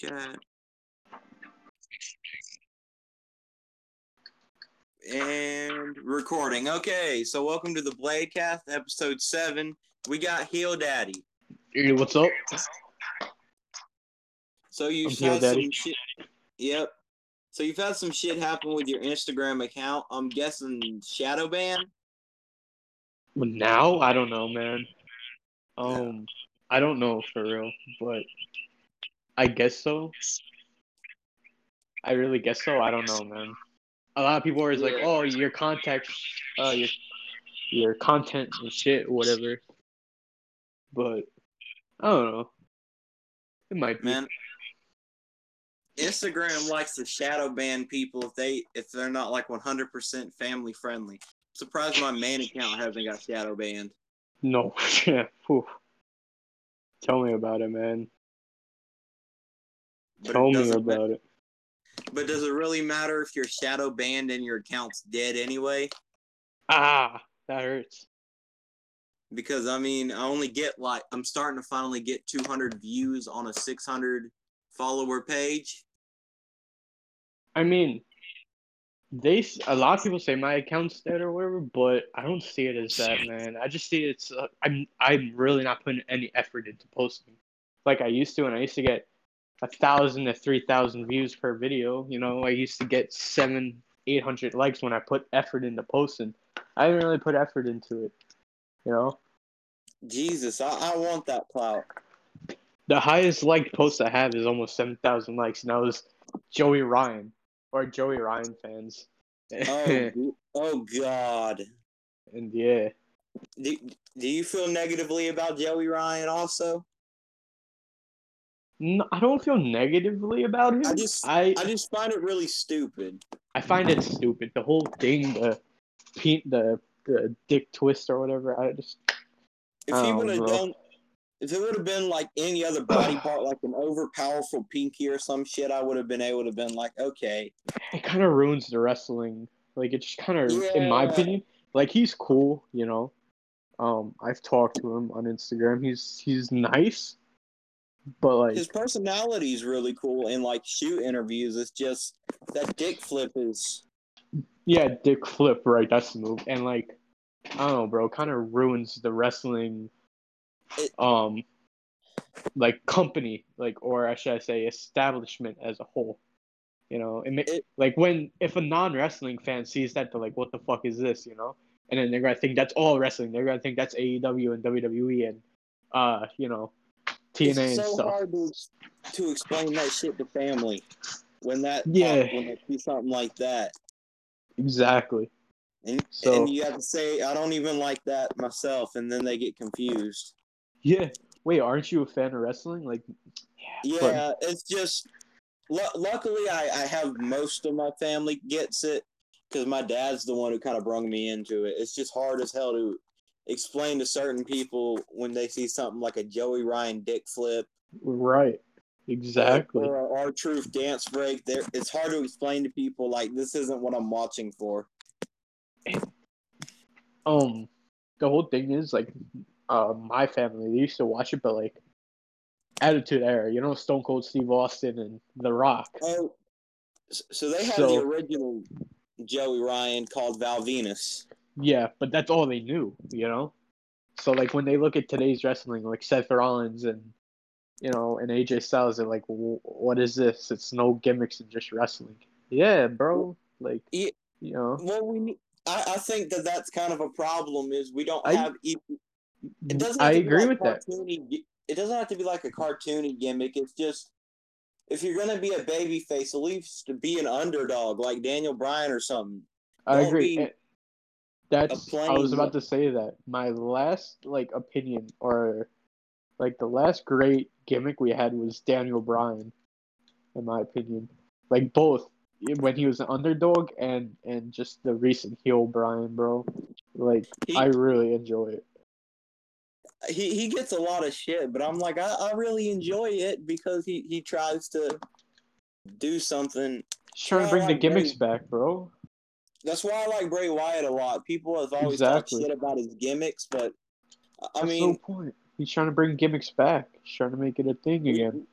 Chat. And recording. Okay, so welcome to the Bladecast, episode seven. We got Heel Daddy. Hey, what's up? So you've I'm Heel had Daddy. some shit. Yep. So you've had some shit happen with your Instagram account. I'm guessing shadow ban. Now I don't know, man. Um, I don't know for real, but I guess so. I really guess so. I don't know, man. A lot of people are like, "Oh, your contact, uh, your your content and shit, whatever." But I don't know. It might be. Man. Instagram likes to shadow ban people if they if they're not like 100% family friendly. Surprised my main account hasn't got shadow banned. No, yeah. Tell me about it, man. But Tell me doesn't about it. But does it really matter if you're shadow banned and your account's dead anyway? Ah, that hurts. Because I mean, I only get like I'm starting to finally get 200 views on a 600 follower page. I mean, they a lot of people say my account's dead or whatever, but I don't see it as that, man. I just see it's uh, I'm I'm really not putting any effort into posting like I used to, and I used to get a thousand to three thousand views per video. You know, I used to get seven, eight hundred likes when I put effort into posting. I didn't really put effort into it. You know, Jesus, I, I want that clout. the highest liked post I have is almost seven thousand likes, and that was Joey Ryan or Joey Ryan fans. Oh, oh God. and yeah. Do, do you feel negatively about Joey Ryan also? No, I don't feel negatively about him. I just- I, I just find it really stupid. I find it stupid. The whole thing, the the the dick twist or whatever. I just If he Oh, would have done, if it would have been like any other body part, like an overpowerful pinky or some shit, I would have been able to been like, okay, it kind of ruins the wrestling. Like it just kind of, in my opinion, like he's cool, you know. Um, I've talked to him on Instagram. He's he's nice, but like his personality is really cool in like shoot interviews. It's just that dick flip is. Yeah, dick flip, right? That's the move. And like, I don't know, bro, kind of ruins the wrestling, It- um, like company, like, or I should I say, establishment as a whole. You know, it, ma- It- like when if a non wrestling fan sees that, they're like, "What the fuck is this?" You know, and then they're gonna think that's all wrestling. They're gonna think that's AEW and WWE and, uh, you know, TNA It's so stuff. hard to to explain that shit to family when that Yeah. when they see something like that. Exactly. And, So- and you have to say, I don't even like that myself, and then they get confused. Yeah. Wait, aren't you a fan of wrestling? Like, yeah. but- it's just. Lu- luckily, I, I have most of my family gets it because my dad's the one who kind of brung me into it. It's just hard as hell to explain to certain people when they see something like a Joey Ryan dick flip right. Exactly. or R-Truth dance break. There, it's hard to explain to people like this isn't what I'm watching for. um the whole thing is like uh my family they used to watch it but like attitude era you know stone cold steve austin and the rock Oh, so they have So- the original Joey Ryan called Val Venis. Yeah but that's all they knew you know so like when they look at today's wrestling like seth rollins and you know and aj styles they're like "Wh- what is this it's no gimmicks and just wrestling yeah bro like Yeah. you know Well, we need. I, I think that that's kind of a problem. Is we don't I- have. e- It doesn't. i Have to be agree like with that cartoony gi- It doesn't have to be like a cartoony gimmick. It's just if you're gonna be a baby face, at least be an underdog like Daniel Bryan or something. I Don't agree. be That's I was about to say that. My last like opinion or like the last great gimmick we had was Daniel Bryan, in my opinion. Like both when he was an underdog and and just the recent heel Bryan, bro. Like He- I really enjoy it. He he gets a lot of shit, but I'm like I, I really enjoy it because he he tries to do something. Just trying to Yeah, bring the gimmicks back, bro. That's why I like Bray Wyatt a lot. People have always talked shit about his gimmicks, but I- That's mean, no point. He's trying to bring gimmicks back. He's trying to make it a thing again.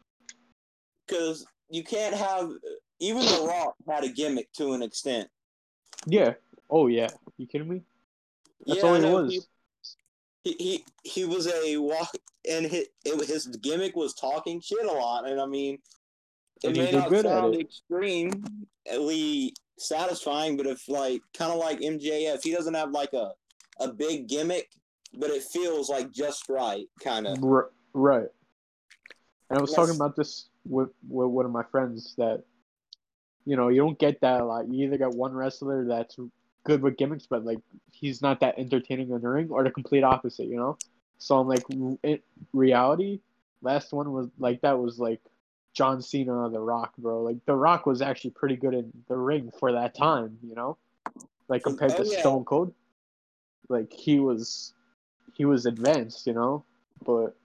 because you can't have even The Rock had a gimmick to an extent. Yeah. Oh yeah. You kidding me? That's Yeah, all he was. He, he he was a walk, and his, it, his gimmick was talking shit a lot, and I mean, it And may not sound extremely satisfying, but if like kind of like MJF, he doesn't have like a a big gimmick, but it feels like just right, kind of. R- right. And I was talking about this with, with one of my friends that, you know, you don't get that a lot. You either got one wrestler that's good with gimmicks, but like he's not that entertaining in the ring, or the complete opposite, you know. So I'm like, in reality, last one was like that was like John Cena or The Rock, bro. Like The Rock was actually pretty good in the ring for that time, you know, like compared Oh, to yeah. Stone Cold. Like he was, he was advanced, you know, but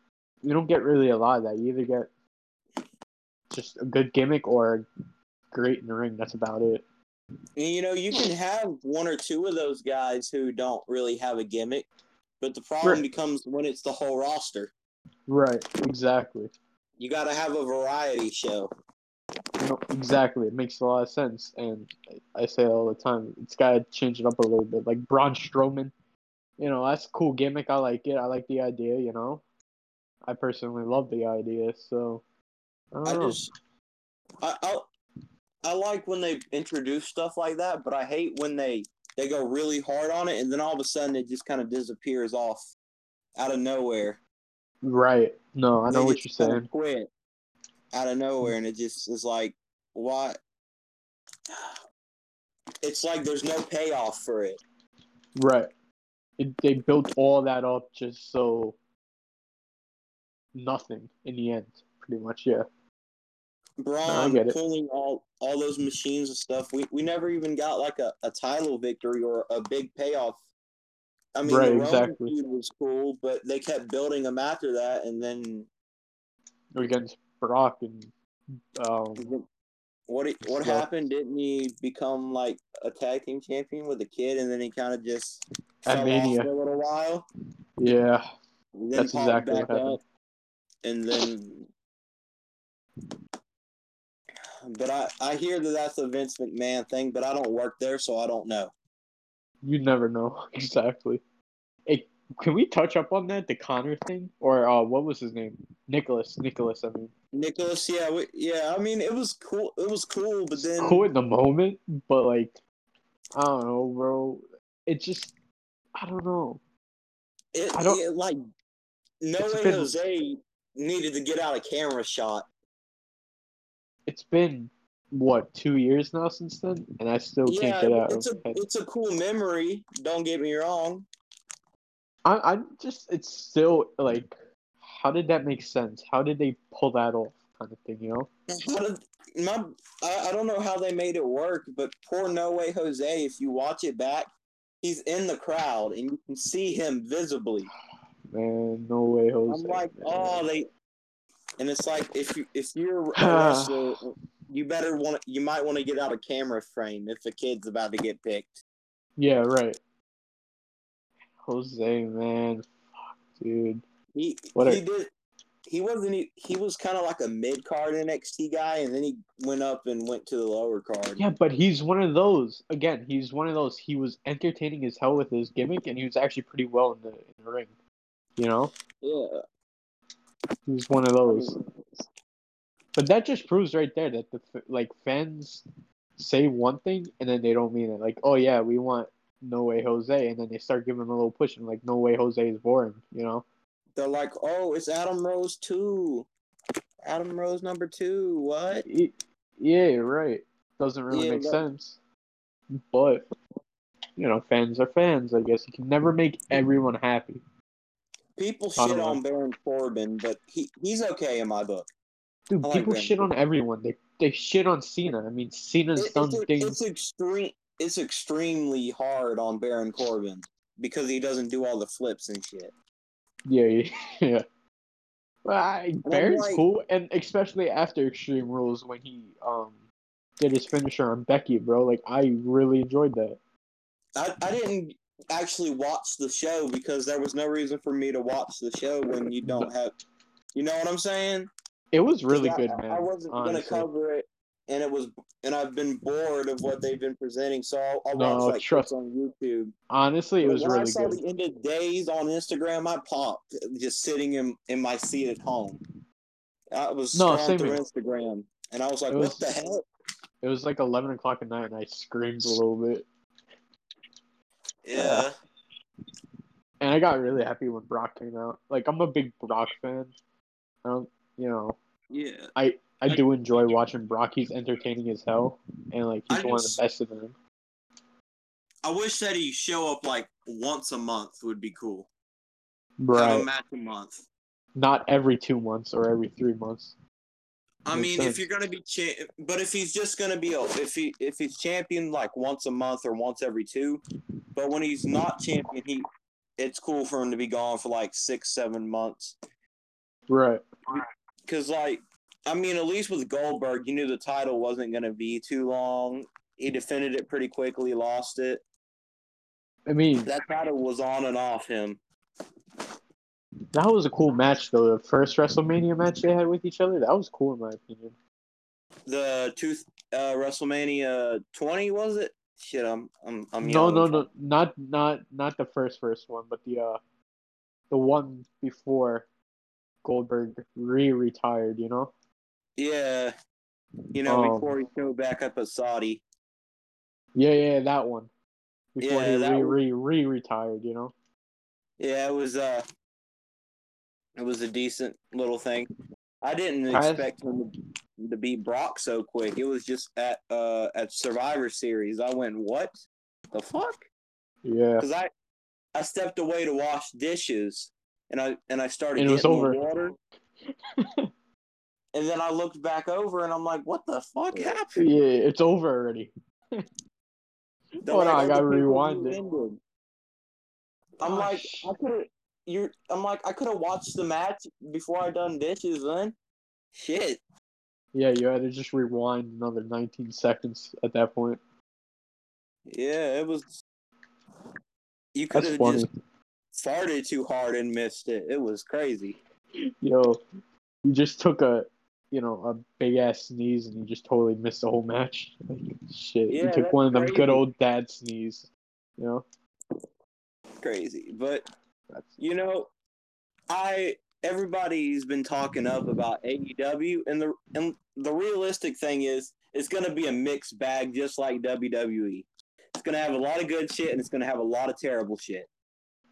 you don't get really a lot of that. You either get just a good gimmick or great in the ring. That's about it. You know, you can have one or two of those guys who don't really have a gimmick, but the problem Right. becomes when it's the whole roster. Right. Exactly. You got to have a variety show. No, exactly. It makes a lot of sense, and I say it all the time. It's got to change it up a little bit. Like Braun Strowman, you know, that's a cool gimmick. I like it. I like the idea. You know, I personally love the idea. So I don't I know. just, I, I, I like when they introduce stuff like that, but I hate when they they go really hard on it, and then all of a sudden it just kind of disappears off out of nowhere. Right. No, I know They what you're saying. Quit out of nowhere, and it just is like, why? It's like there's no payoff for it. Right. It, they built all that up just so nothing in the end, pretty much. Yeah. Braun pulling all all those machines and stuff. We we never even got like a, a title victory or a big payoff. I mean, Right, the Roman exactly. feud was cool, but they kept building them after that, and then Against Brock and um, what he- what So- happened? Didn't he become like a tag team champion with a kid, and then he kind of just fell Mania. off for a little while? yeah, That's exactly what happened. up, and then. But I, I hear that that's a Vince McMahon thing, but I don't work there, so I don't know. You never know exactly. Hey, can we touch up on that the Connor thing or uh, what was his name? Nicholas. Nicholas. I mean, Nicholas, yeah, we, yeah. I mean, it was cool. It was cool, but then cool in the moment, but like, I don't know, bro. It just, I don't know. it, I don't- it, like no way been- Jose needed to get out a camera shot. It's been what two years now since then, and I still Yeah, can't get out. it's a of my head. it's a cool memory. Don't get me wrong. I, I'm just, it's still like, how did that make sense? How did they pull that off, kind of thing? You know? How did my I, I don't know how they made it work, but poor No Way Jose. If you watch it back, he's in the crowd and you can see him visibly. Man, no way, Jose. I'm like, man. oh, they, and it's like if you if you're a wrestler, you better want you might want to get out a camera frame if a kid's about to get picked. Yeah, right. Jose, man, fuck, dude. He What he a- did. He wasn't. He was kind of like a mid card NXT guy, and then he went up and went to the lower card. Yeah, but he's one of those. Again, he's one of those. He was entertaining as hell with his gimmick, and he was actually pretty well in the in the ring. You know, yeah. he was one of those. But that just proves right there that the like fans say one thing and then they don't mean it. Like, oh yeah, we want No Way Jose, and then they start giving him a little push and like No Way Jose is boring. You know? They're like, oh, it's Adam Rose two. Adam Rose number two. What? Yeah, right. Doesn't really Yeah, make that- sense. But you know, fans are fans. I guess you can never make everyone happy. People shit on Baron Corbin, but he he's okay in my book. Dude, like people shit on everyone. They they shit on Cena. I mean, Cena's It- done it's, things. it's extreme. It's extremely hard on Baron Corbin because he doesn't do all the flips and shit. Yeah, yeah, yeah. Well, I, Baron's like- cool, and especially after Extreme Rules when he um did his finisher on Becky, bro. Like I really enjoyed that. I, I didn't actually watch the show because there was no reason for me to watch the show when you don't have. You know what I'm saying? It was really I, good, man. I wasn't honestly. gonna cover it, and it was, and I've been bored of what they've been presenting, so I'll, I'll No, watch like trust- on YouTube. Honestly, it But was when I really saw good. the end of days on Instagram, I popped just sitting in in my seat at home. I was No, same through here. Instagram, and I was like, It "What the hell?" It was like eleven o'clock at night, and I screamed a little bit. Yeah, And I got really happy when Brock came out. Like I'm a big Brock fan. I don't, you know, yeah. I I- do enjoy watching Brock. He's entertaining as hell, and like he's I one of the best of them. I wish that he show up like once a month would be cool. Right. Have a match a month. Not every two months or every three months. I Makes mean, sense. if you're gonna be, cha- but if he's just gonna be, a- if he if he's champion like once a month or once every two, but when he's not champion, he, it's cool for him to be gone for like six seven months. Right. Cause like, I mean, at least with Goldberg, you knew the title wasn't gonna be too long. He defended it pretty quickly, lost it. I mean, That title was on and off him. that was a cool match though. The first WrestleMania match they had with each other, that was cool in my opinion. The two uh, WrestleMania twenty was it? Shit, I'm I'm I'm No, no, no, not not not the first first one, but the uh, the one before Goldberg re-retired. You know. Yeah, you know, Um, before he showed back up at Saudi. Yeah, yeah, that one. Before Yeah, he that re re re retired, you know. Yeah, it was uh it was a decent little thing. I didn't I- expect him to, to beat Brock so quick. It was just at uh at Survivor Series. I went, "What? The fuck?" Yeah. Cuz I I stepped away to wash dishes and I and I started And it was over. water. and then I looked back over and I'm like, "What the fuck happened?" Yeah, it's over already. The Oh, way no, I gotta rewind it. ended. I'm Oh, like, I could have. You're. I'm like, I could have watched the match before I done dishes. Then, shit. Yeah, you had to just rewind another 19 seconds at that point. Yeah, it was. You could That's have funny. just farted too hard and missed it. It was crazy. Yo, you just took a, you know, a big ass sneeze and you just totally missed the whole match. Like, shit, Yeah, you took one of them crazy. good old dad sneeze. You know, Crazy, but that's you know, I everybody's been talking up about AEW, and the and the realistic thing is, it's gonna be a mixed bag, just like WWE. It's gonna have a lot of good shit, and it's gonna have a lot of terrible shit.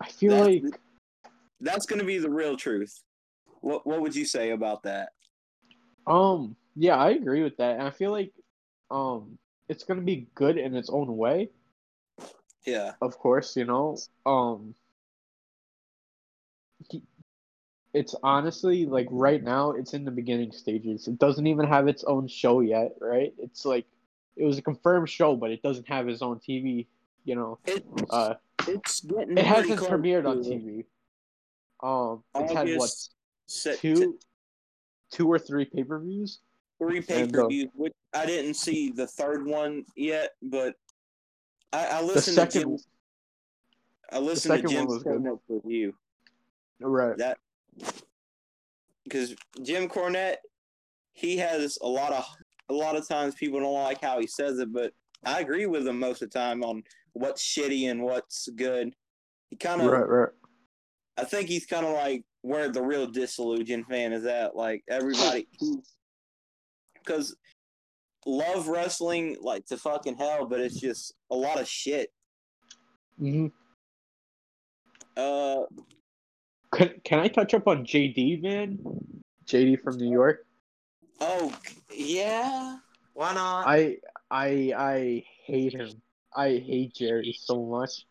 I feel That's- like That's gonna be the real truth. What What would you say about that? Um, yeah, I agree with that. And I feel like um it's gonna be good in its own way, Yeah, of course, you know. Um he- it's honestly like right now it's in the beginning stages. It doesn't even have its own show yet, right? It's like it was a confirmed show, but it doesn't have its own TV, you know. it Uh it's getting. it hasn't close premiered on TV. Um it's had what August se- two two or three pay-per-views? three pay and, uh, per views. Which I didn't see the third one yet, but I, I The listened to second Jim. I listened to second one Jim's was good. Cornette's review. right. That because Jim Cornette, he has a lot of a lot of times people don't like how he says it, but I agree with him most of the time on what's shitty and what's good. He kind of, Right, right. I think he's kind of like where the real disillusioned fan is at. Like everybody, because love wrestling like to fucking hell, but it's just a lot of shit. hmm Uh, Can, can I touch up on JD, man? JD from New York. oh yeah, why not? I I I hate him. I hate Jerry so much.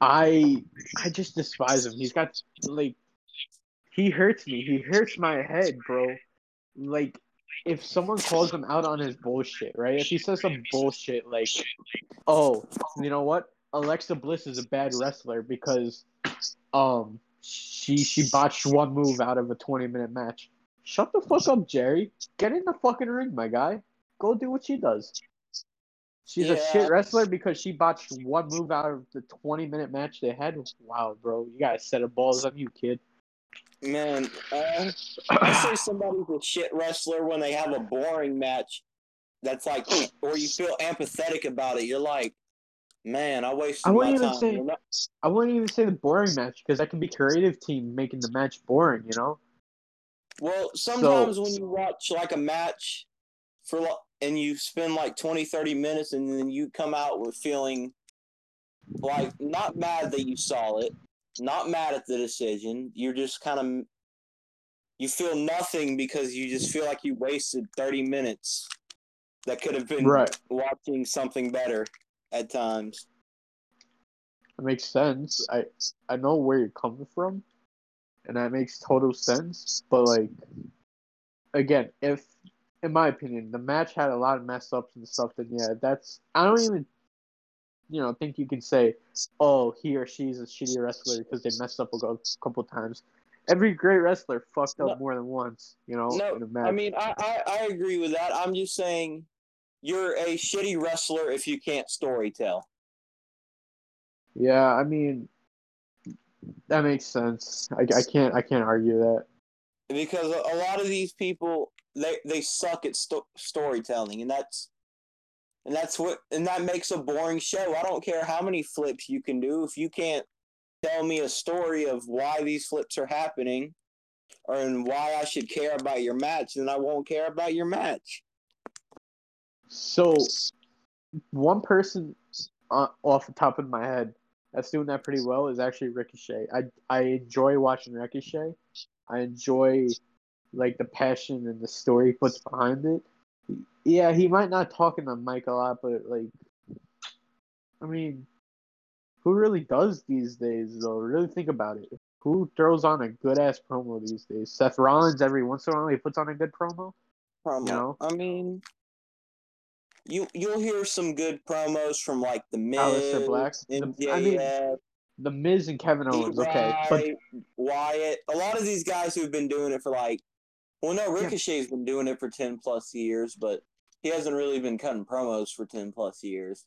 I I just despise him. He's got like he hurts me. He hurts my head, bro. Like if someone calls him out on his bullshit, right? If he says some bullshit like, "Oh, you know what? Alexa Bliss is a bad wrestler because um she she botched one move out of a 20-minute match." Shut the fuck up, Jerry. Get in the fucking ring, my guy. Go do what she does. She's a shit wrestler because she botched one move out of the 20 minute match they had. Wow, bro. You got a set of balls on you, kid. Man, uh, I say somebody's a shit wrestler when they have a boring match. That's like, or you feel empathetic about it. You're like, man, I wasted I my wouldn't even time. say- not- I wouldn't even say the boring match because that can be creative team making the match boring. You know. Well, sometimes when you watch like a match for and you spend like 20, 30 minutes and then you come out with feeling like not mad that you saw it, not mad at the decision. You're just kind of you feel nothing because you just feel like you wasted 30 minutes that could have been Right. watching something better at times. It makes sense. I I know where you're coming from, and that makes total sense. But like, again, if in my opinion the match had a lot of mess ups and stuff, then yeah, that's I don't even, you know, think you can say, oh, he or she's a shitty wrestler because they messed up a couple times. Every great wrestler fucked up No. more than once, you know, No, in a match. I mean, I, I, I agree with that. I'm just saying you're a shitty wrestler if you can't story tell. yeah, I mean, that makes sense. I, I can't I can't argue that. because a lot of these people they they suck at sto- storytelling and that's and that's what and that makes a boring show i don't care how many flips you can do if you can't tell me a story of why these flips are happening or and why i should care about your match then i won't care about your match So, one person uh, off the top of my head that's doing that pretty well is actually Ricochet. I I enjoy watching Ricochet. I enjoy like the passion and the story he puts behind it. Yeah, he might not talk in the mic a lot, but like, I mean, who really does these days though? Really think about it. Who throws on a good ass promo these days? Seth Rollins every once in a while he puts on a good promo. promo. You know? i mean you you'll hear some good promos from like the Miz, Aleister Black. The- MJF, I mean, The Miz and Kevin Owens, okay, but Wyatt, a lot of these guys who've been doing it for like, well, no, Yeah. Ricochet's been doing it for ten plus years, but he hasn't really been cutting promos for ten plus years.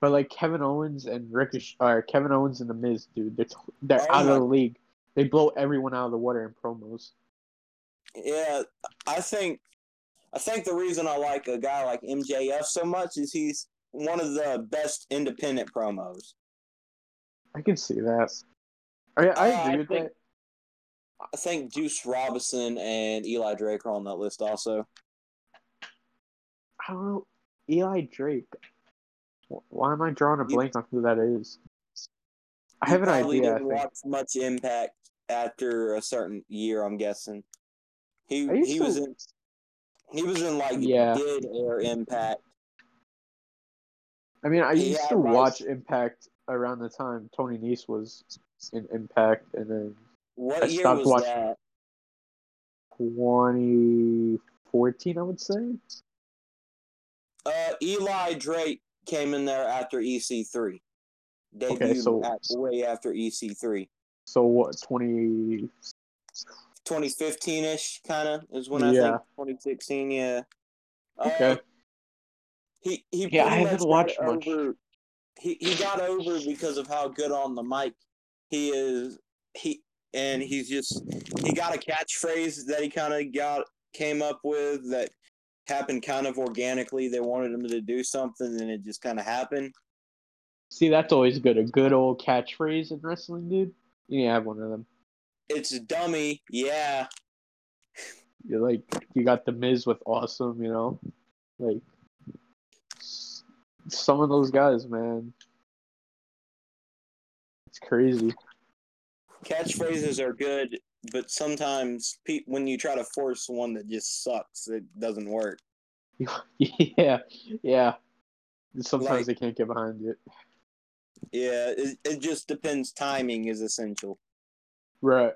But like Kevin Owens and Ricochet, or Kevin Owens and the Miz, dude, they're t- they're Oh out my- of the league. They blow everyone out of the water in promos. Yeah, I think, I think the reason I like a guy like MJF so much is he's one of the best independent promos. I can see that. I, I Uh, agree I with think- that. I think Deuce Robinson and Eli Drake are on that list also. I don't know. Eli Drake. Why am I drawing a You- blank on who that is? I have an probably idea. I Didn't watch much Impact after a certain year. I'm guessing. He he to- was in. He was in like Yeah. did air Impact. I mean, I He used to watch Impact around the time Tony Nese was in Impact, and then What I year stopped was watching- that? 2014, I would say. Uh, Eli Drake came in there after EC3. Debuted Okay, so- at, way after EC3. So what? 20? 2015 ish, kind of is when I think 2016. Yeah. Okay. Uh, he he Yeah, I pretty haven't watched got much. over. He he got over because of how good on the mic he is. He and he's just he got a catchphrase that he kind of got came up with that happened kind of organically. They wanted him to do something, and it just kind of happened. See, that's always good. A good old catchphrase in wrestling, dude. You need to have one of them. It's dummy, yeah. You're like, you got the Miz with awesome, you know, like some of those guys, man. It's crazy. Catchphrases are good, but sometimes pe- when you try to force one that just sucks, it doesn't work. yeah, yeah. Sometimes Like- they can't get behind it. Yeah, it, it just depends. Timing is essential. Right.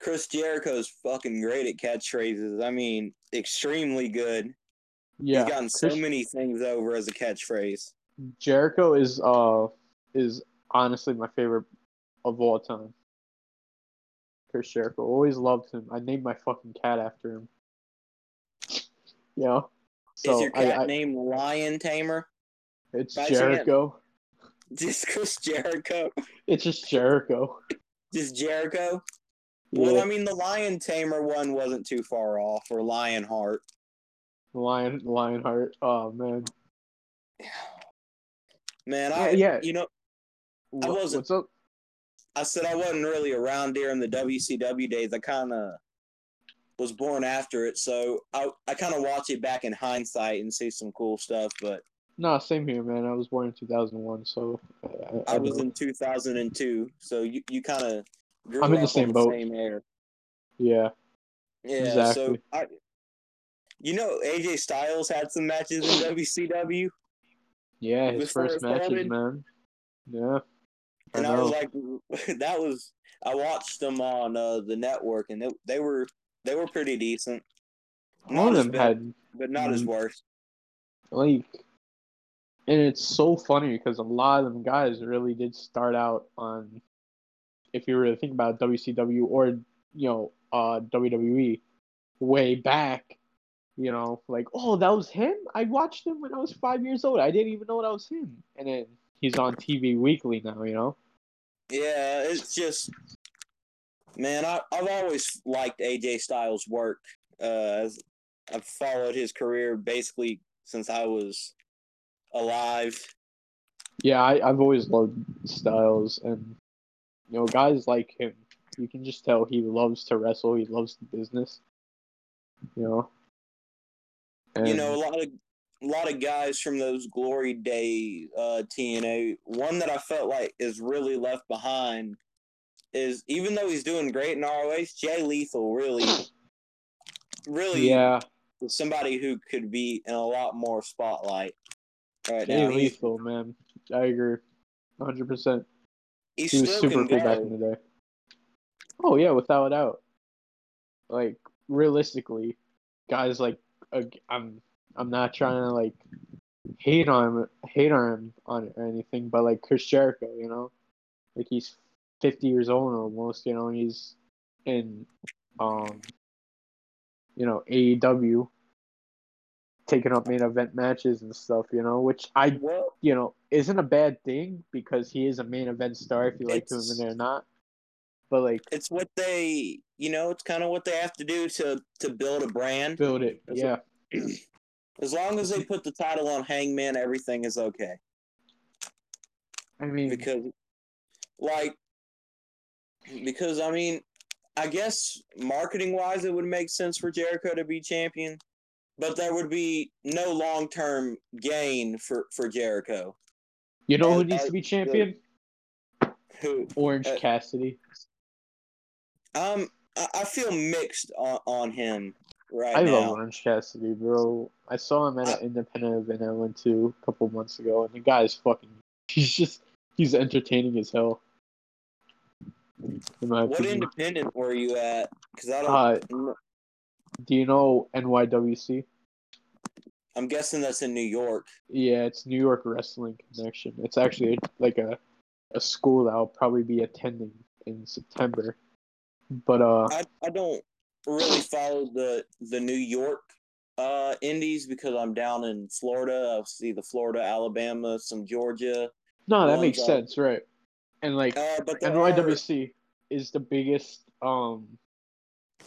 Chris Jericho's fucking great at catchphrases. I mean, extremely good. Yeah. He's gotten so Chris- many things over as a catchphrase. Jericho is uh is honestly my favorite of all time. Chris Jericho. Always loved him. I named my fucking cat after him. You know? So is your cat I- named Lion Tamer? it's by chance? Jericho. Just Chris Jericho? It's just Jericho. Just Jericho? Well, Yeah. I mean, the Lion Tamer one wasn't too far off, or Lionheart. Lion Lionheart. Oh man. Man, I uh, yeah. you know What- wasn't- What's up? I said I wasn't really around during the WCW days. I kind of was born after it, so I I kind of watch it back in hindsight and see some cool stuff. But No, same here, man. I was born in 2001, so uh, I, I was know. in 2002, so you you kind of I'm in the same boat. the same air. Yeah. Yeah, so Exactly. I, you know, AJ Styles had some matches in WCW, Yeah, his first matches, man. Yeah. I and I, was like, that was I watched them on uh, the network, and they, they were they were pretty decent, All not of them bad. had but not as Mhm. worse. like and it's so funny because a lot of them guys really did start out on if you really think about WCW or you know uh WWE way back you know like oh that was him I watched him when I was 5 years old I didn't even know that was him and then he's on TV weekly now you know Yeah, it's just man, I, I've always liked AJ Styles' work. Uh, I've followed his career basically since I was alive. yeah I, I've always loved Styles and you know guys like him you can just tell he loves to wrestle he loves the business you know you know, a lot of a lot of guys from those glory day uh, TNA. One that I felt like is really left behind is even though he's doing great in ROH, Jay Lethal really, really yeah somebody who could be in a lot more spotlight right Jay now. Lethal, man. I agree. 100%. he He was still super cool back in the day. Oh, yeah, without a doubt. Like, realistically, guys like, uh, I'm I'm not trying to, like, hate on him, hate on him on it or anything, but, like, Chris Jericho, you know? Like, he's 50 years old almost, you know, he's in, um, you know, AEW, taking up main event matches and stuff, you know, which I you know, isn't a bad thing because he is a main event star if you like to him It's- in there or not. But like it's what they, you know, it's kind of what they have to do to to build a brand. build it. That's yeah. As long as they put the title on Hangman, everything is okay. I mean because like because I mean I guess marketing wise it would make sense for Jericho to be champion, but there would be no long term gain for for Jericho. you know who uh, needs uh, to be champion? Who Orange uh, Cassidy. um I, I feel mixed on, on him right I now. love Orange Cassidy, bro. I saw him at an independent event I went to a couple months ago and the guy's fucking he's just he's entertaining as hell. In What opinion. independent were you at? Because I don't. Uh, do you know NYWC? I'm guessing that's in New York. Yeah, it's New York Wrestling Connection. It's actually like a a school that I'll probably be attending in September. But uh, I, I don't really follow the the New York uh indies because I'm down in Florida. I see the Florida, Alabama, some Georgia. no, that makes are- sense, right? And like Uh, but are, NYWC is the biggest um,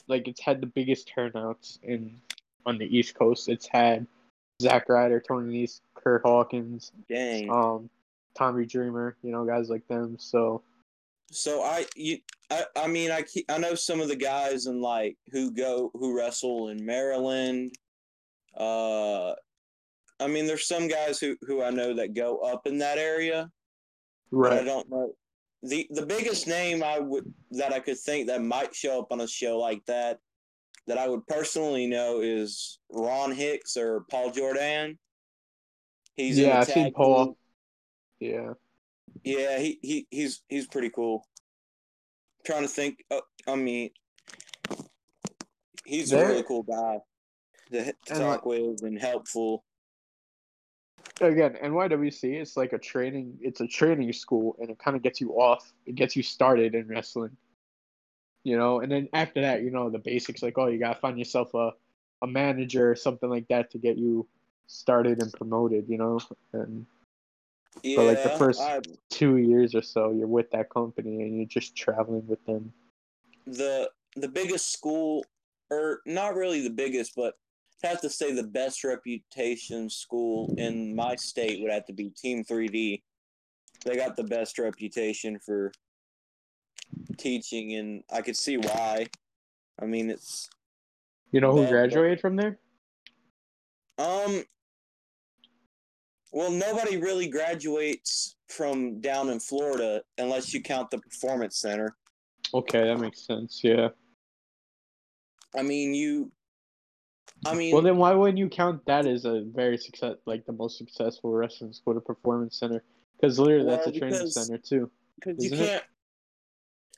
like it's had the biggest turnouts in on the East Coast. It's had Zack Ryder, Tony Nese, Kurt Hawkins, dang. um, Tommy Dreamer, you know, guys like them. So So I you I, I mean I I know some of the guys in like who go who wrestle in Maryland. Uh, I mean there's some guys who who I know that go up in that area. but I don't know. the The biggest name I would that I could think that might show up on a show like that, that I would personally know is Ron Hicks or Paul Jordan. He's yeah, I've seen Paul. team. Yeah, Yeah, he, he he's he's pretty cool. trying to think. Uh, I mean, he's There- a really cool guy to, to talk with and helpful. again nywc it's like a training it's a training school and it kind of gets you off it gets you started in wrestling you know and then after that you know the basics like oh you gotta find yourself a, a manager or something like that to get you started and promoted you know and Yeah, But, like, the first- I, two years or so you're with that company and you're just traveling with them the the biggest school, or not really the biggest, but I'd have to say the best reputation school in my state would have to be Team 3D. They got the best reputation for teaching, and I could see why. I mean, it's You know who graduated from there? um. Well, nobody really graduates from down in Florida unless you count the performance center. Okay, that makes sense. Yeah. I mean, you. I mean, Well, then why wouldn't you count that as a very success, like the most successful wrestling school, to performance center? Because literally, that's Well, a training because- center too. because you isn't it? can't.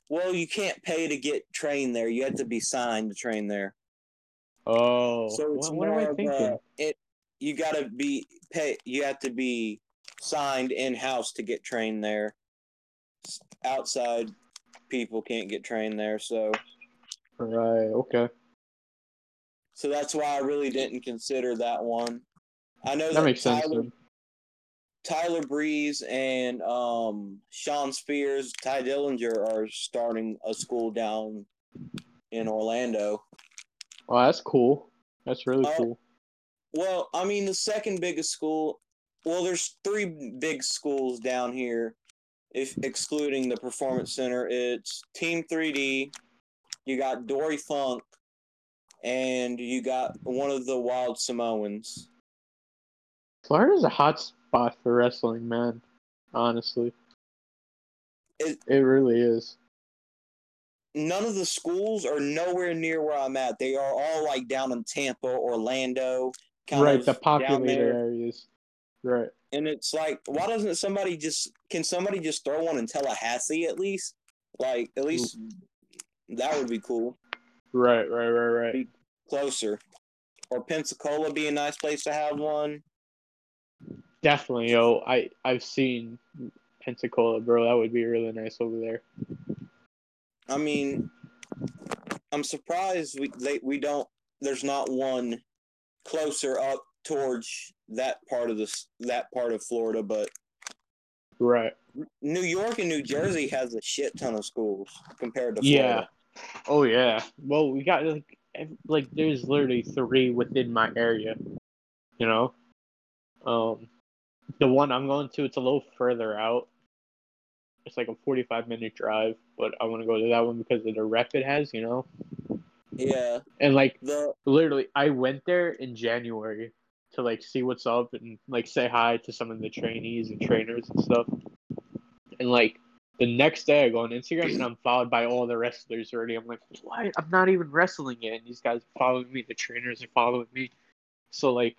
Well, you can't pay to get trained there. You have to be signed to train there. Oh, So it's what, what am I of thinking? a- it. You got to be pay. You have to be signed in house to get trained there. Outside people can't get trained there, so Right. Okay. so that's why I really didn't consider that one. I know that, That makes sense. Tyler, then. Tyler Breeze and um, Shawn Spears, Tye Dillinger are starting a school down in Orlando. Oh, that's cool. That's really Uh, cool. Well, I mean, the second biggest school. Well, there's three big schools down here, if excluding the performance center. It's Team 3D. You got Dory Funk, and you got one of the Wild Samoans. Florida's a hot spot for wrestling, man. Honestly, It- it really is. None of the schools are nowhere near where I'm at. They are all like down in Tampa, Orlando, right, the populated areas. Right. And it's like, why doesn't somebody just? Can somebody just throw one in Tallahassee at least? Like, at least that would be cool. Right. Right. Right. Right. Closer, or Pensacola be a nice place to have one. Definitely, yo. I I've seen Pensacola, bro. That would be really nice over there. I mean, I'm surprised we they, we don't. There's not one closer up towards that part of this that part of Florida, but Right. New York and New Jersey has a shit ton of schools compared to Yeah. Oh yeah. Well, we got like like there's literally three within my area. You know, um, the one I'm going to it's a little further out. It's like a 45 minute drive, but I want to go to that one because of the rep it has. You know, Yeah, and like the literally, I went there in January to like see what's up and like say hi to some of the trainees and trainers and stuff. And like the next day, I go on Instagram and I'm followed by all the wrestlers already. I'm like, why? I'm not even wrestling yet, and these guys are following me. The trainers are following me. So like,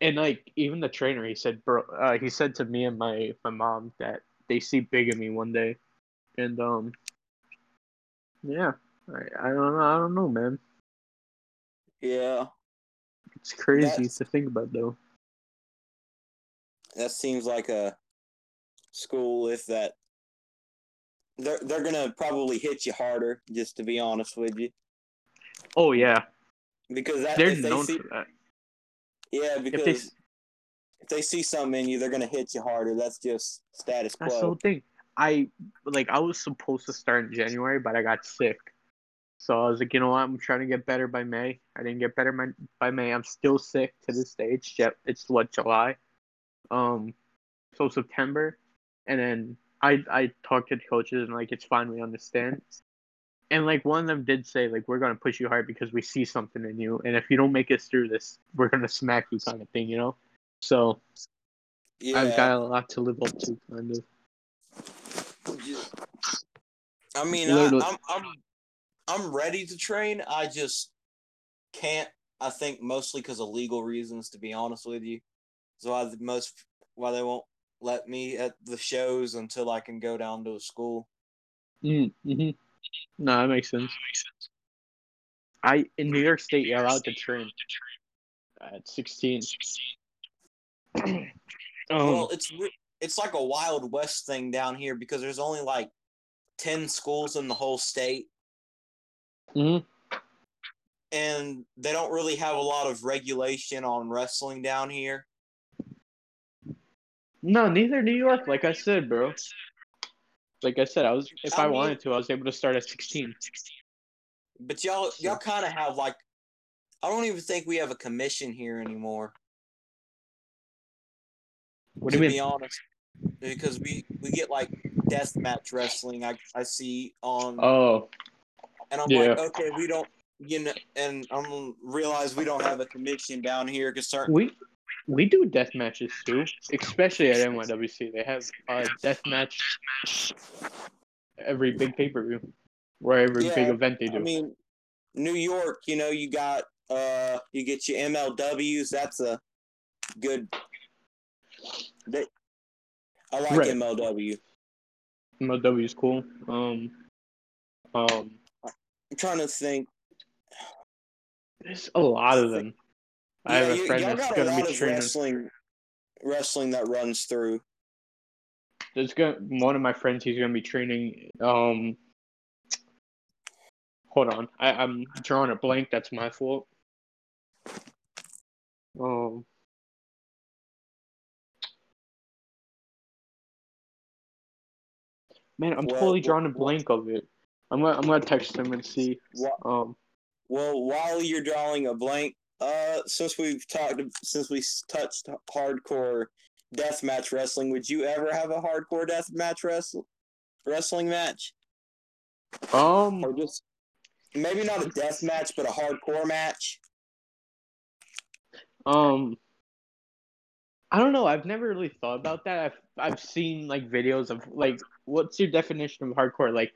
and like even the trainer, he said, bro, uh, he said to me and my my mom that they see big in me one day, and um, yeah, I I don't know, I don't know, man. yeah It's crazy That's- to think about though. that seems like a school if that they're they're gonna probably hit you harder just to be honest with you Oh yeah, because that they're they known see for that. yeah because If they, if they see something in you they're gonna hit you harder that's just status quo. that's the whole thing. I like I was supposed to start in January, but I got sick. So I was like, you know what? I'm trying to get better by May. I didn't get better by, by May. I'm still sick to this day. It's it's what July, um, so September, and then I I talked to the coaches and like it's fine. We understand. And like one of them did say like we're gonna push you hard because we see something in you, and if you don't make us through this, we're gonna smack you, kind of thing, you know. So yeah I've got a lot to live up to, kind of. I mean I. I'm I'm I'm ready to train. I just can't I think mostly because of legal reasons to be honest with you. So I the most why they won't let me at the shows until I can go down to a school. Mm, hmm No, that makes sense. I in New York State, you're allowed to train at 16. um, well, it's it's like a wild west thing down here because there's only like ten schools in the whole state, mhm. and they don't really have a lot of regulation on wrestling down here. No, neither New York. Like I said, bro. Like I said, I was if I I, mean- wanted to, I was able to start at 16. But y'all y'all kind of have like I don't even think we have a commission here anymore. What do to you be mean? honest, because we we get like death match wrestling. I I see on Oh, and I'm yeah. like, okay, we don't. You know, and I'm realize we don't have a commission down here because certain we we do death matches too, especially at NYWC. They have a death match every big pay per view, or every Yeah, big event they do. I mean, New York, you know, you got uh, you get your MLWs. That's a good. They, I like Right. MLW. MLW is cool. Um, um, I'm trying to think. there's a lot of them. I have Yeah, a friend that's gonna lot be training. wrestling, wrestling that runs through. There's gonna one of my friends. He's gonna be training. Um, hold on, I, I'm drawing a blank. That's my fault. Um, man, I'm Well, totally drawing a blank of it. I'm gonna I'm gonna text him and see. Um, Well, while you're drawing a blank, uh, since we've talked, since we touched hardcore deathmatch wrestling, would you ever have a hardcore deathmatch wrestle wrestling match, um, or just maybe not a death match, but a hardcore match? Um, I don't know. I've never really thought about that. I've I've seen like videos of like, what's your definition of hardcore? Like,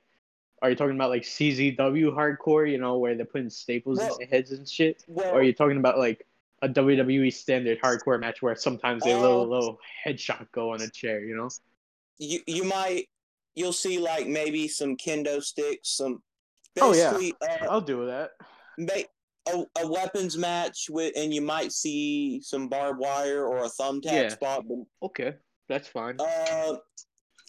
are you talking about like CZW hardcore? You know, where they're putting staples Well- in their heads and shit, Well, or are you talking about like a WWE standard hardcore match where sometimes they little little headshot go on a chair? You know? you you might you'll see like maybe some kendo sticks, some Oh, yeah. uh, I'll do that. a, a weapons match with, and you might see some barbed wire or a thumbtack Yeah. spot, but Okay, that's fine. Uh,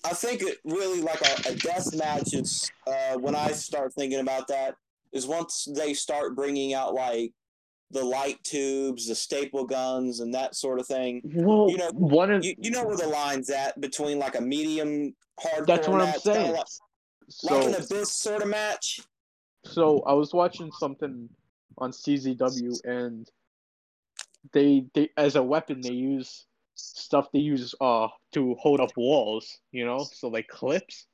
I think it really like a, a death match is uh, when I start thinking about that is once they start bringing out like the light tubes, the staple guns, and that sort of thing. Well, you know, one of You, you know where the line's at between like a medium hardcore That's what I'm match, kinda saying. like, so like an abyss sort of match. So I was watching something on CZW, and they they as a weapon they use stuff they use uh to hold up walls. You know, so like clips.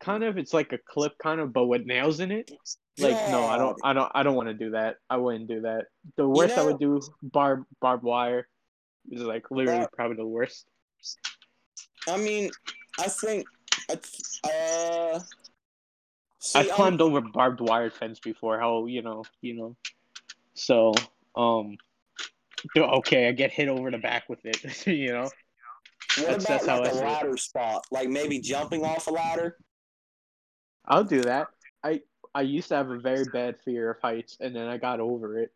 Kind of, it's like a clip, kind of, but with nails in it. Like no, I don't, I don't, I don't want to do that. I wouldn't do that. The worst I know- would do barb barbed wire is like literally Bar- probably the worst. I mean, I think, uh, see, I've I'm- climbed over barbed wire fence before. How you know, you know. So, um, okay, I get hit over the back with it. you know, What That's- about that's how like I a see it. ladder spot? Like maybe jumping off a ladder? I'll do that. I I used to have a very bad fear of heights, and then I got over it.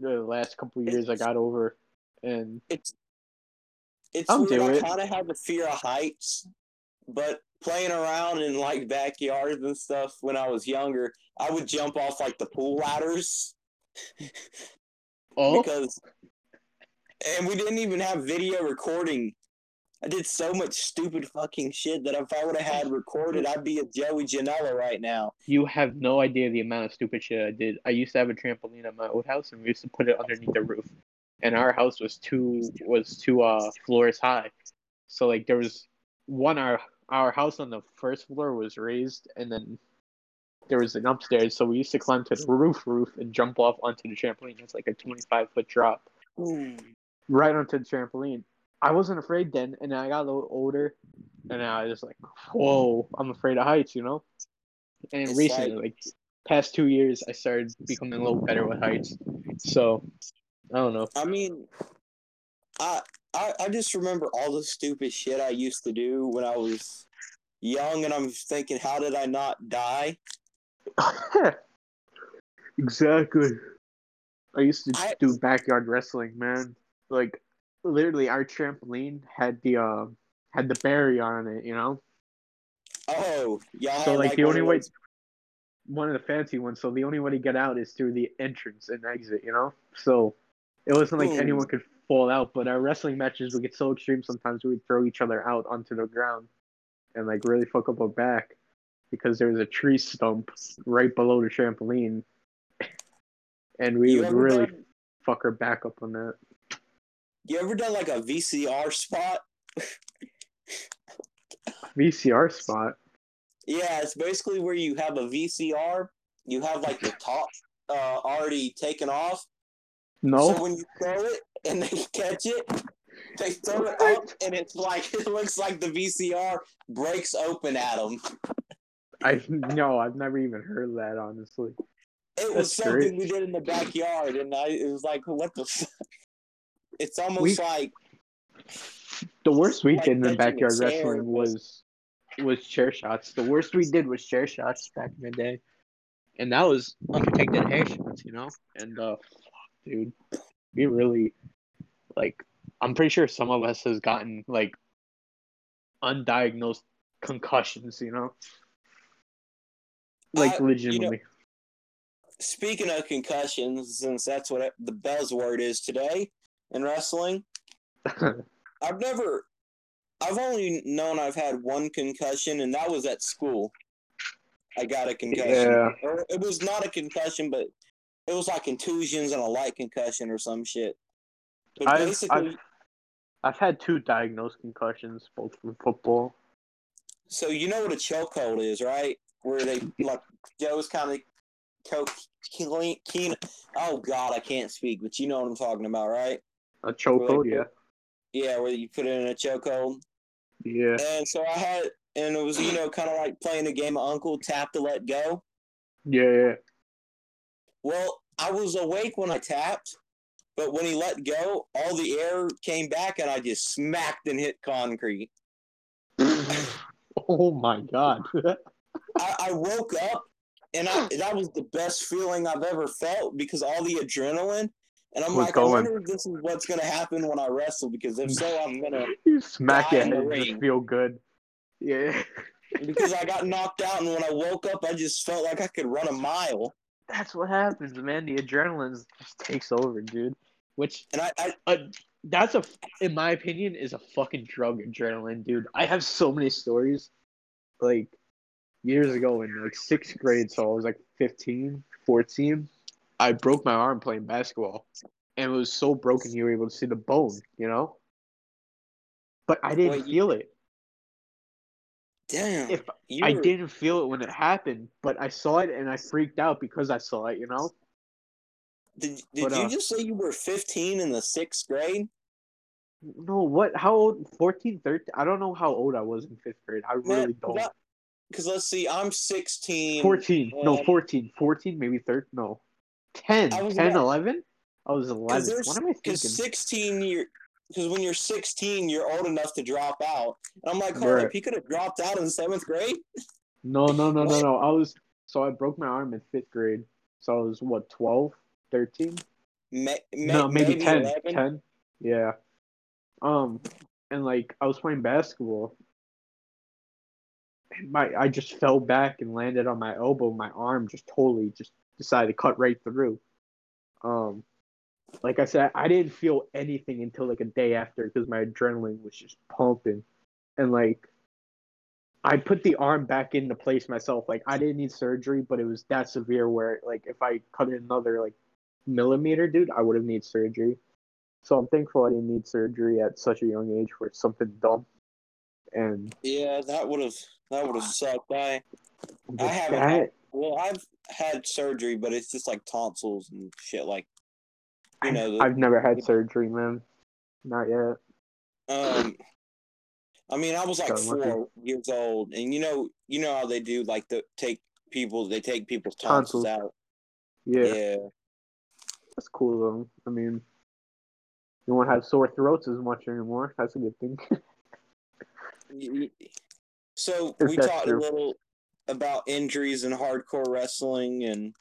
The last couple of years, I got over, and It's it's I'll weird. do I it. kind of have a fear of heights, but playing around in like backyards and stuff when I was younger, I would jump off like the pool ladders oh, because, and we didn't even have video recording. I did so much stupid fucking shit that if I would have had recorded, I'd be a Joey Janela right now. you have no idea the amount of stupid shit I did. I used to have a trampoline at my old house, and we used to put it underneath the roof. And our house was two was two uh floors high, so like there was one our our house on the first floor was raised, and then there was an upstairs. So we used to climb to the roof roof and jump off onto the trampoline. It's like a twenty five foot drop. Right onto the trampoline. I wasn't afraid then, and I got a little older, and now I was like, "Whoa, I'm afraid of heights," you know. And It's recently, like, past two years, I started becoming a little better with heights. So, I don't know. I mean, I, I I just remember all the stupid shit I used to do when I was young, and I'm thinking, how did I not die? exactly. I used to I- do backyard wrestling, man. Like, literally, our trampoline had the uh had the barrier on it, you know. Oh, y'all So had, like, the only way, one of the fancy ones. So the only way to get out is through the entrance and exit. You know. So it wasn't like Ooh. anyone could fall out. But our wrestling matches would get so extreme sometimes we would throw each other out onto the ground. and like really fuck up our back because there was a tree stump right below the trampoline, and we You would really done- fuck her back up on that. You ever done like a VCR spot? VCR spot. Yeah, it's basically where you have a VCR. You have like the top uh, already taken off. No, So when you throw it and they catch it, they throw it up and it's like it looks like the VCR breaks open at them. I no, I've never even heard that honestly. It was something great. we did in the backyard, and I it was like, what the? Fuck? It's almost We- like The worst we Like did in the backyard wrestling was- was chair shots. The worst we did was chair shots back in the day, and that was unprotected hair shots, you know. And uh, fuck, dude, we really like. I'm pretty sure some of us has gotten like undiagnosed concussions, you know, like Uh, you know- legitimately. speaking of concussions, since that's what the buzzword is today in wrestling. I've never, I've only known I've had one concussion, and that was at school. I got a concussion. Yeah. Or it was not a concussion, but it was like contusions and a light concussion or some shit. But I've- basically, I've- I've had two diagnosed concussions, both from football. so you know what a chokehold is, right? Where they like Joe's kind of choke keen, keen. Oh God, I can't speak, but you know what I'm talking about, right? A chokehold, yeah, Yeah, where you put it in a chokehold. yeah. And so I had, and it was you know kind of like playing a game of Uncle Tap to Let Go. Yeah, yeah. Well, I was awake when I tapped, but when he let go, all the air came back, and I just smacked and hit concrete. oh my god. I, I woke up, and I, that was the best feeling I've ever felt because all the adrenaline. And I'm like, going. I wonder if this is what's gonna happen when I wrestle. Because if so, I'm gonna you smack it in the and just feel good. Yeah. because I got knocked out, and when I woke up, I just felt like I could run a mile. That's what happens, man. The adrenaline just takes over, dude. Which And I, I uh, that's a in my opinion is a fucking drug adrenaline, dude. I have so many stories like years ago in like 6th grade, so I was like 15, 14. I broke my arm playing basketball. And it was so broken you were able to see the bone, you know? But I didn't feel it. damn. If you I didn't feel it when it happened, but I saw it and I freaked out because I saw it, you know? Did, did but, you uh, just say you were 15 in the sixth grade? No, what? How old? 14, 13? I don't know how old I was in fifth grade. I really don't. Because let's see, I'm 16. 14. No, um, 14. 14, maybe 13. No. 10. I was 10, about- 11? I was 11. Because What am I Because thinking? 16, you're. Because when you're 16, you're old enough to drop out. And I'm like, hold up, he could have dropped out in seventh grade? No, no, no, no, no. I was. So I broke my arm in fifth grade. So I was, what, 12, 13? May, may, no, maybe, 10. 11? 10. Yeah. Um, and like I was playing basketball. and My I just fell back and landed on my elbow. My arm just totally just decided to cut right through. Um, like I said, I didn't feel anything until like a day after because my adrenaline was just pumping, and like I put the arm back into place myself. Like I didn't need surgery, but it was that severe where like if I cut another like millimeter, dude, I would have needed surgery. So I'm thankful I didn't need surgery at such a young age for something dumb. And Yeah, that would have that would have sucked. I I haven't that, had, well, I've had surgery, but it's just like tonsils and shit. Like, you know, the, I've never had surgery, man. Not yet. um, I mean, I was like lucky. four years old, and you know, you know how they do, like the take people, they take people's tonsils, Tonsils. out. Yeah, yeah. that's cool though. I mean, you won't have sore throats as much anymore. That's a good thing. So If we talked true. a little about injuries and hardcore wrestling and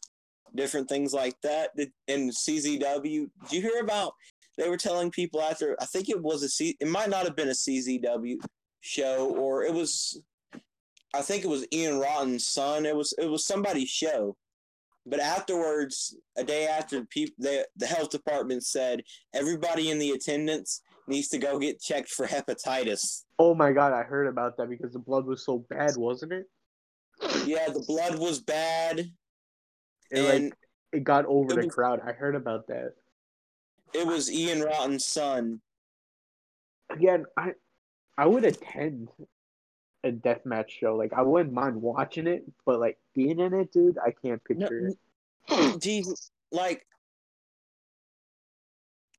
different things like that. In CZW, did you hear about? They were telling people after. I think it was a C. It might not have been a CZW show, or it was. I think it was Ian Rotten's son. It was it was somebody's show. But afterwards, a day after, people the the health department said everybody in the attendance needs to go get checked for hepatitis. Oh my god, I heard about that because the blood was so bad, wasn't it? Yeah, the blood was bad, It and like it got over it the was- crowd. I heard about that. it was Ian Rotten's son. Again, I I would attend a deathmatch show. Like I wouldn't mind watching it, but like being in it, dude, I can't picture it. Jesus, like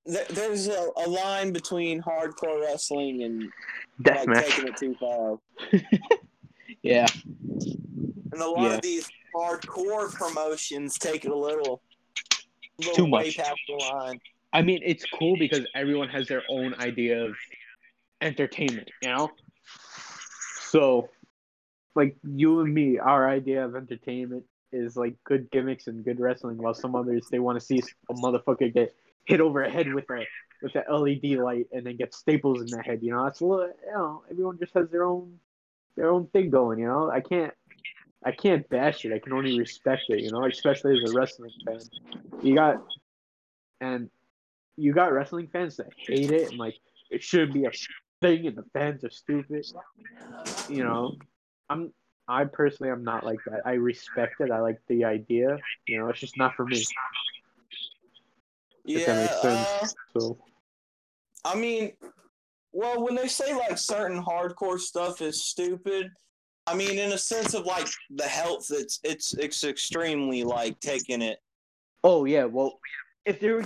th- there's a, a line between hardcore wrestling and like taking it too far. Yeah. And a lot Yeah. of these hardcore promotions take it a little, little Too way much. past the line. I mean, it's cool because everyone has their own idea of entertainment, you know? So, like, you and me, our idea of entertainment is like good gimmicks and good wrestling, while some others, they want to see a motherfucker get hit over the head with a with a LED light and then get staples in the head, you know? That's a little, you know, everyone just has their own their own thing going, you know? I can't I can't bash it. I can only respect it, you know, especially as a wrestling fan. You got and you got wrestling fans that hate it and like it should be a thing and the fans are stupid. You know, I'm I personally am not like that. I respect it. I like the idea. You know, it's just not for me. If that Yeah, makes sense. uh, So I mean, well, when they say like certain hardcore stuff is stupid, I mean in a sense of like the health, it's it's it's extremely like taking it. Oh yeah, well if they were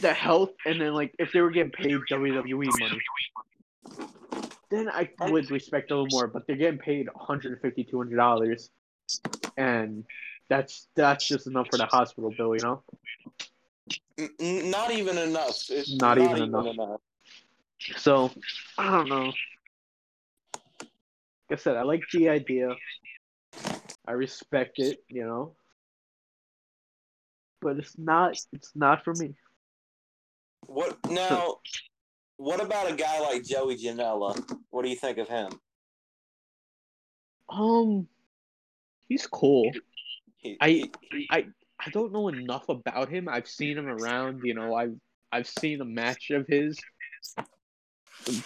the health and then like if they were getting paid WWE money, then I would respect a little more. But they're getting paid 150 200 dollars, and that's that's just enough for the hospital bill, you know. Not even enough. It's Not even enough. So I don't know. I said, I like the idea. I respect it, you know. But it's not it's not for me. What now? What about a guy like Joey Janela? What do you think of him? Um he's cool. He, I- he- I I don't know enough about him. I've seen him around, you know, I've I've seen a match of his.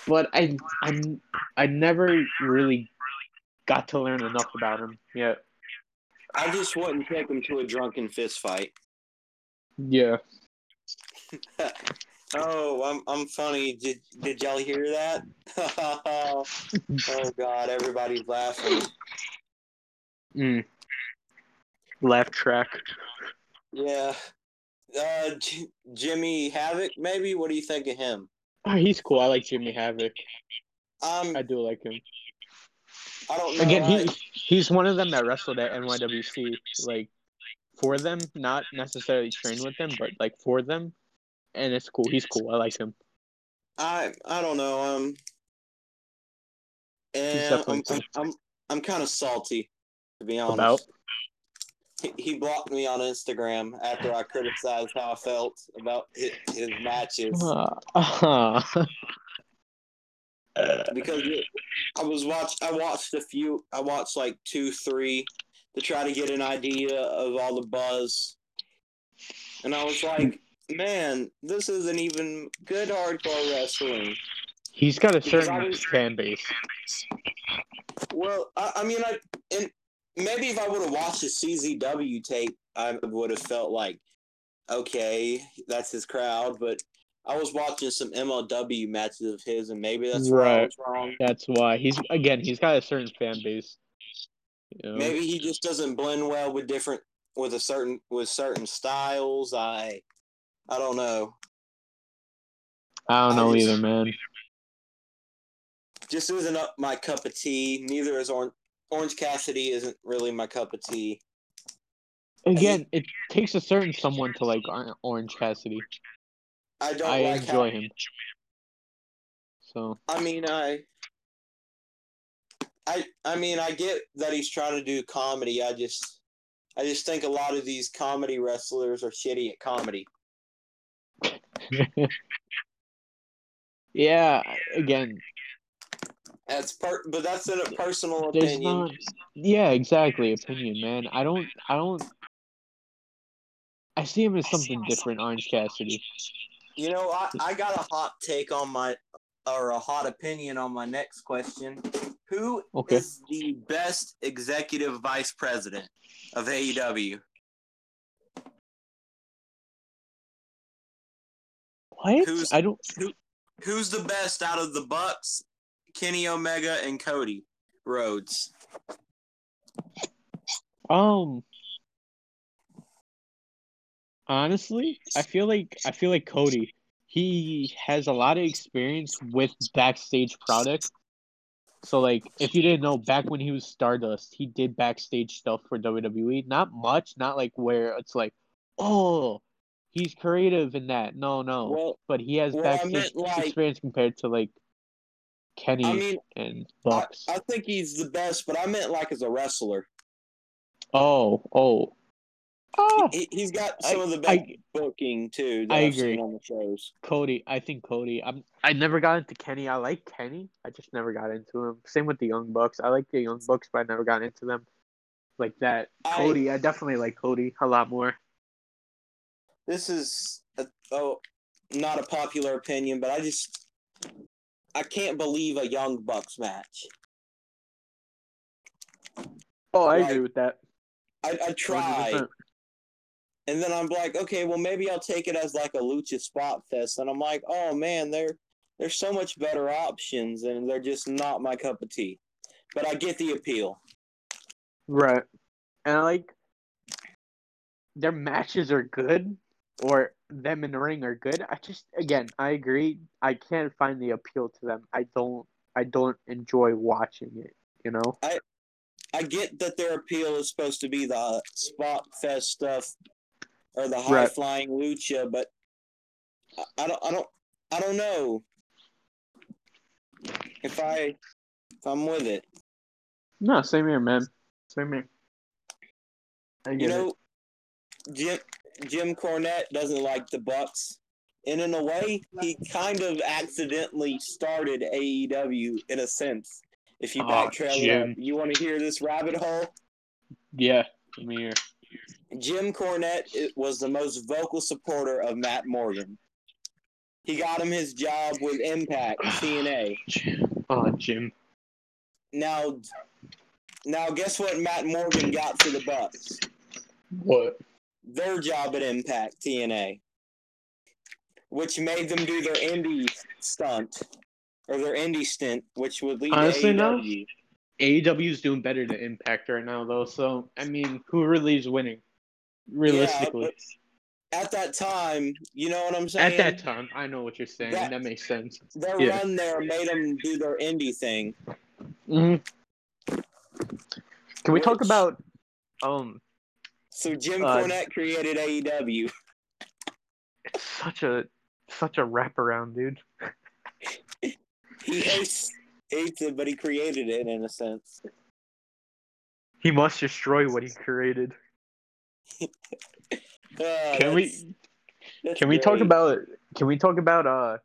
But I I'm I never really got to learn enough about him yet. I just wouldn't take him to a drunken fist fight. Yeah. Oh, I'm I'm funny. Did did y'all hear that? oh God, everybody's laughing. Mm. Laugh track. Yeah. Uh, J- Jimmy Havoc, maybe. What do you think of him? Oh, he's cool. I like Jimmy Havoc. Um, I do like him. I don't know. Again, I- he he's one of them that wrestled at NYWC, like for them, not necessarily train with them, but like for them, and it's cool. He's cool. I like him. I I don't know. Um, and I'm, I'm I'm I'm kind of salty, to be honest. About He, he blocked me on Instagram after I criticized how I felt about his, his matches uh, because I was watch I watched a few. I watched like two, three to try to get an idea of all the buzz, and I was like, man, this isn't even good hardcore wrestling. he's got a certain was- fan base. Well, I, I mean, I and maybe if I would have watched the CZW tape, I would have felt like, okay, that's his crowd. But I was watching some MLW matches of his, and maybe that's I Right. wrong. That's why he's again. He's got a certain fan base. You know? Maybe he just doesn't blend well with different with a certain with certain styles. I I don't know. I don't I know just- either, man. Just isn't up my cup of tea. Neither is Orange Orange Cassidy. Isn't really my cup of tea. Again, it takes a certain someone to like Or- Orange Cassidy. I don't I like enjoy him. So I mean, I, I, I mean, I get that he's trying to do comedy. I just, I just think a lot of these comedy wrestlers are shitty at comedy. yeah, again, That's per, but that's in a personal opinion. not. Yeah, exactly. Opinion, man. I don't. I don't. I see him as something different, Orange Cassidy. You know, I, I got a hot take on my or a hot opinion on my next question. Who is Okay. the best executive vice president of AEW? What? Who's- I don't. Who's the best out of the Bucks, Kenny Omega, and Cody Rhodes? Um. Honestly, I feel like I feel like Cody. He has a lot of experience with backstage product. So like, if you didn't know, back when he was Stardust, he did backstage stuff for WWE. Not much, not like where it's like, oh, he's creative in that. No, no. Well, but he has well, backstage meant, like- experience compared to like Kenny I mean, and I, Bucks. I think he's the best, but I meant like as a wrestler. oh, oh. Ah, He, he's got some I- of the best I- booking too. That I have seen agree. on the shows. Cody, I think Cody. I'm. I never got into Kenny. I like Kenny. I just never got into him. Same with the Young Bucks. I like the Young Bucks, but I never got into them like that. I- Cody, I definitely like Cody a lot more. This is a, oh, not a popular opinion, but I just I can't believe a Young Bucks match. Oh, I Like, agree with that. I, I tried, 100%. And then I'm like, okay, well maybe I'll take it as like a lucha spot fest, and I'm like, oh man, there there's so much better options, and they're just not my cup of tea. But I get the appeal. Right. And I like their matches are good or them in the ring are good. I just again, I agree. I can't find the appeal to them. I don't I don't enjoy watching it, you know? I I get that their appeal is supposed to be the spot fest stuff or the high Right. flying lucha, but I, don't I don't I don't know if I if I'm with it. No, same here, man. Same here. I You get know, Jim Jim Cornette doesn't like the Bucks. And in a way, he kind of accidentally started AEW in a sense. If you backtrack, it you want to hear this rabbit hole? Yeah. Let me hear. Jim Cornette was the most vocal supporter of Matt Morgan. He got him his job with Impact TNA. Oh, Jim. Now, now, guess what? Matt Morgan got for the Bucks. What? Their job at Impact TNA, which made them do their indie stunt or their indie stint, which would lead Honestly, to no. AEW. AEW is doing better than Impact right now, though. So, I mean, who really is winning? Realistically. Yeah, at that time, you know what I'm saying? At that time, I know what you're saying. That- That, makes sense. their yeah. run there made them do their indie thing. hmm Can we talk about um So Jim Uh, Cornette created AEW. it's such a such a wraparound, dude. He hates hates it, but he created it in a sense. He must destroy what he created. Uh, Can we that's- can we talk about can we talk about uh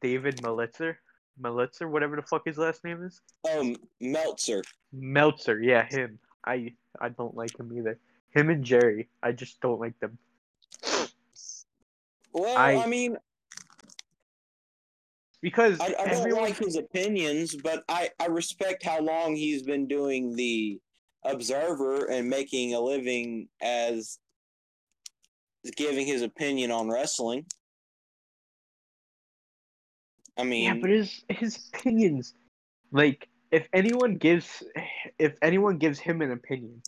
David Melitzer? Melitzer, whatever the fuck his last name is? um Meltzer? Meltzer, yeah, him. I I don't like him either. Him and Jerry, I just don't like them. Well, I, I- mean, Because I, I don't everyone like his opinions, but I I respect how long he's been doing the Observer and making a living as giving his opinion on wrestling. I mean, Yeah, but his his opinions, like if anyone gives if anyone gives him an opinion,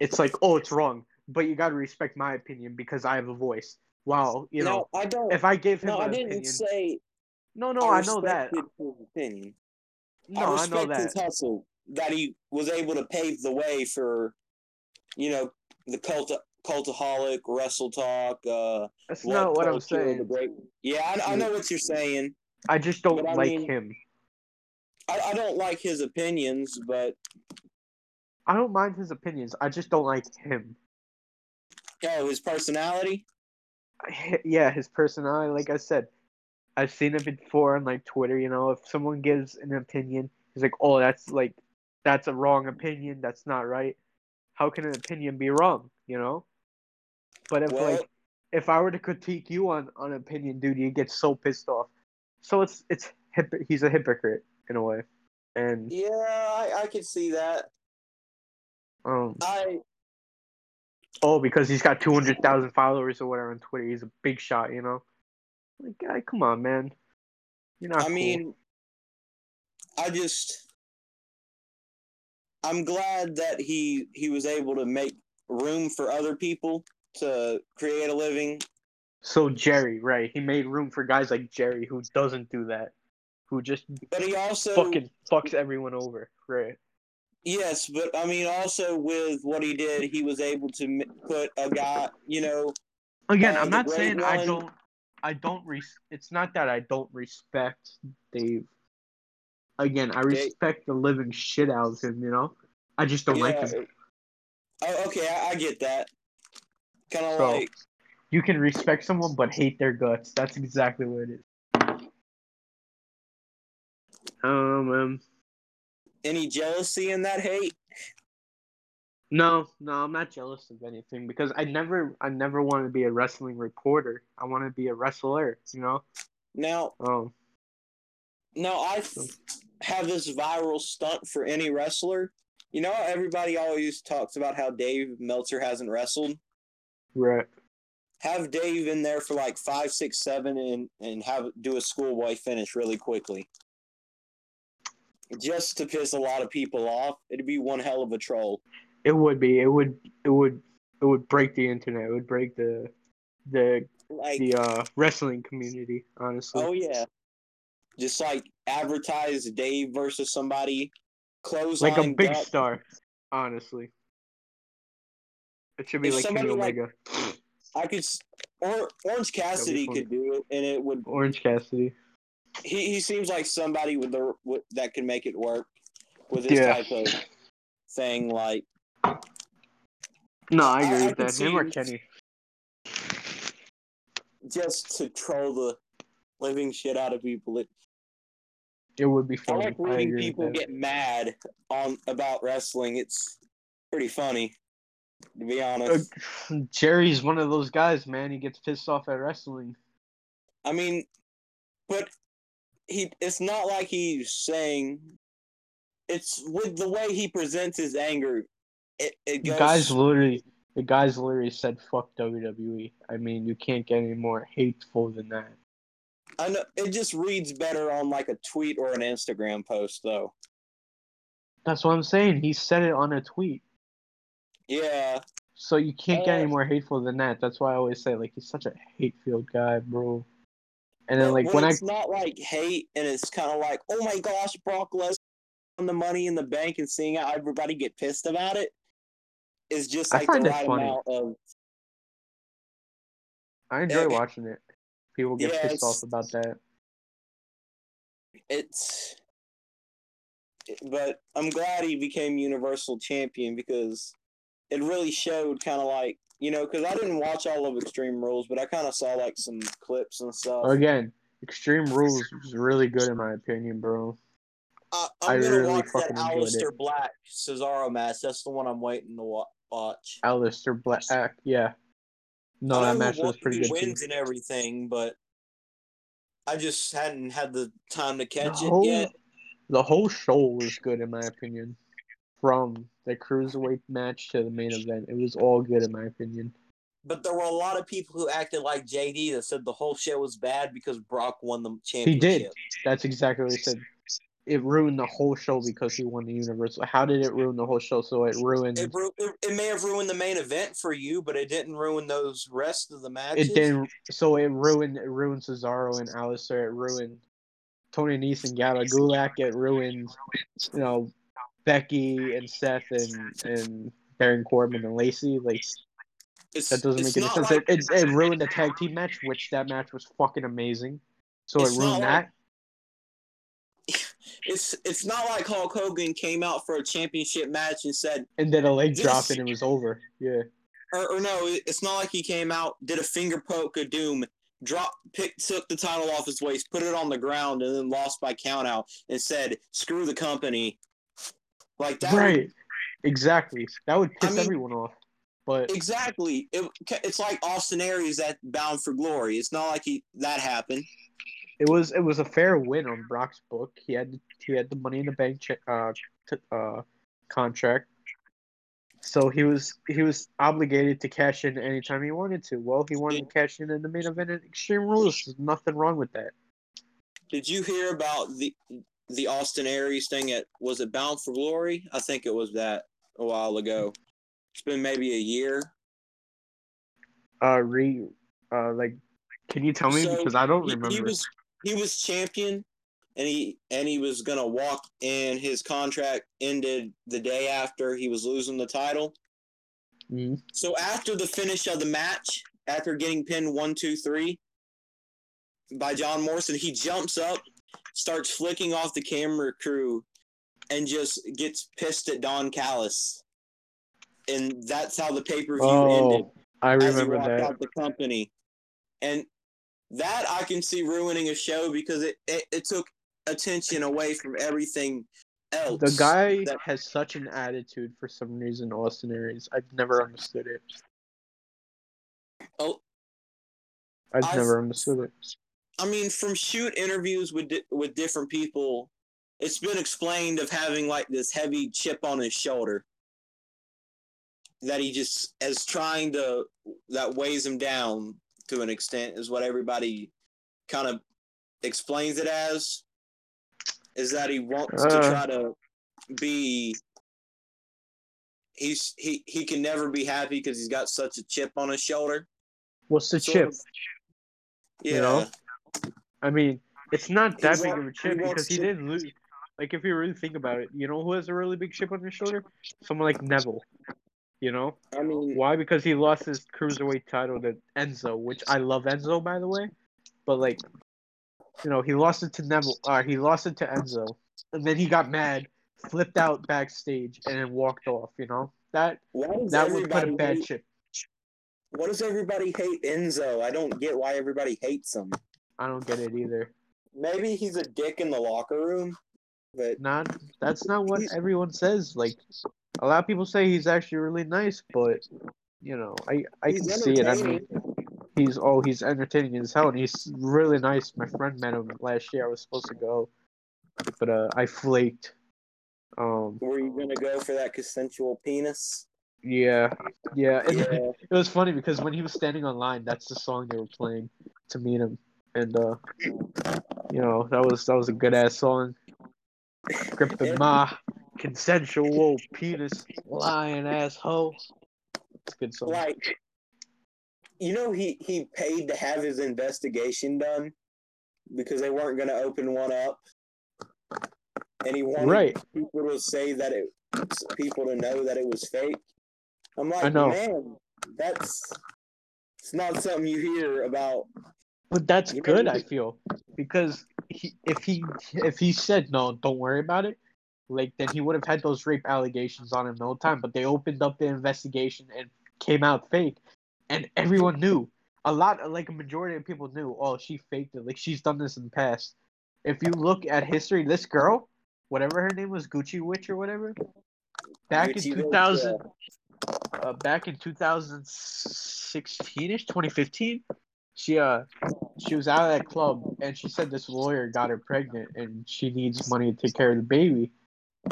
it's like oh it's wrong, but you gotta respect my opinion because I have a voice. Wow, you know I don't. if I give him no, I didn't opinion, say. no, no, I, know that. opinion. No, I I, know that. his hustle that he was able to pave the way for, you know, the cult cultaholic wrestle talk. Uh, That's not what I'm saying. great- Yeah, I, I know what you're saying. I just don't but I like mean- him. I, I don't like his opinions, but I don't mind his opinions. I just don't like him. oh, his personality. Yeah, his personality, like I said, I've seen it before on like Twitter. You know, if someone gives an opinion, he's like, "Oh, that's like, that's a wrong opinion. That's not right. How can an opinion be wrong?" You know. But if Well, like if I were to critique you on on opinion, dude, you get so pissed off. So it's it's hip, he's a hypocrite in a way, and Yeah, I, I can see that. um I oh because he's got two hundred thousand followers or whatever on Twitter, he's a big shot, you know. Like, guy, come on, man. You're not. I cool. mean, I just, I'm glad that he he was able to make room for other people to create a living. so Jerry, right? He made room for guys like Jerry who doesn't do that, who just But he also, fucking fucks everyone over, right? yes, but I mean, also with what he did, he was able to put a guy, you know, Again, Uh, I'm not saying I don't. I don't. Res- it's not that I don't respect Dave. Again, I Dave- respect the living shit out of him. You know, I just don't like him. Oh, okay, I, I get that. Kind of So- like, You can respect someone but hate their guts. That's exactly what it is. Um, um any jealousy in that hate? no, no, I'm not jealous of anything because I never, I never want to be a wrestling reporter. I want to be a wrestler. You know. Now, Um. No, I th- have this viral stunt for any wrestler. You know, everybody always talks about how Dave Meltzer hasn't wrestled. Right. Have Dave in there for like five, six, seven, and and have do a schoolboy finish really quickly, just to piss a lot of people off. It'd be one hell of a troll. It would be. It would. It would. It would break the internet. It would break the the Like, the uh wrestling community. Honestly. oh yeah, just like advertise Dave versus somebody, close like a big star. Honestly. It should be If like Kenny somebody, like, I could, or Orange Cassidy could do it, and it would Orange Cassidy. he, he seems like somebody with the with, that can make it work with this Yeah. type of thing. Like, No, I I- agree I with can that. Him or Kenny. just to troll the living shit out of people. It, It would be funny. I like reading agree people get mad on about wrestling. It's pretty funny, to be honest. Uh, Jerry's one of those guys, man. He gets pissed off at wrestling. I mean, but he it's not like he's saying. It's with the way he presents his anger. It it The goes. guys literally, the guys literally said "fuck WWE." I mean, you can't get any more hateful than that. I know it just reads better on like a tweet or an Instagram post, though. That's what I'm saying. He said it on a tweet. Yeah, So you can't get Uh, any more hateful than that. That's why I always say like he's such a hate-filled guy, bro. And then like when I it's not like hate, and it's kind of like, oh my gosh, Brock Lesnar on the Money in the Bank, and seeing how everybody get pissed about it is just like the right funny. amount of. I enjoy Yeah. watching it. People get Yeah, pissed off about that. It's. But I'm glad he became Universal Champion because it really showed kind of like you know because I didn't watch all of Extreme Rules, but I kind of saw like some clips and stuff. Again, Extreme Rules was really good in my opinion, bro. I, I I'm gonna really watch that it. Black Cesaro match. That's the one I'm waiting to watch. Aleister Black, yeah. No, I that know match who was won- pretty who good too. wins and everything, but I just hadn't had the time to The catch it whole, yet. the whole show was good in my opinion. From the cruiserweight match to the main event, it was all good in my opinion. But there were a lot of people who acted like JD that said the whole show was bad because Brock won the championship. He did. That's exactly what he said. It ruined the whole show because he won the Universal. How did it ruin the whole show? So it ruined. It, ru- it, it may have ruined the main event for you, but it didn't ruin those rest of the matches. It didn't. So it ruined. It ruined Cesaro and Aleister. It ruined Tony Nese and Gala Gulak. It ruined, you know, Becky and Seth and and Baron Corbin and Lacey. Like It's, that doesn't make any sense. like- it, it, ruined the tag team match, which that match was fucking amazing. So it ruined like- that. It's it's not like Hulk Hogan came out for a championship match and said, And then a leg drop and it was over. Yeah. or, or no, it's not like he came out, did a finger poke of doom, drop, pick, took the title off his waist, put it on the ground, and then lost by countout, and said, "Screw the company." Like that. would- Right. Exactly. That would piss I mean- everyone off. But Exactly. It, it's like Austin Aries at Bound for Glory. It's not like he that happened. It was it was a fair win on Brock's book. He had he had the money in the bank check, uh, t- uh, contract, so he was he was obligated to cash in anytime he wanted to. Well, he wanted to cash in in the main event at Extreme Rules. There's nothing wrong with that. Did you hear about the the Austin Aries thing at was it Bound for Glory? I think it was that a while ago. It's been maybe a year. Uh, re, uh, like, can you tell me So, because I don't remember. he was he was champion and he and he was gonna walk and his contract ended the day after he was losing the title. Mhm. So after the finish of the match, after getting pinned one, two, three by John Morrison, he jumps up, starts flicking off the camera crew, and just gets pissed at Don Callis. And that's how the pay per view ended. Oh, I as he remember that. the company. And that I can see ruining a show because it, it, it took attention away from everything else. The guy that- has such an attitude for some reason, Austin Aries. I've never understood it. Oh. I've I've- never understood it. I mean, from shoot interviews with di- with different people, it's been explained of having like this heavy chip on his shoulder that he just is trying to that weighs him down to an extent is what everybody kind of explains it as is that he wants to Uh. try to be he's he he can never be happy because he's got such a chip on his shoulder What's the chip? yeah You know? I mean, it's not He that big wa- of a chip wants because he to- didn't lose. Like, if you really think about it, you know who has a really big chip on his shoulder? Someone like Neville. You know i mean why? Because he lost his cruiserweight title to Enzo, which I love Enzo by the way, but like, you know, he lost it to Neville. Uh, he lost it to Enzo, and then he got mad, flipped out backstage, and then walked off. You know that that would put a bad hate- chip. Why does everybody hate Enzo? I don't get why everybody hates him. I don't get it either. Maybe he's a dick in the locker room, but Not that's not what everyone says. Like a lot of people say he's actually really nice, but you know, I I can see it. I mean, he's oh he's entertaining as hell, and he's really nice. My friend met him last year. I was supposed to go, but uh, I flaked. Um, Were you gonna go for that consensual penis? yeah, yeah. Yeah. it was funny because when he was standing online, that's the song they were playing to meet him, and uh, you know that was that was a good ass song. Gripping my consensual penis, lying asshole. It's a good song. Like, you know, he he paid to have his investigation done because they weren't gonna open one up, and he wanted Right. people to say that it people to know that it was fake. I'm like, I know. man, that's it's not something you hear about. But that's You know, good, I feel, because he, if he if he said no, don't worry about it, like then he would have had those rape allegations on him the whole time. But they opened up the investigation and came out fake, and everyone knew. A lot, like a majority of people knew. Oh, she faked it. Like she's done this in the past. If you look at history, this girl, whatever her name was, Gucci Witch or whatever, back Gucci in two thousand, uh, back in 2016ish 2015 she uh she was out of that club and she said this lawyer got her pregnant and she needs money to take care of the baby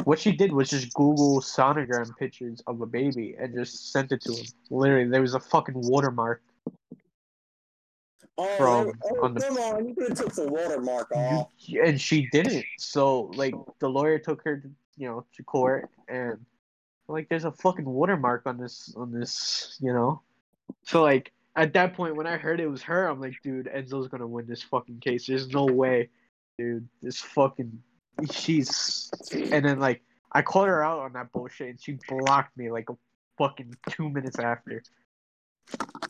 what she did was just google sonogram pictures of a baby and just sent it to him literally there was a fucking watermark Oh, from- oh, on the- come on! You could have took the watermark off. and she didn't so like the lawyer took her to you know to court and like there's a fucking watermark on this on this you know so like at that point when i heard it was her i'm like dude enzo's gonna win this fucking case there's no way dude this fucking she's and then like i called her out on that bullshit and she blocked me like a fucking two minutes after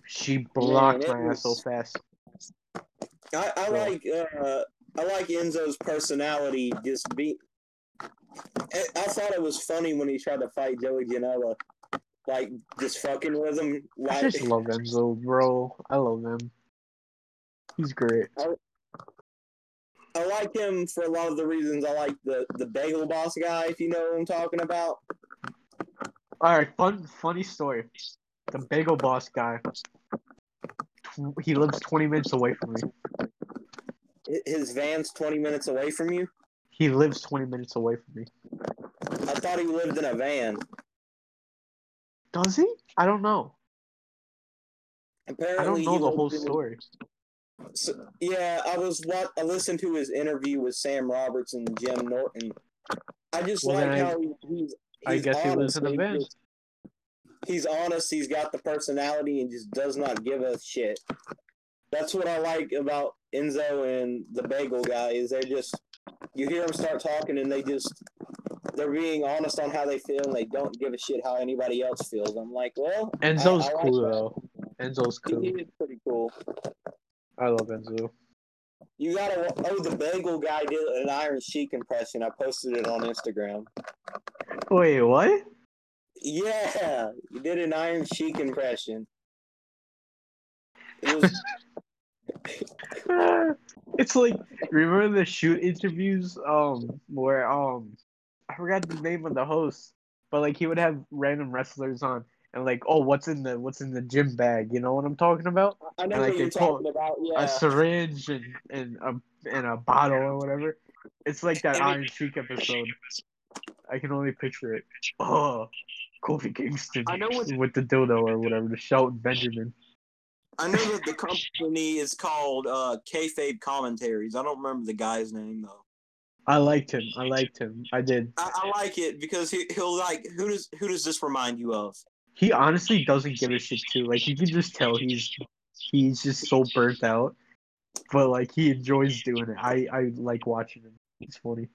she blocked it my ass so fast I, I So- like uh, I like Enzo's personality. Just be. I, I thought it was funny when he tried to fight Joey Janela, like just fucking with him. Like... I just love Enzo, bro. I love him. He's great. I like him for a lot of the reasons I like the the Bagel Boss guy. If you know what I'm talking about. All right, fun, funny story. the bagel boss guy. He lives 20 minutes away from me. His van's twenty minutes away from you. He lives 20 minutes away from me. I thought he lived in a van. Does he? I don't know. Apparently, I don't know the whole in- story. So, yeah, I was what I listened to his interview with Sam Roberts and Jim Norton. I just Well, like I- how he, he's, I he's guess he a He He's honest. He's got the personality and just does not give a shit. That's what I like about Enzo and the Bagel guy. Is they're just you hear them start talking and they just they're being honest on how they feel and they don't give a shit how anybody else feels. I'm like, well, Enzo's I like cool that. though. Enzo's he, cool. he is pretty cool. I love Enzo. You gotta. Oh, the bagel guy did an Iron Sheik impression. I posted it on Instagram. Wait, what? Yeah, he did an Iron Sheik impression. It was. it's like remember the shoot interviews um where um I forgot the name of the host, but like he would have random wrestlers on and like oh what's in the what's in the gym bag, you know what I'm talking about? I know Like what you're talking about. Yeah. A syringe and and a and a bottle or whatever. It's like that Iron Sheik episode. I can only picture it. Oh, Kofi Kingston I know what- with the dildo or whatever, the Shelton Benjamin. I know that the company is called uh, Kayfabe Commentaries. I don't remember the guy's name though. I liked him. I liked him. I did. I, I like it because he, he'll like who does who does this remind you of? He honestly doesn't give a shit too. Like you can just tell he's he's just so burnt out, but like he enjoys doing it. I I like watching him. He's funny.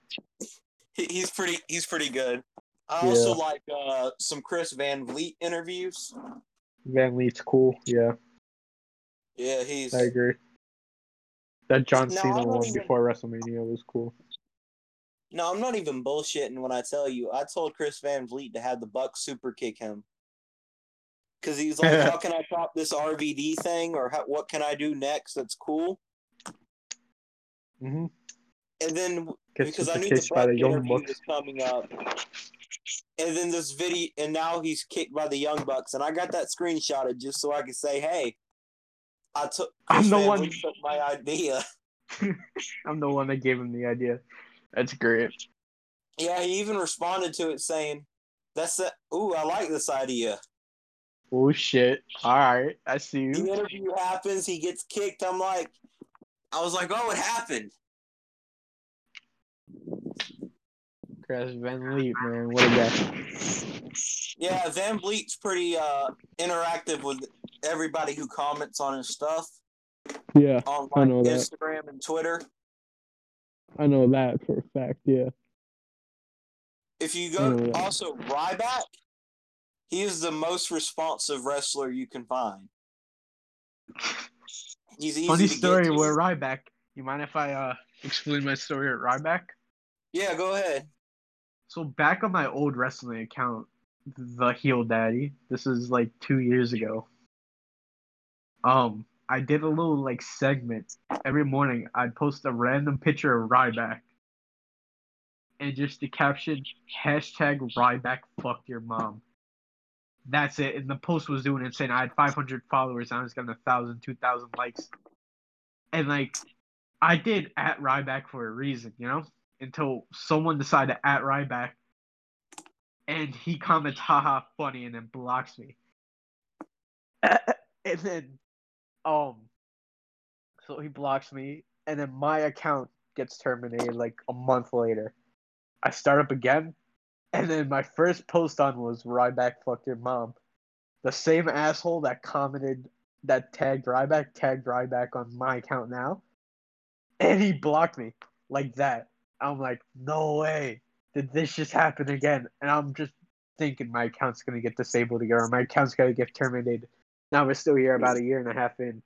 He, he's pretty he's pretty good. I Yeah. also like uh, some Chris Van Vliet interviews. Van Vliet's cool. Yeah, Yeah, he's I agree. That John No, Cena one even- before WrestleMania was cool. No, I'm not even bullshitting when I tell you. I told Chris Van Vliet to have the Bucks super kick him. Because he's like, how can I top this RVD thing? Or how, what can I do next that's cool? Mm-hmm. And then, because I knew the by Buck the Young interview Bucks. was coming up. And then this video, and now he's kicked by the Young Bucks. And I got that screenshotted just so I could say, hey, I took I'm the one- took my idea. I'm the one that gave him the idea. That's great. Yeah, he even responded to it saying, that's the, ooh, I like this idea. Oh shit! All right, I see you. The you. interview happens, he gets kicked. I'm like, I was like, oh, it happened. Chris Van Vliet, man, what a guy. Yeah, Van Vliet's pretty uh, interactive with everybody who comments on his stuff Yeah, on I like know that. Instagram and Twitter. I know that for a fact. Yeah. If you go, also Ryback, he is the most responsive wrestler you can find. He's easy Funny to story where Ryback. You mind if I uh explain my story at Ryback? Yeah, go ahead. So back on my old wrestling account, the Heel Daddy. This is like two years ago. Um, I did a little like segment every morning. I'd post a random picture of Ryback, and just the caption hashtag Ryback fucked your mom. That's it. And the post was doing insane. I had 500 followers. I was getting a thousand, two thousand likes, and like I did at Ryback for a reason, you know until someone decided to at Ryback and he comments haha funny and then blocks me. and then um so he blocks me and then my account gets terminated like a month later. I start up again and then my first post on was Ryback fucked your mom. The same asshole that commented that tagged Ryback tagged Ryback on my account now. And he blocked me like that. I'm like, no way. Did this just happen again? And I'm just thinking my account's gonna get disabled again, or my account's gonna get terminated. Now we're still here about a year and a half in.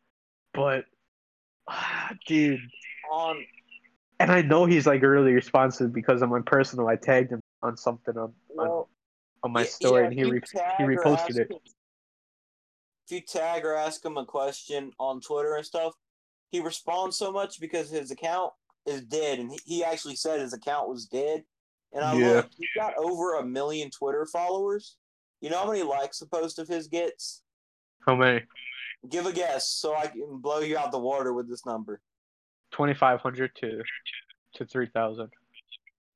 But ah, dude. On And I know he's like really responsive because on my personal I tagged him on something on, on, well, on my yeah, story yeah, and he re- he reposted it. him- If you tag or ask him a question on Twitter and stuff, he responds so much because his account is dead, and he, he actually said his account was dead. And I Yeah. looked, he's got over a million Twitter followers. You know how many likes a post of his gets? How many? Give a guess so I can blow you out the water with this number. Twenty five hundred to to three thousand.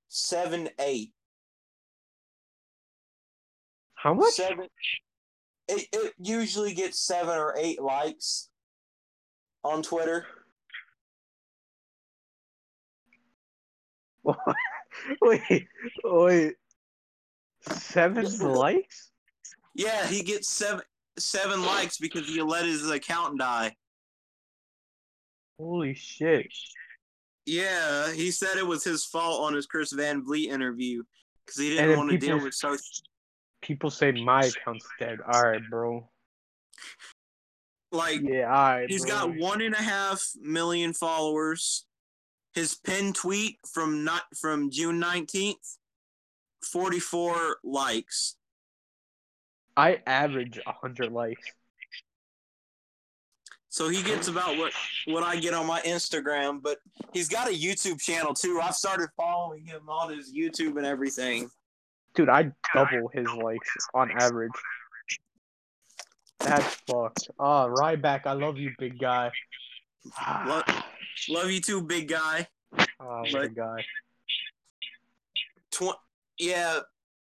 Seven, eight. How much? Seven. It, it usually gets seven or eight likes on Twitter. wait, wait. Seven likes? Yeah, he gets seven seven likes because he let his account die. Holy shit. Yeah, he said it was his fault on his Chris Van Vliet interview because he didn't want to deal people- with social. People say my account's dead. Alright, bro. Like Yeah, alright. he's bro. got one and a half million followers. His pinned tweet from not from June nineteenth, forty four likes. I average hundred likes. So he gets about what what I get on my Instagram, but he's got a YouTube channel too. I've started following him on his YouTube and everything. Dude, I double his likes on average. That's fucked. Ah, Ryback, I love you, big guy. Lo- Love you too, big guy. Ah, what a guy. Tw- yeah,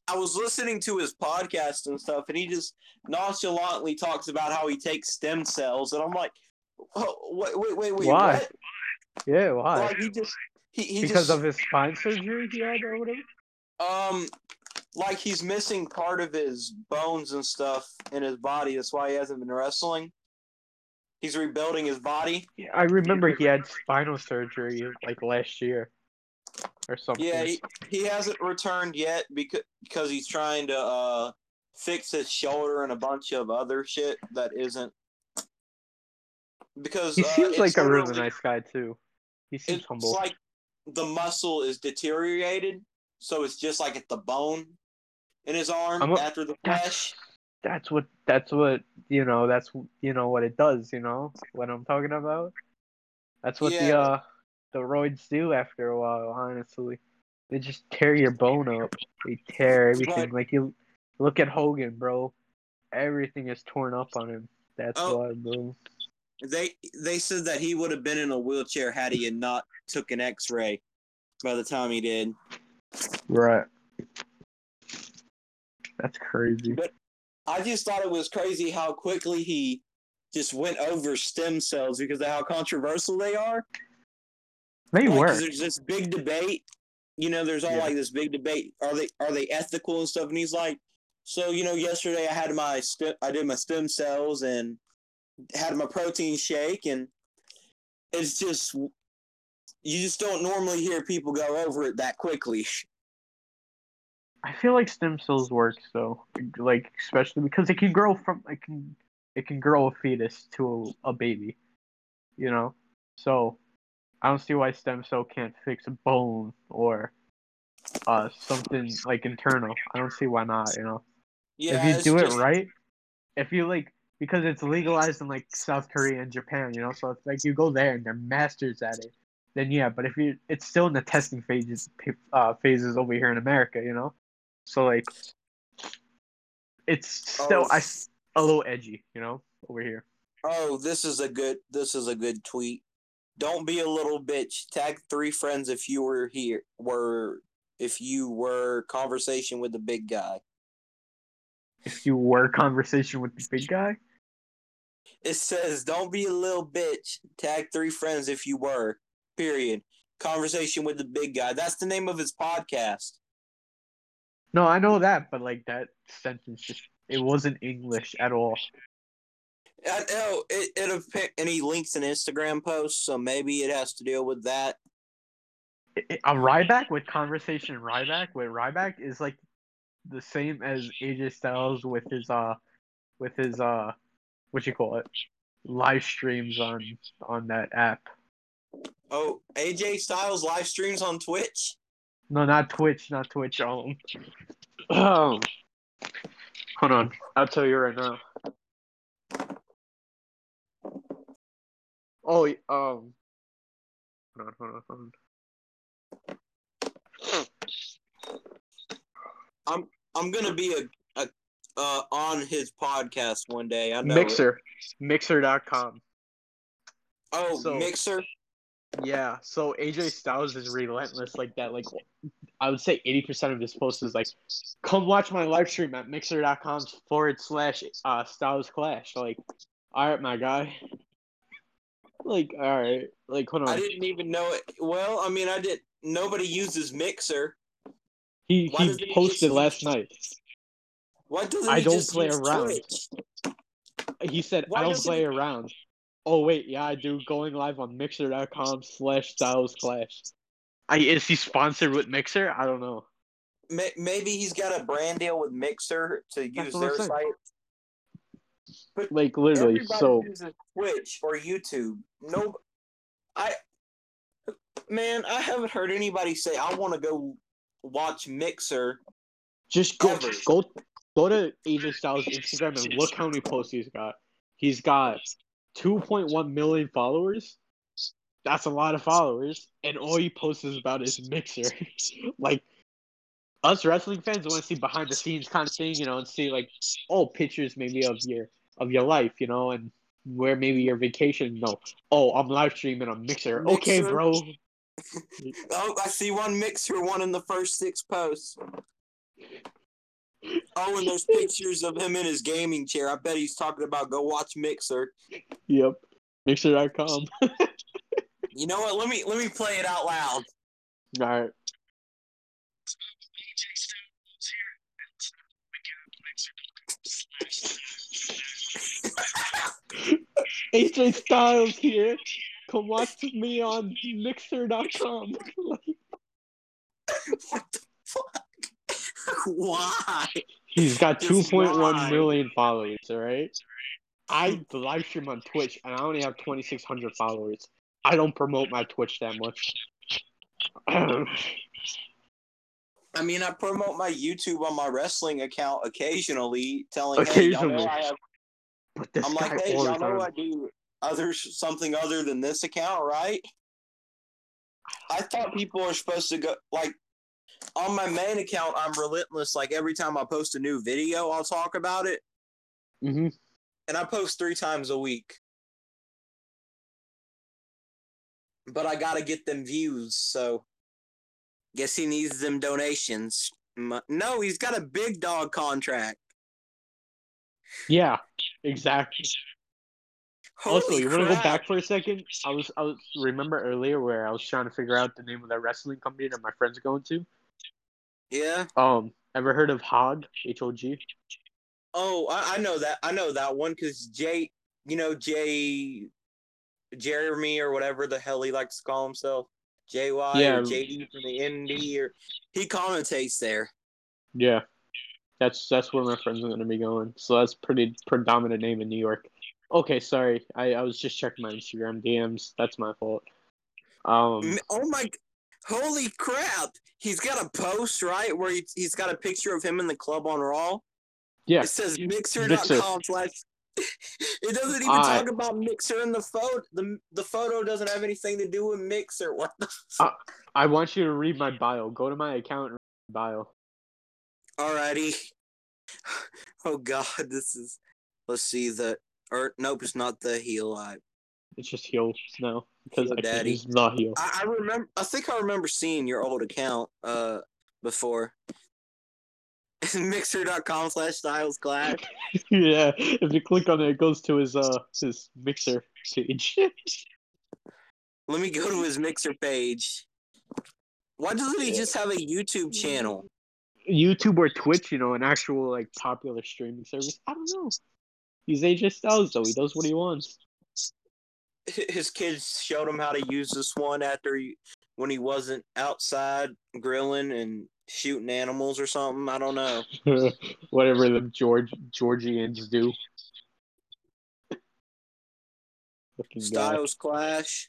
I was listening to his podcast and stuff, and he just nonchalantly talks about how he takes stem cells, and I'm like, oh, wait, wait, wait, wait, Why? what? Yeah, why? Like he just he, he because just, of his spine surgery he had or whatever? um like he's missing part of his bones and stuff in his body. That's why he hasn't been wrestling. He's rebuilding his body. Yeah, I remember he had spinal surgery like last year or something. Yeah, he, he hasn't returned yet because because he's trying to uh fix his shoulder and a bunch of other shit that isn't because He uh, seems it's like a really nice guy too. He seems It's humble. It's like the muscle is deteriorated, so it's just like at the bone in his arm a- after the flesh. that's what that's what you know. That's you know what it does. You know what I'm talking about. That's what the Yeah. uh the roids do after a while. Honestly, they just tear your bone up. They tear everything. Like you look at Hogan, bro. Everything is torn up on him. That's Oh. why, bro. They they said that he would have been in a wheelchair had he not took an X-ray by the time he did. Right. That's crazy. But- I just thought it was crazy how quickly he just went over stem cells because of how controversial they are. They Like, work. There's this big debate. You know, there's all Yeah. like this big debate. Are they are they ethical and stuff? And he's like, so you know, yesterday I had my stem, I did my stem cells and had my protein shake, and it's just you just don't normally hear people go over it that quickly. I feel like stem cells work though, like especially because it can grow from it can it can grow a fetus to a, a baby, you know. So I don't see why stem cell can't fix a bone or uh something like internal. I don't see why not, you know. Yeah, if you do it right, if you like because it's legalized in like South Korea and Japan, you know. So if like you go there and they're masters at it, then yeah. But if you, it's still in the testing phases uh, phases over here in America, you know. So like, it's still Oh. I a little edgy, you know, over here. Oh, this is a good this is a good tweet. Don't be a little bitch. Tag three friends if you were here were if you were conversation with the big guy. If you were conversation with the big guy, It says don't be a little bitch. Tag three friends if you were. Period. Conversation with the big guy. That's the name of his podcast. No, I know that, but like that sentence just it wasn't English at all. I know it, it and he links an Instagram post, so maybe it has to deal with that. A Ryback with conversation Ryback with Ryback is like the same as AJ Styles with his uh with his uh what you call it live streams on on that app. Oh, AJ Styles live streams on Twitch. No, not Twitch, not Twitch. Um, oh, hold on, I'll tell you right now. Oh, y- um, hold on, hold on, hold on. I'm I'm gonna be a, a uh, on his podcast one day. I know. it. Mixer, Mixer.com. Oh, So- Mixer. Yeah, so AJ Styles is relentless like that. Like, I would say 80% of his posts is like, come watch my live stream at mixer.com forward slash uh, Styles Clash. Like, all right, my guy. Like, all right. Like, hold on. I didn't even know it. Well, I mean, I did. Nobody uses Mixer. He, why he he posted just- last night. Why doesn't I he don't just play around. Twitch? He said, Why I don't play he- around. Oh, wait. Yeah, I do. Going live on mixer.com slash Styles Clash. I, is he sponsored with Mixer? I don't know. Maybe he's got a brand deal with Mixer to use their I'm saying. site. Like, literally. So, uses Twitch or YouTube. No, I man, I haven't heard anybody say I want to go watch Mixer. Just go Ever. go go to AJ Styles Instagram and look how many posts he's got. He's got 2.1 million followers. That's a lot of followers, and all he posts is about is Mixer. like us wrestling fans want to see behind the scenes kind of thing, you know, and see like oh pictures maybe of your of your life, you know, and where maybe your vacation. No, oh I'm live streaming on Mixer. Okay, bro. Oh, I see one Mixer, one in the first six posts. Oh, and there's pictures of him in his gaming chair. I bet he's talking about go watch Mixer. Yep. Mixer.com. You know what? Let me let me play it out loud. All right. AJ Styles here. Come watch me on Mixer.com. What the fuck? Why? He's got Just 2.1 why? million followers, all right? I hmm. live stream on Twitch and I only have 2,600 followers. I don't promote my Twitch that much. I mean, I promote my YouTube on my wrestling account occasionally, telling hey, Occasionally. I have. but this I'm guy like, hey, all y'all know time. I do other something other than this account, right? I thought people are supposed to go like on my main account. I'm relentless. Like every time I post a new video, I'll talk about it, hmm and I post three times a week. But I gotta get them views, so guess he needs them donations. No, he's got a big dog contract. Yeah, exactly. also, Holy you want to go back for a second? I was, I was remember earlier where I was trying to figure out the name of that wrestling company that my friend's going to. Yeah. Um, ever heard of Hog? H O G. Oh, I, I know that. I know that one because Jay, you know Jay, Jeremy or whatever the hell he likes to call himself, JY Yeah. or JD from the ND or he commentates there. Yeah, that's that's where my friends are gonna be going. So that's pretty predominant name in New York. Okay, sorry, I, I was just checking my Instagram DMs. That's my fault. Um, Oh my, holy crap! He's got a post right where he, he's got a picture of him in the club on Raw. yeah, It says mixer.com slash. It doesn't even I- talk about Mixer in the photo. The the photo doesn't have anything to do with Mixer. What the? Uh, I want you to read my bio. Go to my account and read my bio. Alrighty. Oh god, this is. Let's see the. Or nope, it's not the heel. I It's just heel now because Heel I can't daddy. use the heel. I I remember. I think I remember seeing your old account. Uh, before. Mixer.com slash Styles Clash. yeah, if you click on it, it goes to his uh his mixer page. Let me go to his Mixer page. Why doesn't he just have a YouTube channel? YouTube or Twitch, you know, an actual like popular streaming service. I don't know. He's AJ Styles though. He does what he wants. His kids showed him how to use this one after he, when he wasn't outside grilling and shooting animals or something. I don't know. Whatever the George Georgians do. Guy. Styles Clash.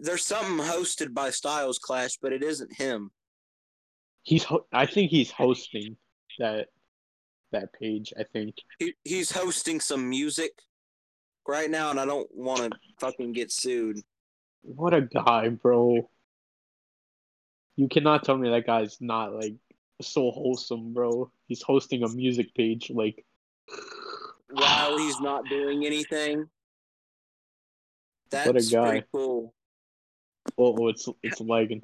There's something hosted by Styles Clash, but it isn't him. He's. Ho- I think he's hosting that that page. I think. He, he's hosting some music right now, and I don't want to fucking get sued. What a guy, bro. You cannot tell me that guy's not like so wholesome, bro. He's hosting a music page. Like, while he's not doing anything. That's What a guy. pretty cool. Oh, oh, it's it's lagging.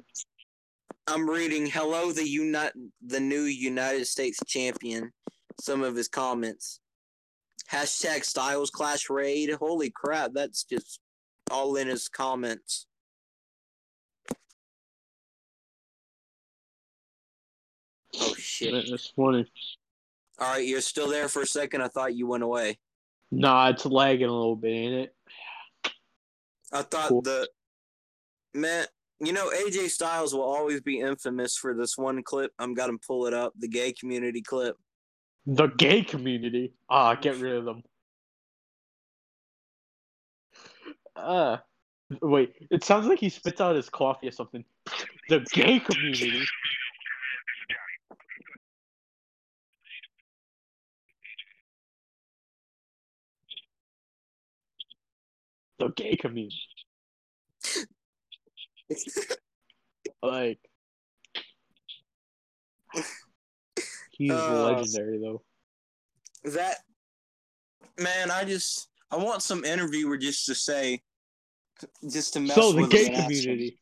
I'm reading "Hello, the Uni- the new United States champion." Some of his comments. Hashtag Styles Clash Raid. Holy crap, that's just all in his comments. Oh shit! That's funny. All right, you're still there for a second. I thought you went away. Nah, it's lagging a little bit, ain't it? I thought Cool. the man, you know, AJ Styles will always be infamous for this one clip. I'm gonna pull it up, the gay community clip. The gay community. Ah, get rid of them. Uh, wait. It sounds like he spits out his coffee or something. The gay community. The gay community. Like, he's Uh, legendary though. that man, I just I want some interviewer just to say, just to mess So the gay and ask him- community.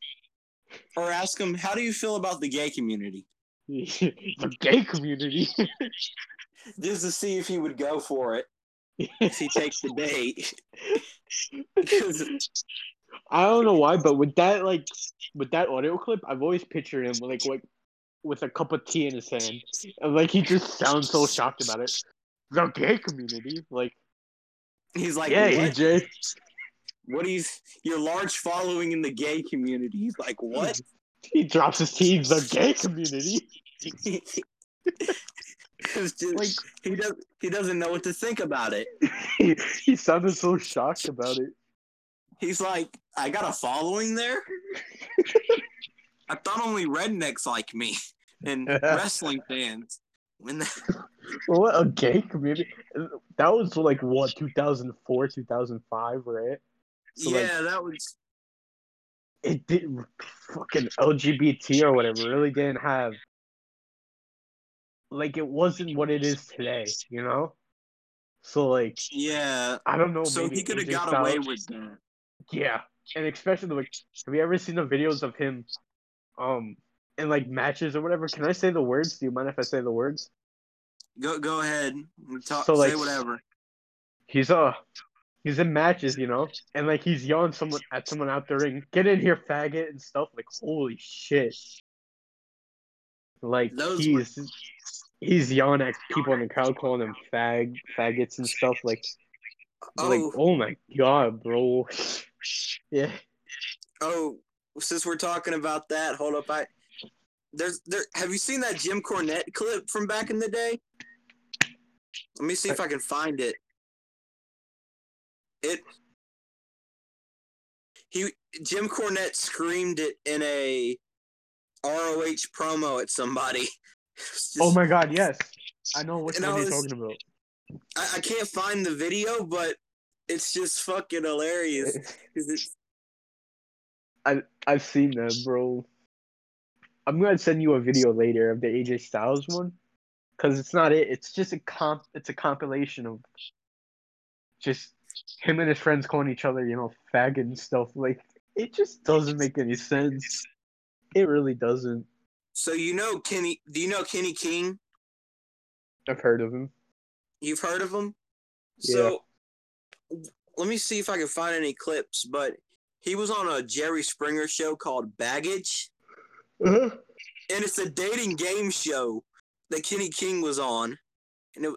or ask him, how do you feel about the gay community? the gay community. Just to see if he would go for it if he takes the bait. I don't know why, but with that like with that audio clip, I've always pictured him like like with a cup of tea in his hand, and like he just sounds so shocked about it. The gay community, like he's like, yeah, what? EJ, what he's your large following in the gay community. He's like, what? he drops his tea. The gay community, It's just- like he does he doesn't know what to think about it. he, he sounded so shocked about it. He's like, I got a following there. I thought only rednecks like me and wrestling fans. When the, What a gay community! That was like what 2004, 2005, right? So, like, yeah, that was it didn't fucking LGBT or whatever really didn't have like it wasn't what it is today, you know? So like yeah. I don't know. So he could have got away with that. Yeah, and especially like, have you ever seen the videos of him, um, in like matches or whatever? Can I say the words? Do you mind if I say the words? Go go ahead. Talk, So, like- say whatever. He's uh, he's in matches, you know, and like he's yelling someone at someone out the ring, "Get in here, faggot!" and stuff. Like holy shit! Like Those he's he's yelling at people in the crowd, calling them fag faggots and stuff. Like like Oh, oh my god, bro. Yeah. oh. Since we're talking about that, hold up. I there's there. Have you seen that Jim Cornette clip from back in the day? Let me see if I can find it. It. He Jim Cornette screamed it in a ROH promo at somebody. It's Oh my god, yes. I know what you're talking about. I, I can't find the video, but it's just fucking hilarious. it's, I've seen that, bro. I'm gonna send you a video later of the AJ Styles one, cause it's not it. It's just a comp. It's a compilation of just him and his friends calling each other, you know, faggot and stuff. Like it just doesn't make any sense. It really doesn't. so you know Kenny? Do you know Kenny King? I've heard of him. You've heard of him? So let me see if I can find any clips, but he was on a Jerry Springer show called Baggage, Uh-huh. and it's a dating game show that Kenny King was on, and, it,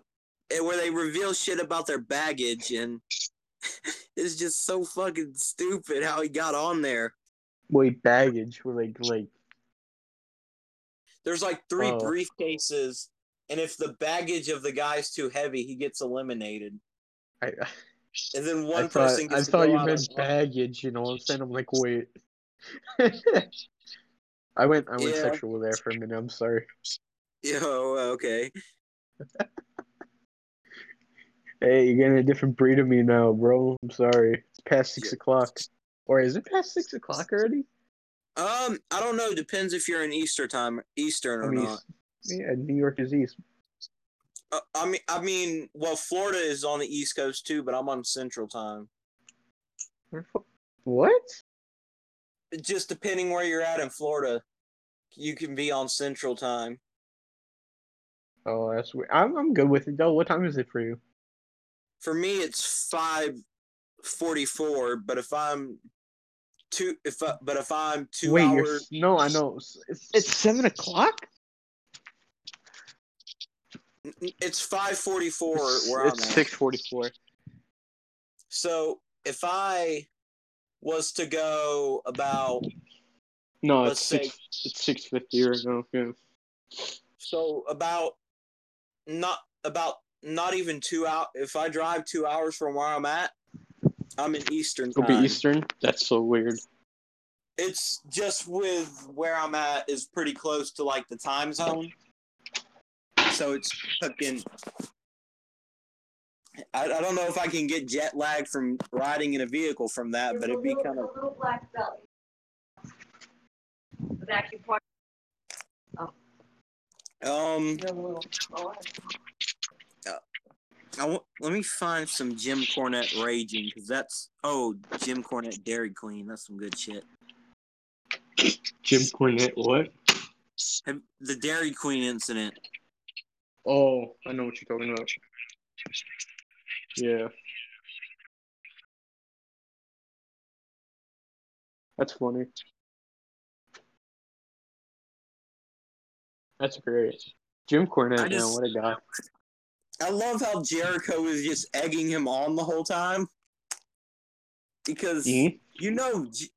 and where they reveal shit about their baggage, and it's just so fucking stupid how he got on there. Wait, baggage. We're like, like, There's like three Oh. briefcases, and if the baggage of the guy's too heavy, he gets eliminated. I, And then I one thought, person I to thought you meant baggage. You know what I'm saying? I'm like, wait. I went, I went Yeah. sexual there for a minute. I'm sorry. Yo, okay. Hey, you're getting a different breed of me now, bro. I'm sorry. It's past six Yeah. o'clock. Or is it past six o'clock already? Um, I don't know. Depends if you're in Easter time, Eastern or I mean, not. yeah, New York is east. Uh, I mean, I mean, well, Florida is on the East Coast too, but I'm on Central Time. What? Just depending where you're at in Florida, you can be on Central Time. Oh, that's weird. I'm I'm good with it though. What time is it for you? For me, it's five forty-four. But if I'm two, if I, but if I'm two Wait, hours, no, I know. It's, it's seven o'clock. It's five forty-four It's, where it's I'm at. six forty-four. So if I was to go about No, it's say- six. It's six fifty right now. Yeah. so about not about not even two out. If I drive two hours from where I'm at, I'm in Eastern It'll time. be Eastern. That's so weird. It's just with where I'm at is pretty close to like the time zone. So it's fucking. I, I don't know if I can get jet lag from riding in a vehicle from that, but it'd be kind of. little black belly. It's actually part Um, of the little. Oh, I w- let me find some Jim Cornette raging because that's oh Jim Cornette Dairy Queen. That's some good shit. Jim Cornette. What? Have, the Dairy Queen incident. Oh, I know what you're talking about. Yeah. That's funny. That's great. Jim Cornette, I man, what a guy. I love how Jericho was just egging him on the whole time because Mhm. you know J-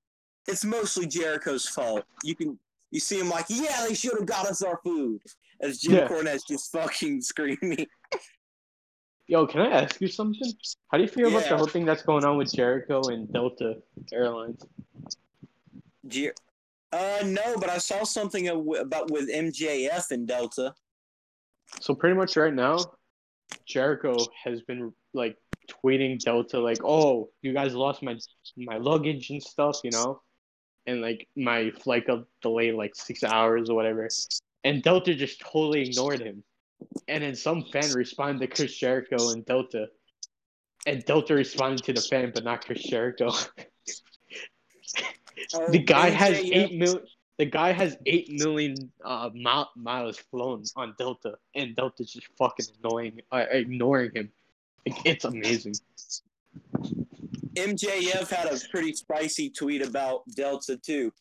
it's mostly Jericho's fault. You can you see him like, yeah, they should have got us our food. As Jim Yeah. Just fucking screaming. Yo, can I ask you something? How do you feel about the whole thing that's going on with Jericho and Delta Airlines? Jer- uh, no, but I saw something about with MJF and Delta. So pretty much right now, Jericho has been like tweeting Delta like, "Oh, you guys lost my my luggage and stuff, you know, and like my flight got delayed like six hours or whatever." And Delta just totally ignored him. And then some fan responded to Chris Jericho and Delta, and Delta responded to the fan, but not Chris Jericho. Oh, the guy has eight mil. The guy has eight million uh, mile, miles flown on Delta, and Delta's just fucking annoying, uh, ignoring him. Like, it's amazing. MJF had a pretty spicy tweet about Delta too.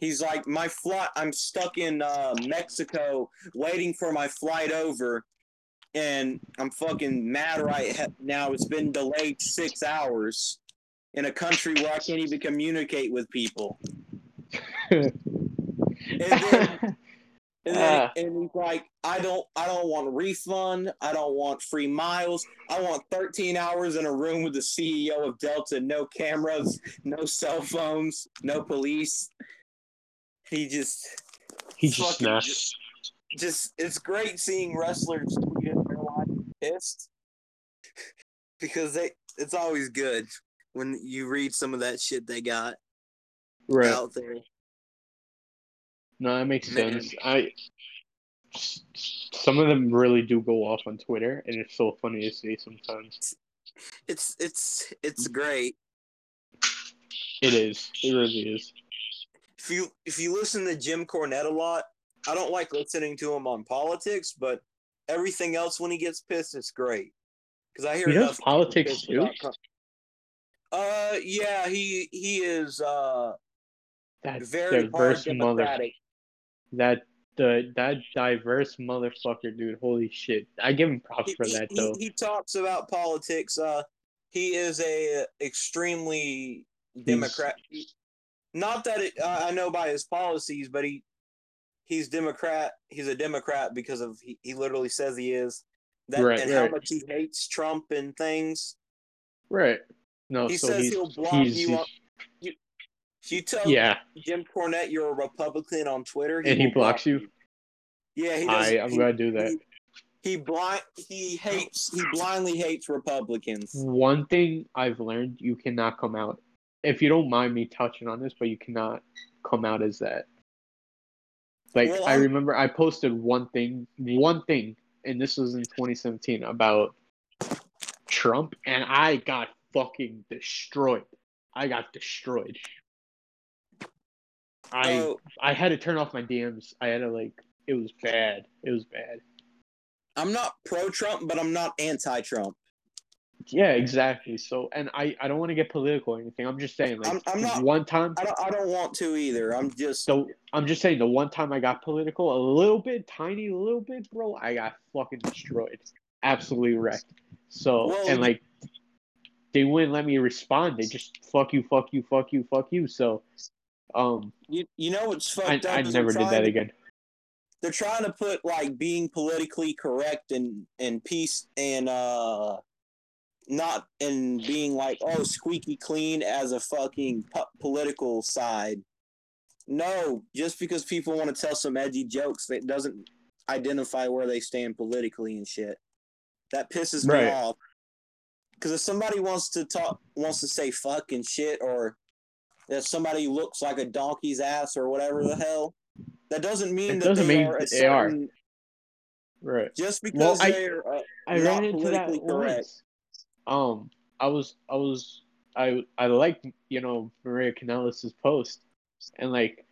He's like, my flight. I'm stuck in uh, Mexico waiting for my flight over, and I'm fucking mad right now. It's been delayed six hours in a country where I can't even communicate with people. And then, and, then, Ah. and he's like, I don't, I don't want a refund. I don't want free miles. I want 13 hours in a room with the CEO of Delta. No cameras, no cell phones, no police. He just, he just fucking snaps. just, it's great seeing wrestlers tweet in their life pissed because they, it's always good when you read some of that shit they got Right. out there. No, that makes Man. sense. I. Some of them really do go off on Twitter, and it's so funny to see sometimes. It's, it's, it's great. It is. It really is. If you if you listen to Jim Cornette a lot, I don't like listening to him on politics, but everything else when he gets pissed, it's great because I hear He does enough politics too? Uh, yeah, he he is uh That very diverse mother. That the that diverse motherfucker, dude. Holy shit! I give him props He, for that he- though. he talks about politics. Uh, he is a extremely Democrat. Not that it, uh, I know by his policies, but he he's Democrat. He's a Democrat because of he, he literally says he is. That Right, and how much he hates Trump and things. Right. No, He so says he'll block you on- If you tell yeah, Jim Cornette you're a Republican on Twitter, and he will block blocks you. Yeah, he does. I I'm he, gonna do that. He, he blind he hates he blindly hates Republicans. One thing I've learned: you cannot come out. If you don't mind me touching on this, but you cannot come out as that. Like Well, I remember, I posted one thing, one thing and this was in 2017 about Trump, and I got fucking destroyed. I got destroyed. I So, I had to turn off my DMs. I had to like it was bad. It was bad. I'm not pro Trump, but I'm not anti Trump. Yeah, exactly. So, and I I don't want to get political or anything. I'm just saying like I'm- I'm not- one time. I don't, I don't want to either. I'm just So I'm just saying the one time I got political, a little bit, tiny little bit, bro, I got fucking destroyed, absolutely wrecked. So Well, and like they wouldn't let me respond. They just fuck you, fuck you, fuck you, fuck you. So um, you, you know what's I, fucked up. I never did that to- again. They're trying to put like being politically correct and and peace and uh not and being like oh squeaky clean as a fucking po- political side. No, just because people want to tell some edgy jokes, that doesn't identify where they stand politically and shit. That pisses me Right. off. Because if somebody wants to talk, wants to say fuck and shit, or that somebody looks like a donkey's ass or whatever the hell, that doesn't mean It that doesn't they mean are a that they are. Right. Just Well, because I- they're uh, I not ran into that politically correct. once. Um, I was, I was, I, I liked, you know, Maria Kanellis' post, and like,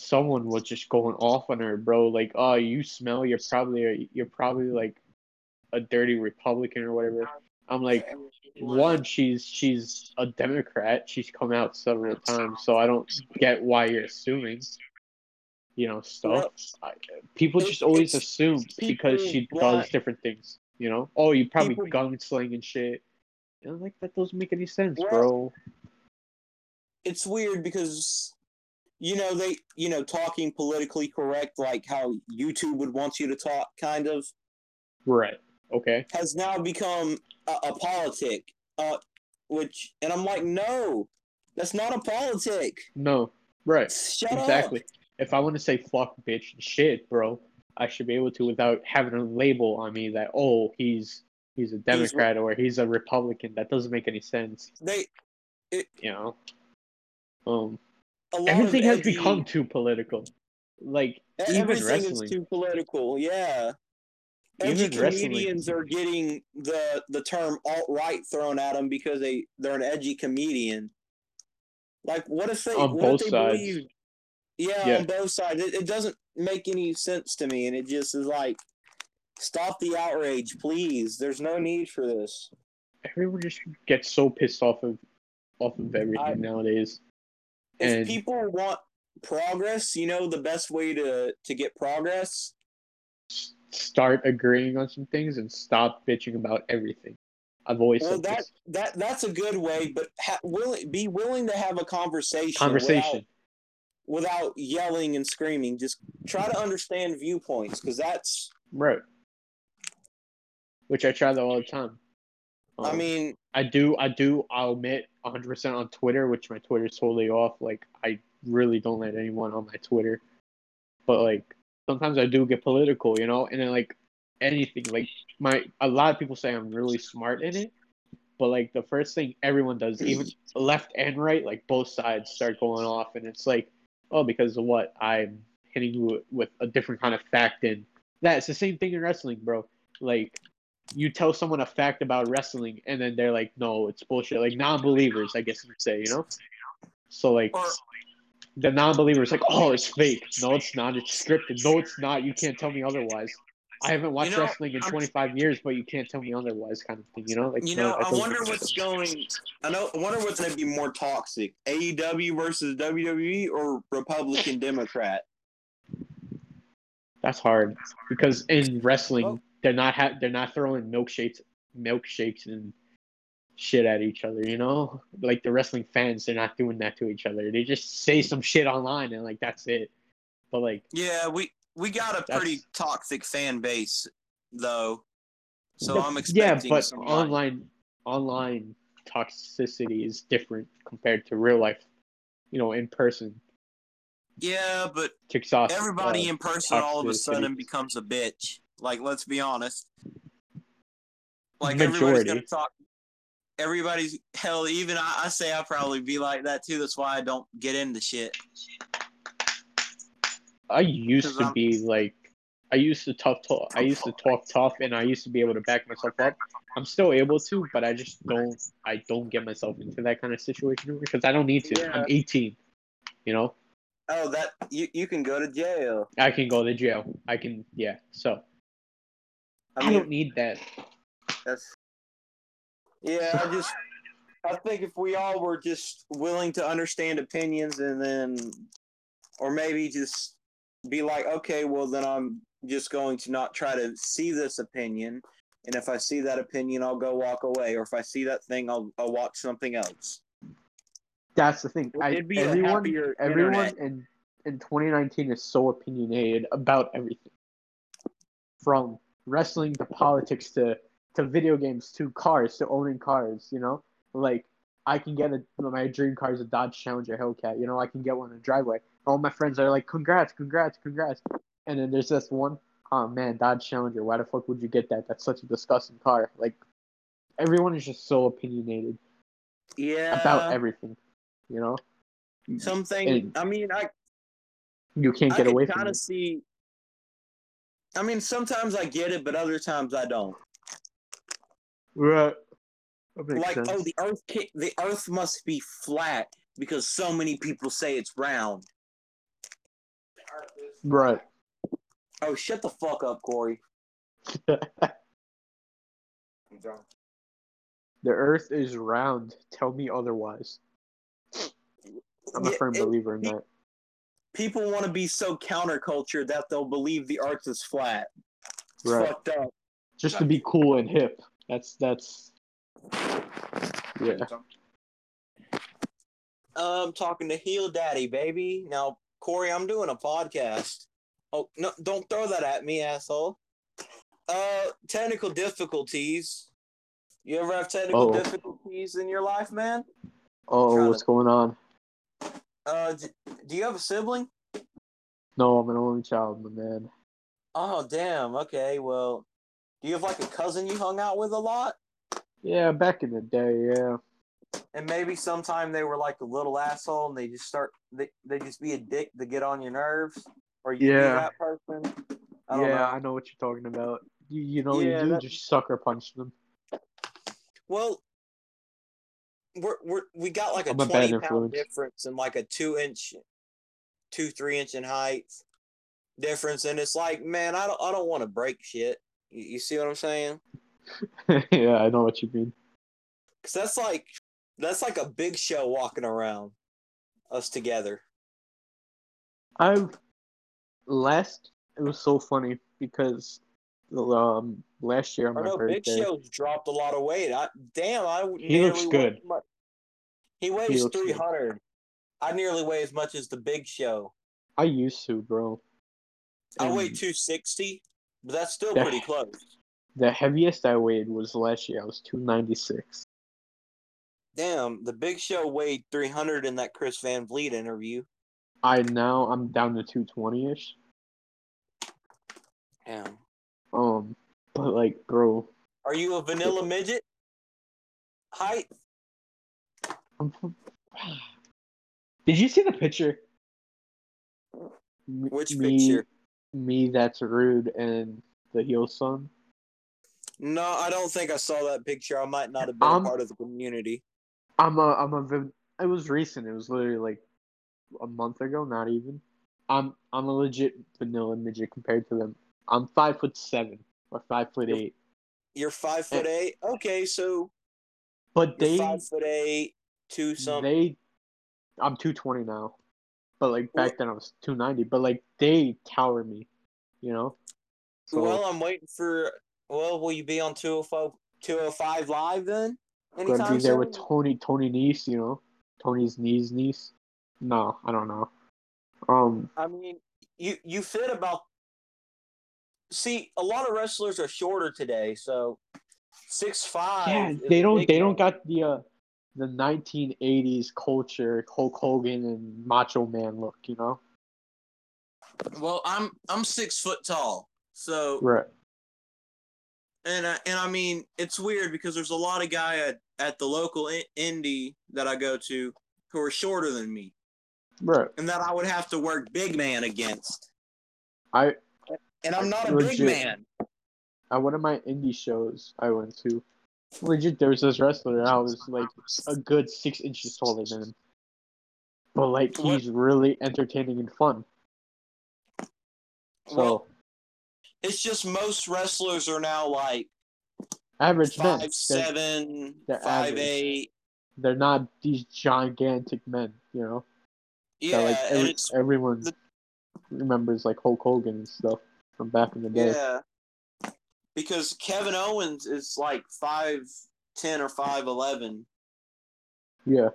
someone was just going off on her, bro. Like, oh, you smell. You're probably, a, you're probably like a dirty Republican or whatever. I'm like, one, she's she's a Democrat. She's come out several times, so I don't get why you're assuming, you know, stuff. I, people just always assume because she does different things. You know, oh, you probably People- gunsling shit. And I'm like, that doesn't make any sense, Well, bro. it's weird because you know they you know talking politically correct like how YouTube would want you to talk kind of Right. Okay. has now become a, a politic uh which and I'm like no that's not a politic No. Right. shut exactly. up If I want to say fuck, bitch, shit, bro, I should be able to without having a label on me that oh he's he's a Democrat or he's a Republican. That doesn't make any sense. they You know. Um. Everything has edgy- become too political. Like even wrestling. is too political yeah Even edgy wrestling. comedians are getting the the term alt right thrown at them because they they're an edgy comedian. Like, what if they On what both if they sides. believe? Yeah, Yeah. on both sides. It, it doesn't make any sense to me, and it just is like, stop the outrage, please. There's no need for this. everyone just gets so pissed off of off of everything I- nowadays. If And- people want progress, you know the best way to to get progress. Start agreeing on some things and stop bitching about everything. I've always Well, said that this. that that's a good way, but ha- willing be willing to have a conversation. conversation. without, without yelling and screaming. Just try to understand viewpoints because that's. Right. Which I try that all the time. I Um, mean, I do, I do, I'll admit 100% on Twitter, which my Twitter's totally off. Like, I really don't let anyone on my Twitter. But, like, sometimes I do get political, you know? And then, like, anything, like, my, a lot of people say I'm really smart in it. But, like, the first thing everyone does, even left and right, like, both sides start going off. And it's like, oh, because of what? I'm hitting you with- with a different kind of fact. And that's the same thing in wrestling, bro. Like, you tell someone a fact about wrestling and then they're like, no, it's bullshit. Like non-believers, I guess you'd say, you know. So like or the non-believers, like, oh, it's fake. No, it's not. It's scripted. No, it's not. You can't tell me otherwise. I haven't watched know, wrestling in I'm- 25 years, but you can't tell me otherwise, kind of thing. You know, like you know, that I doesn't wonder what's going. I know. I wonder what's going to be more toxic: AEW versus WWE or Republican Democrat. That's hard because in wrestling, they're not ha- they're not throwing milkshakes, milkshakes and shit at each other. You know, like the wrestling fans, they're not doing that to each other. They just say some shit online and like that's it. But like, Yeah, we we got a pretty toxic fan base, though. So the- I'm expecting yeah, but some online online toxicity is different compared to real life. You know, in person Yeah, but off. everybody uh, in person all of a sudden becomes a bitch. Like, let's be honest. Like everybody's gonna talk. Everybody's hell. Even I, I say I'll probably be like that too. That's why I don't get into shit. I used to I'm- be like I used to tough talk. I used to talk tough, and I used to be able to back myself up. I'm still able to, but I just don't. I don't get myself into that kind of situation because I don't need to. Yeah. I'm 18. You know, Oh, that you you can go to jail. I can go to jail. I can, yeah. So I I, don't need that. that's yeah. I just I think if we all were just willing to understand opinions and then, or maybe just be like, okay, well then I'm just going to not try to see this opinion, and if I see that opinion, I'll go walk away, or if I see that thing, I'll I'll watch something else. That's the thing. I, It'd be everyone, happier everyone internet. in in 2019 is so opinionated about everything, from wrestling to politics to to video games to cars to owning cars. You know, like I can get a my dream car is a Dodge Challenger Hellcat. You know, I can get one in the driveway. All my friends are like, "Congrats, congrats, congrats!" And then there's this one, oh man, Dodge Challenger. Why the fuck would you get that? That's such a disgusting car. Like, everyone is just so opinionated Yeah, about everything. You know, something. And- I mean, I you can't I get away from kind of see. I mean, sometimes I get it, but other times I don't. Right. Like, oh, sense. oh, the Earth, ca- the Earth must be flat because so many people say it's round. right. Oh, shut the fuck up, Corey. The Earth is round. Tell me otherwise. I'm a Yeah, firm believer in that. People want to be so counterculture that they'll believe the Earth is flat. It's Right. fucked up. Just to be cool and hip. That's that's. Yeah. I'm talking to Heel Daddy, baby. Now, Corey, I'm doing a podcast. Oh no! Don't throw that at me, asshole. Uh, technical difficulties. You ever have technical Uh-oh. difficulties in your life, man? Oh, what's to- going on? Uh, d- do you have a sibling? No, I'm an only child, my man. Oh, damn. Okay, well, do you have like a cousin you hung out with a lot? Yeah, back in the day, yeah. And maybe sometime they were like a little asshole and they just start they, they just be a dick to get on your nerves, or you Yeah. be that person. I don't yeah, know. I know what you're talking about. You, you know, Yeah, you that- just sucker punch them. Well, we're, we're we got like a I'm a twenty pound influence. difference and like a two inch, two three inch in height difference, and it's like, man, I don't I don't want to break shit. You, you see what I'm saying? yeah, I know what you mean. Because that's like that's like a big show walking around us together. I've last it was so funny because um last year on I my know Big birthday Show's dropped a lot of weight. I damn, I He looks good. weigh He weighs three hundred. I nearly weigh as much as the Big Show. I used to, bro. I weigh two sixty, but that's still Yeah. pretty close. The heaviest I weighed was last year. I was two ninety six. Damn, the Big Show weighed three hundred in that Chris Van Vliet interview. I now I'm down to two twenty ish. Damn. Um, but like, bro, Are you a vanilla midget? Height? Did you see the picture? Which me, picture? Me, that's rude, and the heel son. No, I don't think I saw that picture. I might not have been Um, a part of the community. I'm a I'm a it was recent. It was literally like a month ago, not even. I'm I'm a legit vanilla midget compared to them. I'm five foot seven or five foot eight. You're five foot eight. Okay, so But they five foot eight, two something. they I'm two twenty now. But like back then I was two ninety. But like they tower me, you know? So well, I'm waiting for. Well, will you be on 205, 205 live then? I'm gonna be Anytime there with? Tony Tony Nese, you know? Tony's niece niece. No, I don't know. Um I mean, you you fit about. See, a lot of wrestlers are shorter today, so six five. Yeah, they don't. They don't got the uh, the 1980s culture, Hulk Hogan and Macho Man look. You know, Well, I'm I'm six foot tall, so right? and I, and I mean it's weird because there's a lot of guy at at the local in- indie that I go to who are shorter than me, Right. and that I would have to work big man against. I and I'm not a Legit. big man. At one of my indie shows I went to, legit, there was this wrestler. and I was like a good six inches taller than him, but like What- he's really entertaining and fun. So Well, It's just most wrestlers are now like average men, five they're, seven, they're five average. eight. they're not these gigantic men, you know. Yeah, that, like and every, it's everyone the- remembers like Hulk Hogan and stuff from back in the day. yeah. Because Kevin Owens is like five ten or five eleven, Yeah,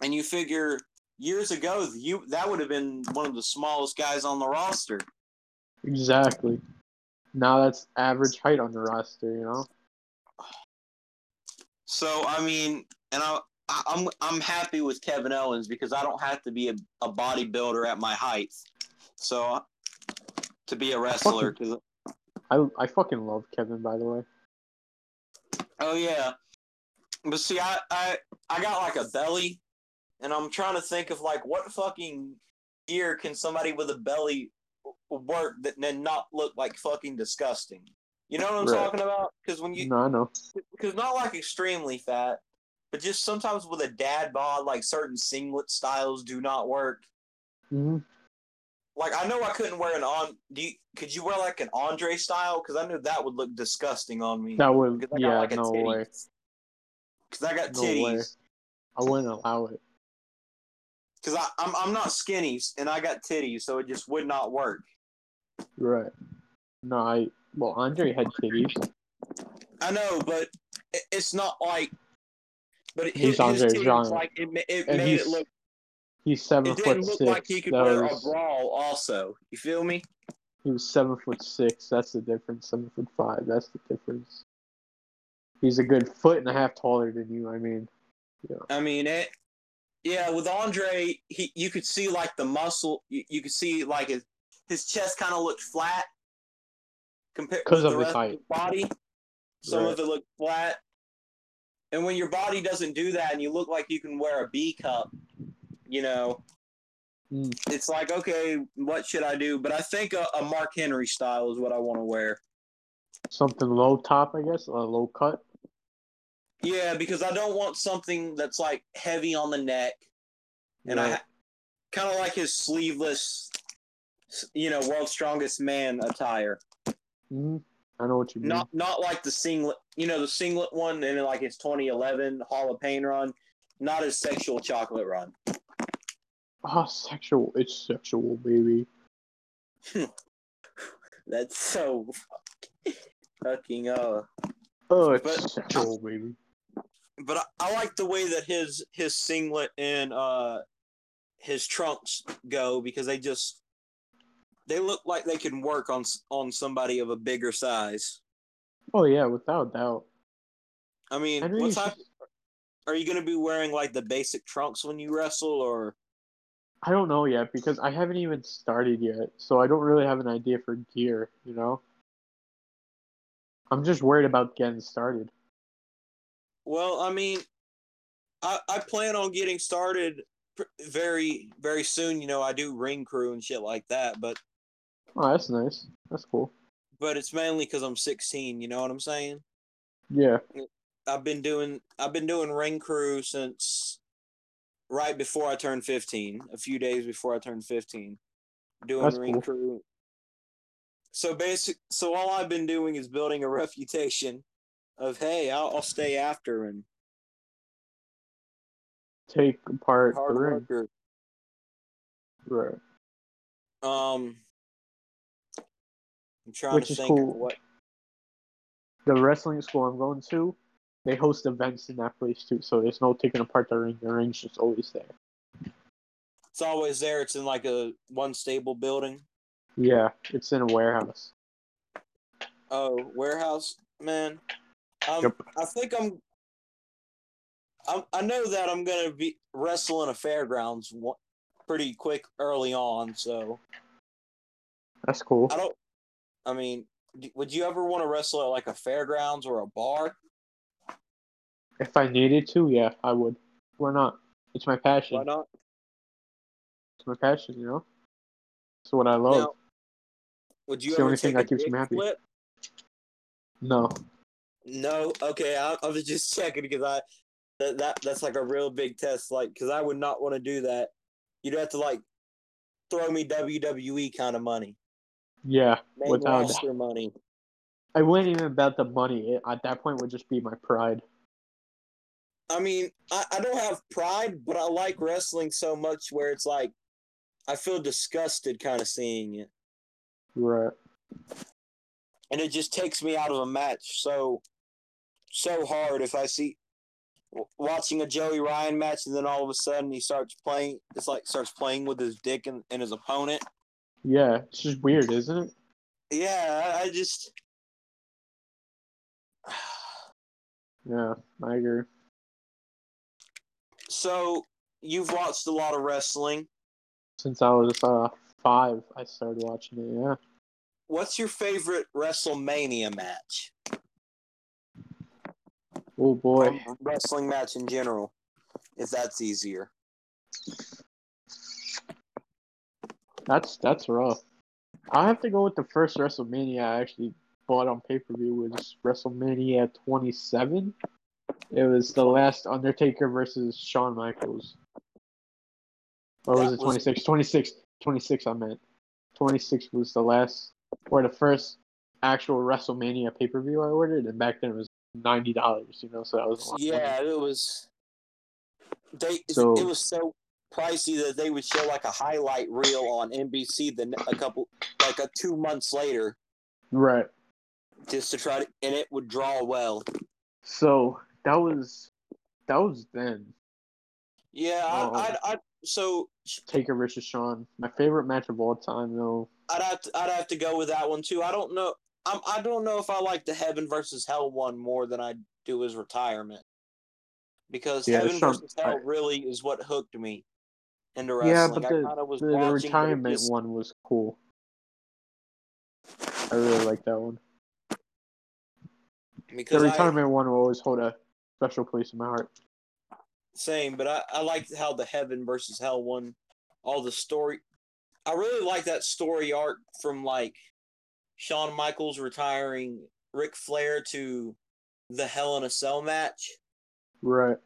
and you figure years ago you that would have been one of the smallest guys on the roster. exactly. Now that's average height on the roster, you know. So I mean, and I, I I'm I'm happy with Kevin Owens because I don't have to be a, a bodybuilder at my height. So to be a wrestler, 'cause- I I fucking love Kevin, by the way. oh yeah, but see, I I I got like a belly, and I'm trying to think of like what fucking gear can somebody with a belly work that and not look like fucking disgusting. You know what I'm Right. talking about? Because when you No, I know. because not like extremely fat, but just sometimes with a dad bod, like certain singlet styles do not work. hmm Like I know I couldn't wear an on. Do you? Could you wear like an Andre style? Because I knew that would look disgusting on me. That would, I yeah, got like no titty. way, Because I got no way. I wouldn't allow it. Because I'm I'm not skinny and I got titties, so it just would not work. Right. No, I well, Andre had titties. I know, but it, it's not like. But He's his, his Andre titties, Giant. like it, it made he's it look. He's seven It foot didn't look six. like he could That wear was- a brawl. Also, you feel me? He was seven foot six. That's the difference. Seven foot five. That's the difference. He's a good foot and a half taller than you. I mean, yeah. I mean it. Yeah, with Andre, he you could see like the muscle. You, you could see like his his chest kind of looked flat compared 'Cause with of the his rest height. of his body. Some Right. of it looked flat, and when your body doesn't do that, and you look like you can wear a B cup, you know, Mm. it's like okay, what should I do? But I think a, a Mark Henry style is what I want to wear. something low top, I guess, a low cut. Yeah, because I don't want something that's like heavy on the neck. and I kind of like his sleeveless, you know, world's strongest man attire. Mhm. I know what you mean. Not not like the singlet, you know, the singlet one and like his 2011 Hall of Pain run. Not his sexual chocolate run. Oh, sexual. It's sexual, baby. That's so fucking uh. Oh, it's But- sexual, baby. But I, I like the way that his his singlet and uh his trunks go because they just they look like they can work on on somebody of a bigger size. Oh yeah, without doubt. I mean, what type are you going to be wearing? Like the basic trunks when you wrestle, or I don't know yet because I haven't even started yet, so I don't really have an idea for gear. You know. I'm just worried about getting started. well, I mean, I I plan on getting started very very soon. You know, I do ring crew and shit like that, but Oh, that's nice. That's cool. but it's mainly because I'm 16. You know what I'm saying? Yeah. I've been doing I've been doing ring crew since right before I turned 15, a few days before I turned 15. Doing That's ring cool. crew. So basic so all I've been doing is building a reputation of hey, I'll, I'll stay after and Take apart the hard ring. worker. Right. Um I'm trying Which to think cool. of what The wrestling school I'm going to, they host events in that place too, so there's no taking apart the ring. The ring's just always there. it's always there. It's in like a one stable building. Yeah, it's in a warehouse. Oh, warehouse, man. Um, Yep. I think I'm, I'm. I know that I'm gonna be wrestling a fairgrounds pretty quick early on. So That's cool. I don't. I mean, would you ever want to wrestle at like a fairgrounds or a bar? If I needed to, yeah, I would. Why not? It's my passion. Why not? It's my passion, you know. It's what I love. Now, Would you It's the ever only thing that keeps me happy. flip? No. No. Okay, I, I was just checking because I that, that that's like a real big test. Like, because I would not want to do that. You'd have to like throw me WWE kind of money, Yeah. main Without money. I wouldn't even bet the money. It, at that point, would just be my pride. I mean, I, I don't have pride, but I like wrestling so much where it's like I feel disgusted kind of seeing it. Right. and it just takes me out of a match so so hard if I see watching a Joey Ryan match and then all of a sudden he starts playing it's like starts playing with his dick and, and his opponent. Yeah. It's just weird, isn't it? Yeah, I, I just Yeah. I agree. So you've watched a lot of wrestling. Since I was uh five, I started watching it. Yeah. What's your favorite WrestleMania match? Oh boy. Or wrestling match in general, if that's easier. That's that's rough. I have to go with the first WrestleMania I actually bought on pay per view was WrestleMania 27. It was the last Undertaker versus Shawn Michaels. Or was That it was- 26? 26. 26, I meant. 26 was the last, or the first actual WrestleMania pay per view I ordered, and back then it was $90, you know, so that was a lot. of money. Yeah, it was. They So- it was so pricey that they would show like a highlight reel on NBC the a couple like a two months later Right. just to try to and it would draw well. So that was, that was then. Yeah, Oh. I, I'd, I'd so Taker versus Shawn. My favorite match of all time, though. I'd have to I'd have to go with that one too. I don't know. I'm, I don't know if I like the Heaven versus Hell one more than I do his retirement because Yeah, Heaven Shawn- versus Hell I- really is what hooked me into Yeah, but the- kind of was The, the retirement just- one was cool. I really like that one. The because I, retirement one will always hold a special place in my heart. Same, but I, I liked how the heaven versus hell one, all the story. I really like that story arc from like Shawn Michaels retiring Ric Flair to the Hell in a Cell match. Right.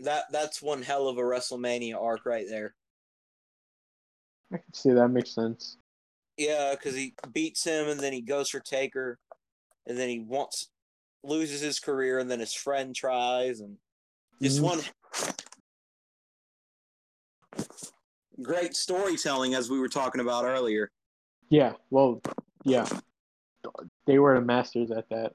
That that's one hell of a WrestleMania arc right there. I can see that makes sense. Yeah, because he beats him and then he goes for Taker, and then he wants loses his career and then his friend tries and just Mhm. one great storytelling as we were talking about earlier. Yeah. Well, yeah. They were the masters at that.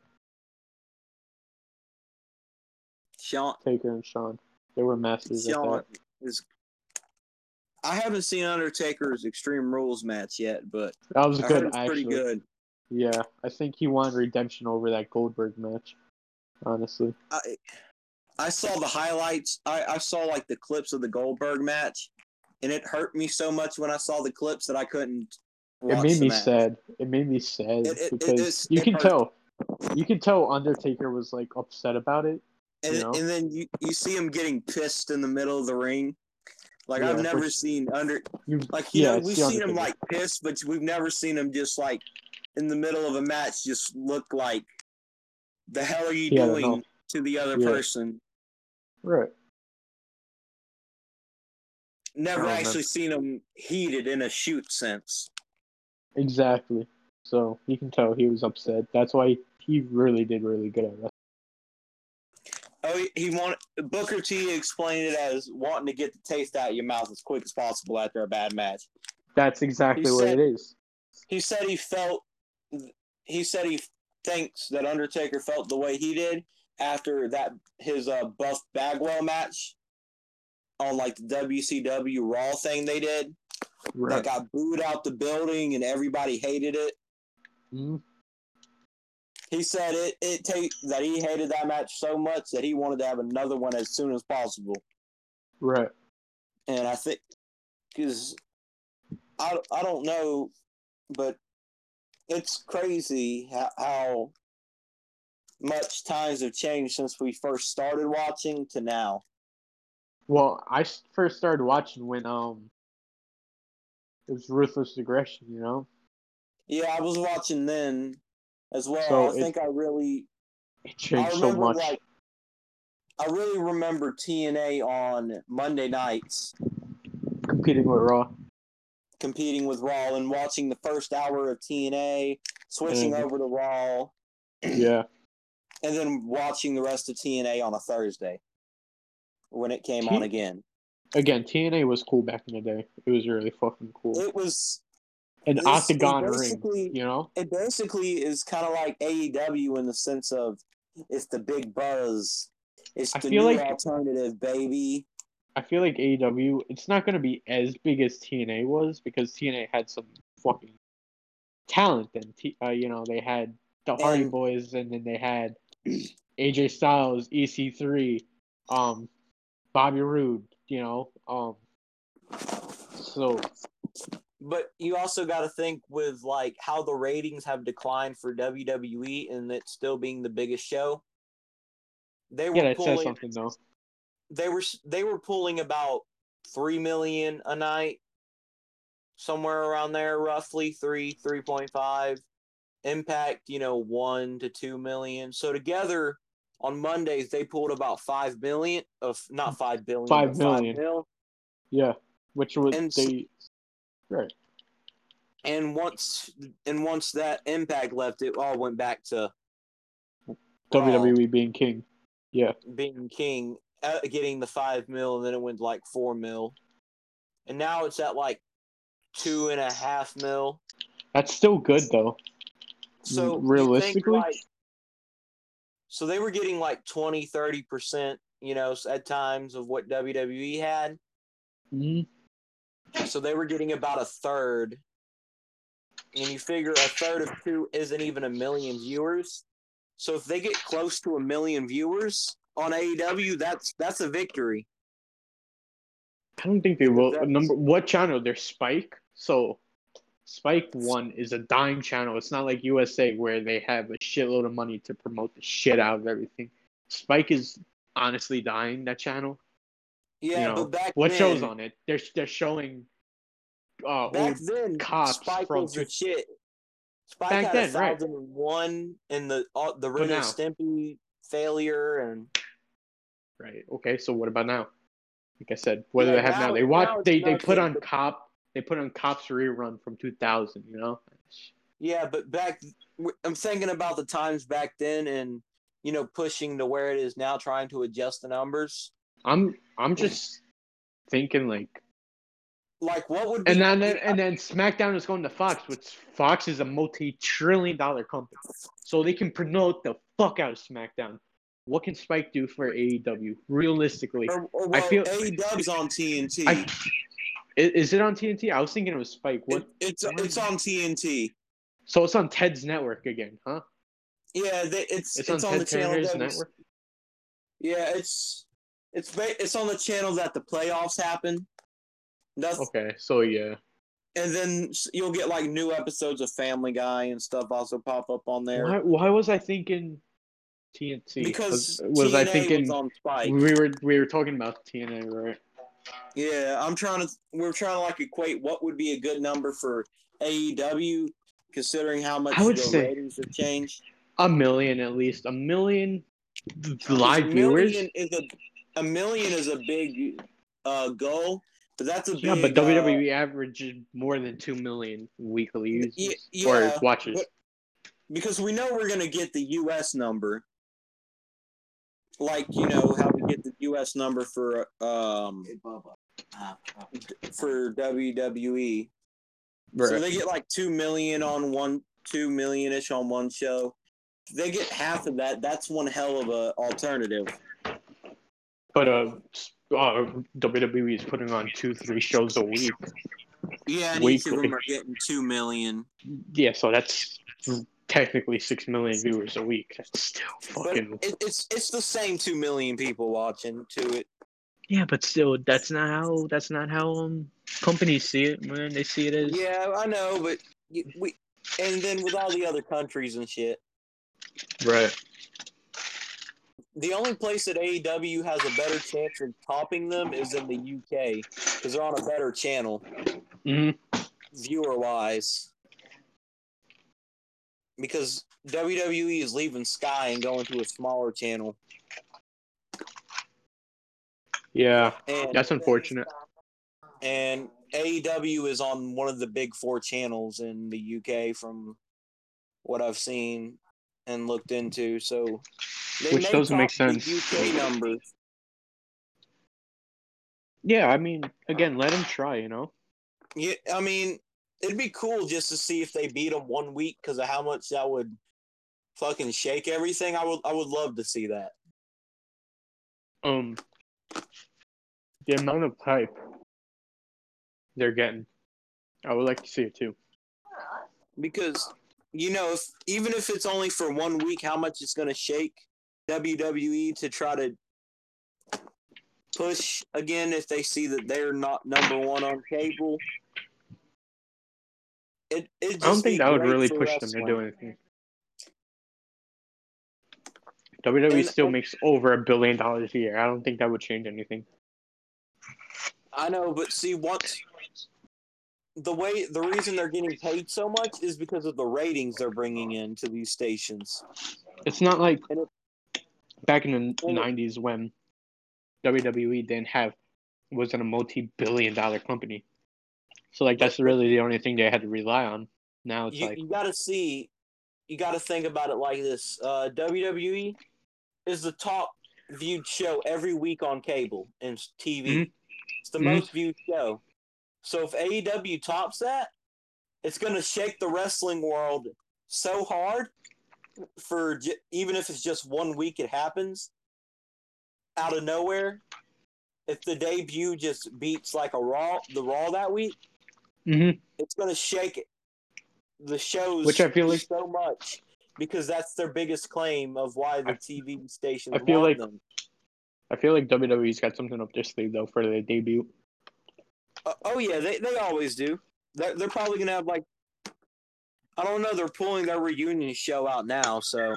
Sean, Taker and Shawn. They were masters Sean at that. is. I haven't seen Undertaker's Extreme Rules match yet, but That was I heard good, it's actually. pretty good. Yeah. I think he won redemption over that Goldberg match. Honestly. I, I saw the highlights. I, I saw like the clips of the Goldberg match, and it hurt me so much when I saw the clips that I couldn't. It made me match. sad. It made me sad It- it- it because you it can hurt. tell. You can tell Undertaker was like upset about it. And, you know? and then you, you see him getting pissed in the middle of the ring. Like Yeah, I've never seen under like you yeah, know we've seen him like pissed, but we've never seen him just like in the middle of a match just look like the hell are you Yeah, doing know. to the other Yeah. person. right. Never Oh, man. actually seen him heated in a shoot sense. Exactly. So you can tell he was upset. That's why he really did really good at wrestling. Oh, he, he wanted Booker T explained it as wanting to get the taste out of your mouth as quick as possible after a bad match. That's exactly He what said- it is. He said he felt. He said he thinks that Undertaker felt the way he did after that his uh, Buff Bagwell match on like the WCW Raw thing they did Right. that got booed out the building and everybody hated it. Mhm. He said it it take that he hated that match so much that he wanted to have another one as soon as possible. Right. and I think because I I don't know, but it's crazy how, how much times have changed since we first started watching to now. Well, I first started watching when um it was ruthless aggression. You know. Yeah, I was watching then as well. So I it- think I really It changed so much. like I really remember TNA on Monday nights competing with Raw. Competing with Raw and watching the first hour of TNA, switching Mhm. over to Raw, Yeah. and then watching the rest of TNA on a Thursday when it came T- on again. Again, TNA was cool back in the day. It was really fucking cool. It was An octagon ring, you know? it basically is kind of like AEW in the sense of it's the big buzz. It's I the new like- alternative, baby. I feel like AEW, it's not going to be as big as TNA was because TNA had some fucking talent. And, T- uh, you know, they had the Hardy Boys and then they had AJ Styles, EC3, um, Bobby Roode, you know? Um, so, But you also got to think with like how the ratings have declined for WWE and it still being the biggest show. They were yeah, that says something, though. They were they were pulling about three million a night, somewhere around there, roughly three three point five. Impact, you know, one to two million. So together on Mondays they pulled about five million of not five billion, Five million. mil. Yeah. Which was, And they, right. And once and once that Impact left, it all went back to WWE E um, being king. Yeah. being king, getting the five mil, and then it went like four mil, and now it's at like two and a half mil. That's still good, though. So Realistically? like, so they were getting like 20, 30 percent, you know, at times of what WWE had. Mhm. So they were getting about a third. And you figure a third of two isn't even a million viewers. So if they get close to a million viewers on AEW, that's that's a victory. I don't think they will. That's- Number what channel? They're Spike. So Spike One is a dime channel. It's not like USA where they have a shitload of money to promote the shit out of everything. Spike is honestly dying. That channel. Yeah, you know, but back what then, shows on it? They're they're showing. Uh, Back then, cops Spike from was the shit. Spike Back had then, a right. thousand one in the all, the Ren and Stimpy failure and right. Okay. So what about now? Like I said, what do Yeah, they have now? now- They watch. now They they put on cop. They put on cops rerun from 2000. You know. yeah, but back I'm thinking about the times back then and you know pushing to where it is now, trying to adjust the numbers. I'm I'm hmm. just thinking like Like what would be And then and then SmackDown is going to Fox, which Fox is a multi-trillion dollar company, so they can promote the fuck out of SmackDown. What can Spike do for AEW realistically? or, or I well, feel- AEW's on TNT. I, i- is it on TNT? I was thinking it was Spike. What? It- it's it's on TNT. So it's on Ted's network again, huh? Yeah, they, it's It's, it's, on, on, the channel. That network. Yeah, it's it's it's on the channel that the playoffs happen. That's Okay, so yeah. and then you'll get like new episodes of Family Guy and stuff also pop up on there Why, why was I thinking TNT? because was, was TNA I thinking was on Spike. we were we were talking about TNA, right? Yeah, I'm trying to we're trying to like equate what would be a good number for AEW considering how much I would the say- ratings have changed. A million at least. A million A live viewers. million is a a million is a big uh goal, but that's a big Yeah, but uh, WWE averages more than two million weekly users y- or yeah, watchers. because we know we're gonna get the U.S. number, like you know how we get the U.S. number for um for WWE. So they get like two million on one, two million ish on one show. If they get half of that. That's one hell of a alternative. But uh, uh, WWE is putting on two, three shows a week. Yeah, and each of them are getting two million. Yeah, so that's technically six million viewers a week. That's still fucking. it, it's it's the same two million people watching to it. Yeah, but still, that's not how. That's not how um companies see it, man. They see it as. Yeah, I know, but we and then with all the other countries and shit. Right. The only place that AEW has a better chance of topping them is in the UK because they're on a better channel hmm viewer wise. Because WWE is leaving Sky and going to a smaller channel. Yeah, And that's unfortunate. and AEW is on one of the big four channels in the UK from what I've seen and looked into. So Which doesn't make sense. UK numbers. Yeah, I mean, again, let him try. You know. Yeah, I mean, it'd be cool just to see if they beat them one week because of how much that would fucking shake everything. I would, I would love to see that. Um, the amount of hype they're getting, I would like to see it too. because you know if even if it's only for one week how much it's going to shake WWE to try to push again if they see that they're not number one on cable it, it I don't think that would really push them to do anything. WWE And- still and- makes over a billion dollars a year. I don't think that would change anything. i know but see once the way the reason they're getting paid so much is because of the ratings they're bringing in to these stations It's not like it- back in the nineties when WWE didn't have wasn't a multi-billion dollar company. So like that's really the only thing they had to rely on. Now it's you, like you got to see, you got to think about it like this: uh, WWE is the top viewed show every week on cable and TV. Mhm. It's the Mhm. most viewed show. So if AEW tops that, it's going to shake the wrestling world so hard. For j- even if it's just one week, it happens out of nowhere. If the debut just beats like a Raw, the Raw that week, Mhm. it's going to shake. The shows Which I feel like- so much because that's their biggest claim of why the I- TV stations I feel like- them. I feel like WWE's got something up their sleeve though for their debut. Uh, oh yeah, they they always do. They're, they're probably going to have like I don't know. They're pulling their reunion show out now, so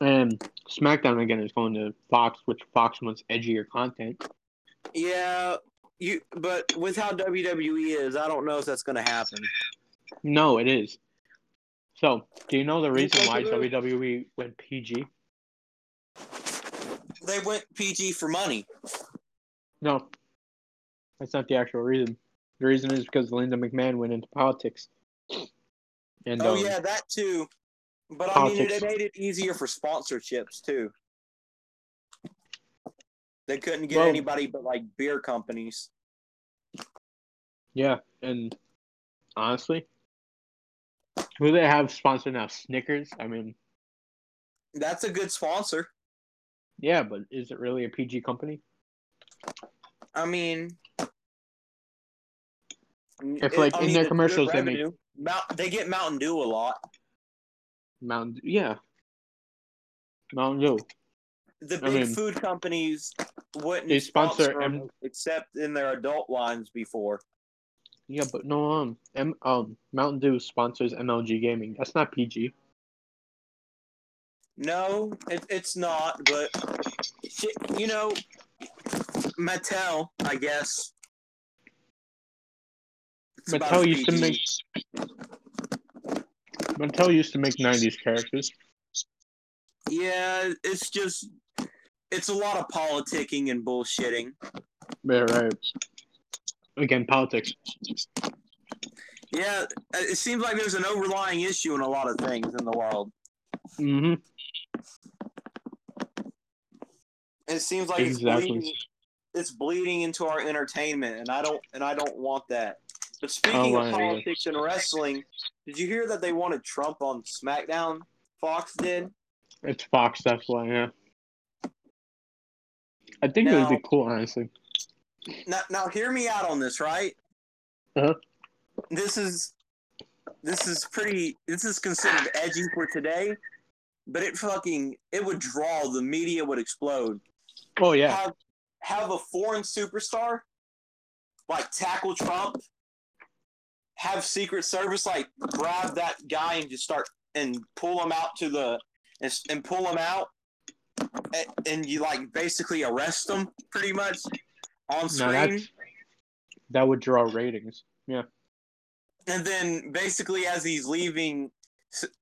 And SmackDown again is going to Fox, which Fox wants edgier content. yeah. You but with how WWE is, I don't know if that's going to happen. No, it is. So, do you know the reason why? WWE went PG? They went PG for money. No, that's not the actual reason. The reason is because Linda McMahon went into politics. And Oh um, yeah, that too. But I mean, it made it easier for sponsorships too. They couldn't get Well- anybody but like beer companies. yeah, and honestly, who they have sponsored now? Snickers. I mean, That's a good sponsor. yeah, but is it really a PG company? I mean, If, like, I in mean, their commercials they make- Mount, they get Mountain Dew a lot. Mountain. Yeah, Mountain Dew. The I big mean- food companies wouldn't They sponsor sponsor M- except in their adult lines before. Yeah, but no, um, M- um, Mountain Dew sponsors MLG Gaming. That's not PG. No, it, it's not. But you know, Mattel, I guess. It's Mattel used to make. Mattel used to make '90s characters. Yeah, it's just it's a lot of politicking and bullshitting. Yeah, right. Again, politics. Yeah, it seems like there's an overlying issue in a lot of things in the world. hmm It seems like it's Exactly. bleeding, it's bleeding into our entertainment, and I don't and I don't want that. But speaking Oh, of God. politics and wrestling, did you hear that they wanted Trump on SmackDown? Fox did. It's Fox. That's why. Yeah. I think it would be cool, honestly. Now, now hear me out on this, right? Uh-huh. This is this is pretty. This is considered edgy for today, but it fucking it would draw. The media would explode. Oh yeah. Have have a foreign superstar like tackle Trump. Have Secret Service like grab that guy and just start and pull him out to the and, and pull them out, and, and you like basically arrest them pretty much on screen. that would draw ratings. Yeah. And then basically, as he's leaving,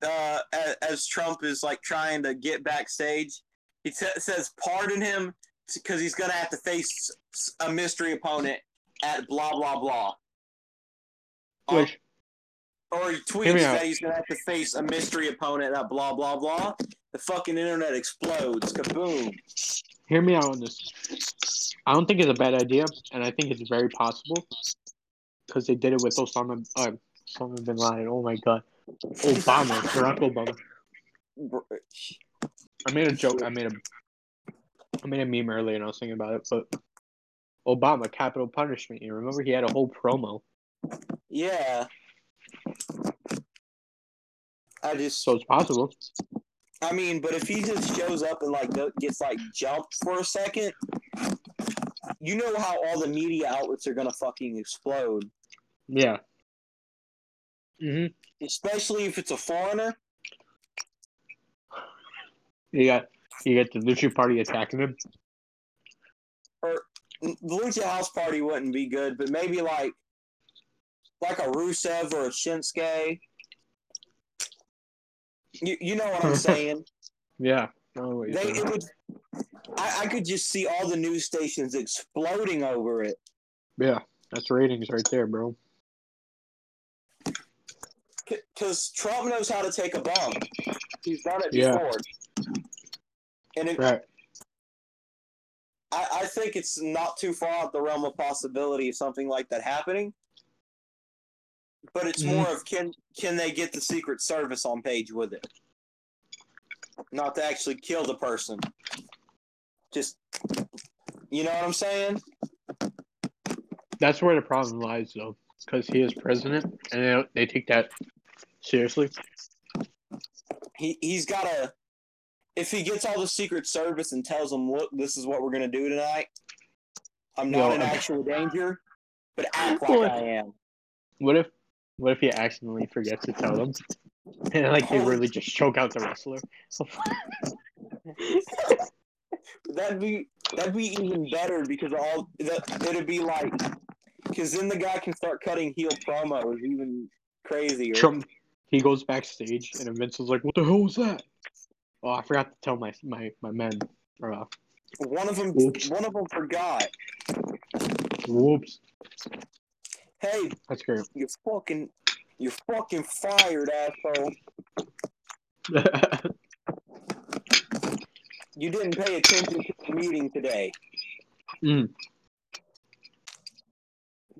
uh, a- as Trump is like trying to get backstage, he t- says, "Pardon him," because he's gonna have to face a mystery opponent at blah blah blah. Which or he tweets that he's gonna have to face a mystery opponent at blah blah blah. The fucking internet explodes. Kaboom. hear me out on this. I don't think it's a bad idea, and I think it's very possible because they did it with Osama, uh, Osama bin Laden. Oh my god, Obama, Barack Obama. I made a joke. I made a, I made a meme earlier, and I was thinking about it. But Obama, capital punishment. You remember he had a whole promo, Yeah. I just so it's possible. I mean, but if he just shows up and like gets like jumped for a second, you know how all the media outlets are gonna fucking explode, Yeah. hmm especially if it's a foreigner. You got you got the Lucha Party attacking him. Or the Lucha House Party wouldn't be good, but maybe like like a Rusev or a Shinsuke. You you know what I'm saying? Yeah. Oh, they it would. I, I could just see all the news stations exploding over it. yeah, that's ratings right there, bro. because Trump knows how to take a bomb. He's done it Yeah. before, and it, Right. I, I think it's not too far out the realm of possibility of something like that happening. But it's Mhm. more of can can they get the Secret Service on page with it, not to actually kill the person. Just you know what I'm saying? That's where the problem lies, though, because he is president, and they, they take that seriously. He he's got a. If he gets all the Secret Service and tells them, "Look, this is what we're gonna do tonight," I'm not Well, in actual danger, but act like I am. What if, what if he accidentally forgets to tell them, and like they really just choke out the wrestler? That'd be that'd be even better because all that it'd be like because then the guy can start cutting heel promos even crazier. Trump, he goes backstage, and Vince is like, "What the hell was that?" Oh, I forgot to tell my my my men. Uh, One of them, Oops. one of them forgot. whoops, Hey, that's great. you're fucking, you're fucking fired, asshole. You didn't pay attention to the meeting today. Mm.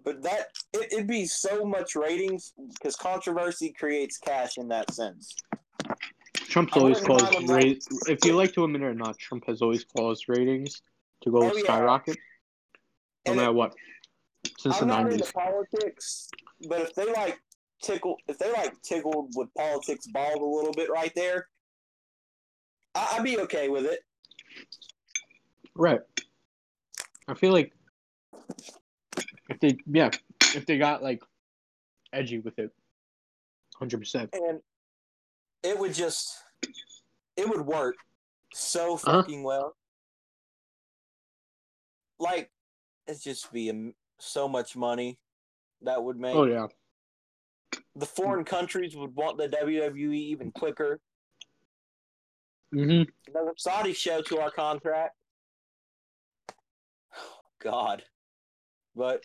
But that it, it'd be so much ratings because controversy creates cash in that sense. Trump's always caused mind him, ra- if you like to admit it or not, Trump has always caused ratings to go Oh, yeah. skyrocket, no And matter it- what. Since I'm the not nineties. into politics, but if they like tickle, if they like tickled with politics balls a little bit right there, I, I'd be okay with it. Right. I feel like if they yeah, if they got like edgy with it, hundred percent. and it would just it would work so Uh-huh. fucking well like it's just be a, so much money that would make Oh yeah. the foreign countries would want the WWE even quicker Mm-hmm. another Saudi show to our contract god but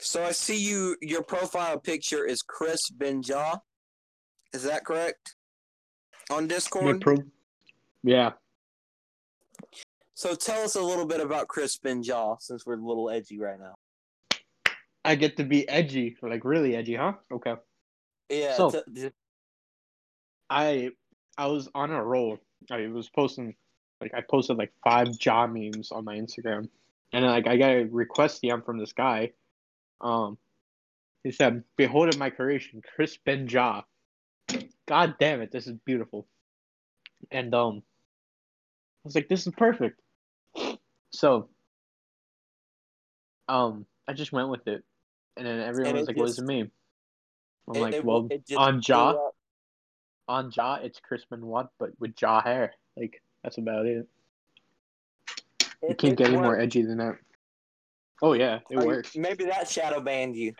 so I see you your profile picture is Chris Benja is that correct on Discord Pro- yeah. So tell us a little bit about Chris Benjaw, since we're a little edgy right now. I get to be edgy, like really edgy, huh? Okay. Yeah. So- t- I I was on a roll. I was posting like I posted like five jaw memes on my Instagram, and like I got a request DM from this guy. Um, he said, "Behold my creation, Chris Ben Jaw. God damn it, this is beautiful." And um, I was like, "This is perfect." So, um, I just went with it, and then everyone And was it like, "What does just- it mean?" I'm it- like, it- "Well, it on jaw." on jaw, it's Chris Benoit, but with jaw hair. Like that's about it. You can't get any more edgy than that. Oh yeah, it Or works. Maybe that shadow banned you.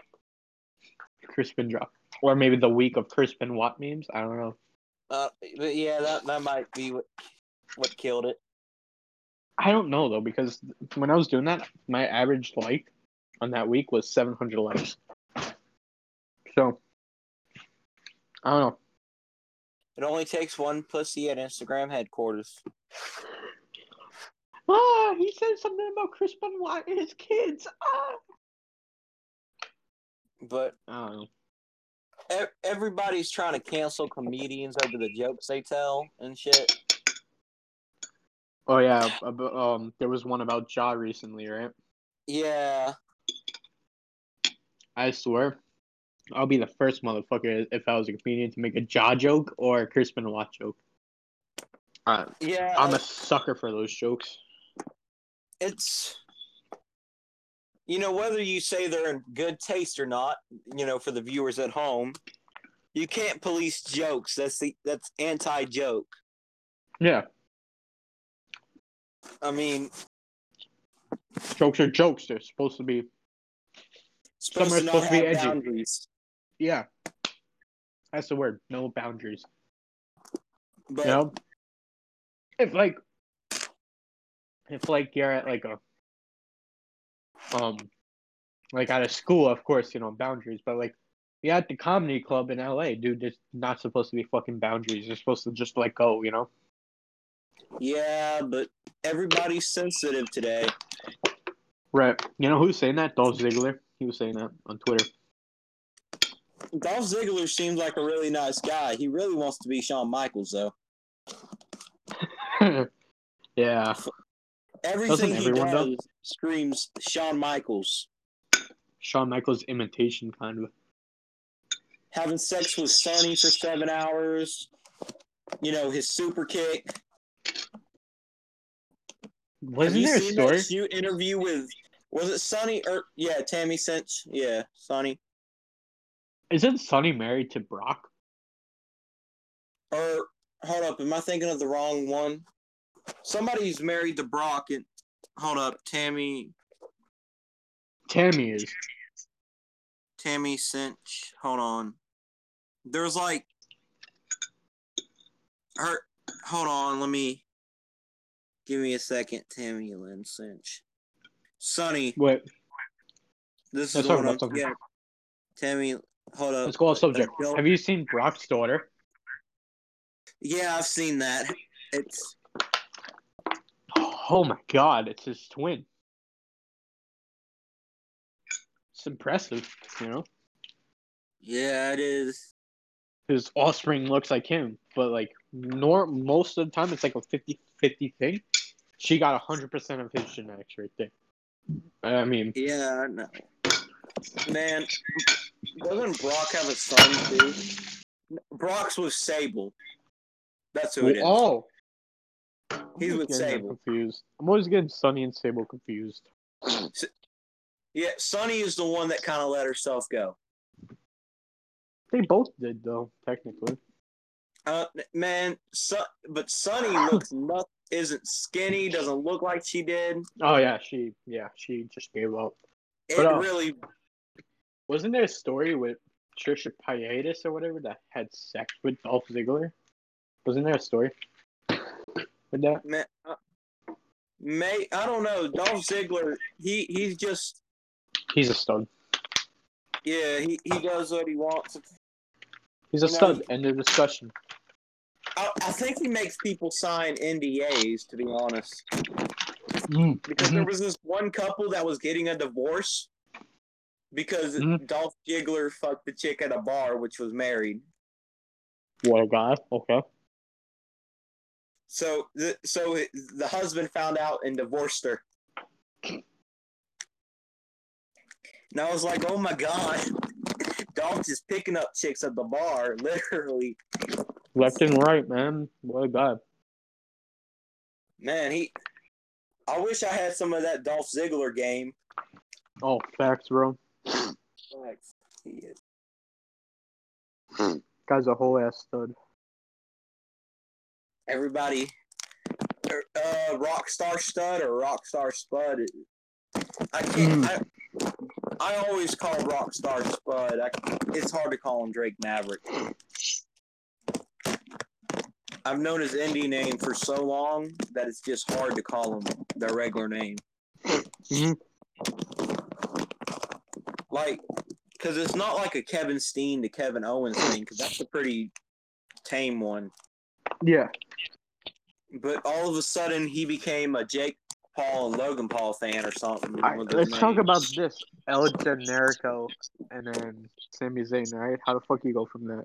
Chris Benoit. Or maybe the week of Chris Benoit memes. I don't know. Uh, but yeah, that that might be what what killed it. I don't know though because when I was doing that, my average like on that week was 700 likes. So I don't know. It only takes one pussy at Instagram headquarters. Ah, he said something about Chris Benoit and his kids. Ah. But I don't know. e- everybody's trying to cancel comedians over the jokes they tell and shit. Oh yeah, um, there was one about Ja recently, right? Yeah, I swear, I'll be the first motherfucker if I was a comedian to make a jaw joke or a Chris Benoit joke. Uh, yeah. I'm a sucker for those jokes. it's you know whether you say they're in good taste or not you know for the viewers at home you can't police jokes that's the that's anti-joke Yeah, i mean jokes are jokes. They're supposed to be. Supposed Some are not supposed to be edgy. boundaries Yeah, that's the word. No boundaries. but You know, if like, if like you're at like a, um, like at a school, of course, you know boundaries. But like, you're at the comedy club in LA, dude. There's not supposed to be fucking boundaries. You're supposed to just let go. You know. yeah but everybody's sensitive today Right. You know who's saying that? Dolph Ziggler. He was saying that on Twitter. Dolph Ziggler seems like a really nice guy. He really wants to be Shawn Michaels, though. yeah. Everything he everyone, does though? screams Shawn Michaels. Shawn Michaels imitation kind of. Having sex with Sunny for seven hours. You know his super kick. Have Wasn't you there a seen story? that interview with? Was it Sunny or yeah, Tammy Sytch? Yeah, Sunny. Isn't Sunny married to Brock? Or hold up, am I thinking of the wrong one? Somebody's married to Brock and hold up, Tammy Tammy is. Tammy Sytch. Hold on. There's like her hold on, let me give me a second. Tammy Lynn Sytch. Sunny. Wait, This is talk the one about I'm, yeah. Tammy hold up. let's go off subject. Have you seen Brock's daughter? Yeah, I've seen that. It's Oh my god, it's his twin. It's impressive, you know? yeah, it is. His offspring looks like him, but like nor most of the time it's like a 50-50 thing. She got 100% of his genetics right there. I mean, Yeah, I know. Man, doesn't Brock have a son too? Brock's with Sable. That's who it is. oh, He's with Sable. Confused. I'm always getting Sunny and Sable confused. Yeah, Sunny is the one that kind of let herself go. They both did though, technically. Uh, man, so, but Sunny looks not, isn't skinny. Doesn't look like she did. Oh yeah, she yeah she just gave up. It But, uh, really, Wasn't there a story with Trisha Paytas or whatever that had sex with Dolph Ziggler? Wasn't there a story with that? man. Uh, may I don't know. Dolph Ziggler, he he's just He's a stud. yeah. He he does what he wants. He's a You know, stud. End of discussion. I, I think he makes people sign NDAs. To be honest. Mm, because there was this one couple that was getting a divorce because Mhm. Dolph Ziggler fucked the chick at a bar, which was married. What a guy. Okay. So, the, so it, the husband found out and divorced her. And I was like, "Oh my god, Dolph is picking up chicks at the bar, literally." Left and right, man. What a guy. Man, he. I wish I had some of that Dolph Ziggler game. Oh, facts, bro. Facts. He is. Guy's a whole ass stud. everybody uh rock star stud or rock star spud i can't I, I always call Rockstar Spud. I, it's hard to call him Drake Maverick. I've known his indie name for so long that it's just hard to call him their regular name. Mhm. Like, because it's not like a Kevin Steen to Kevin Owens thing, because that's a pretty tame one. Yeah. But all of a sudden, he became a Jake Paul and Logan Paul fan or something. Right, let's talk about this. El Generico and then Sami Zayn, right? How the fuck you go from that?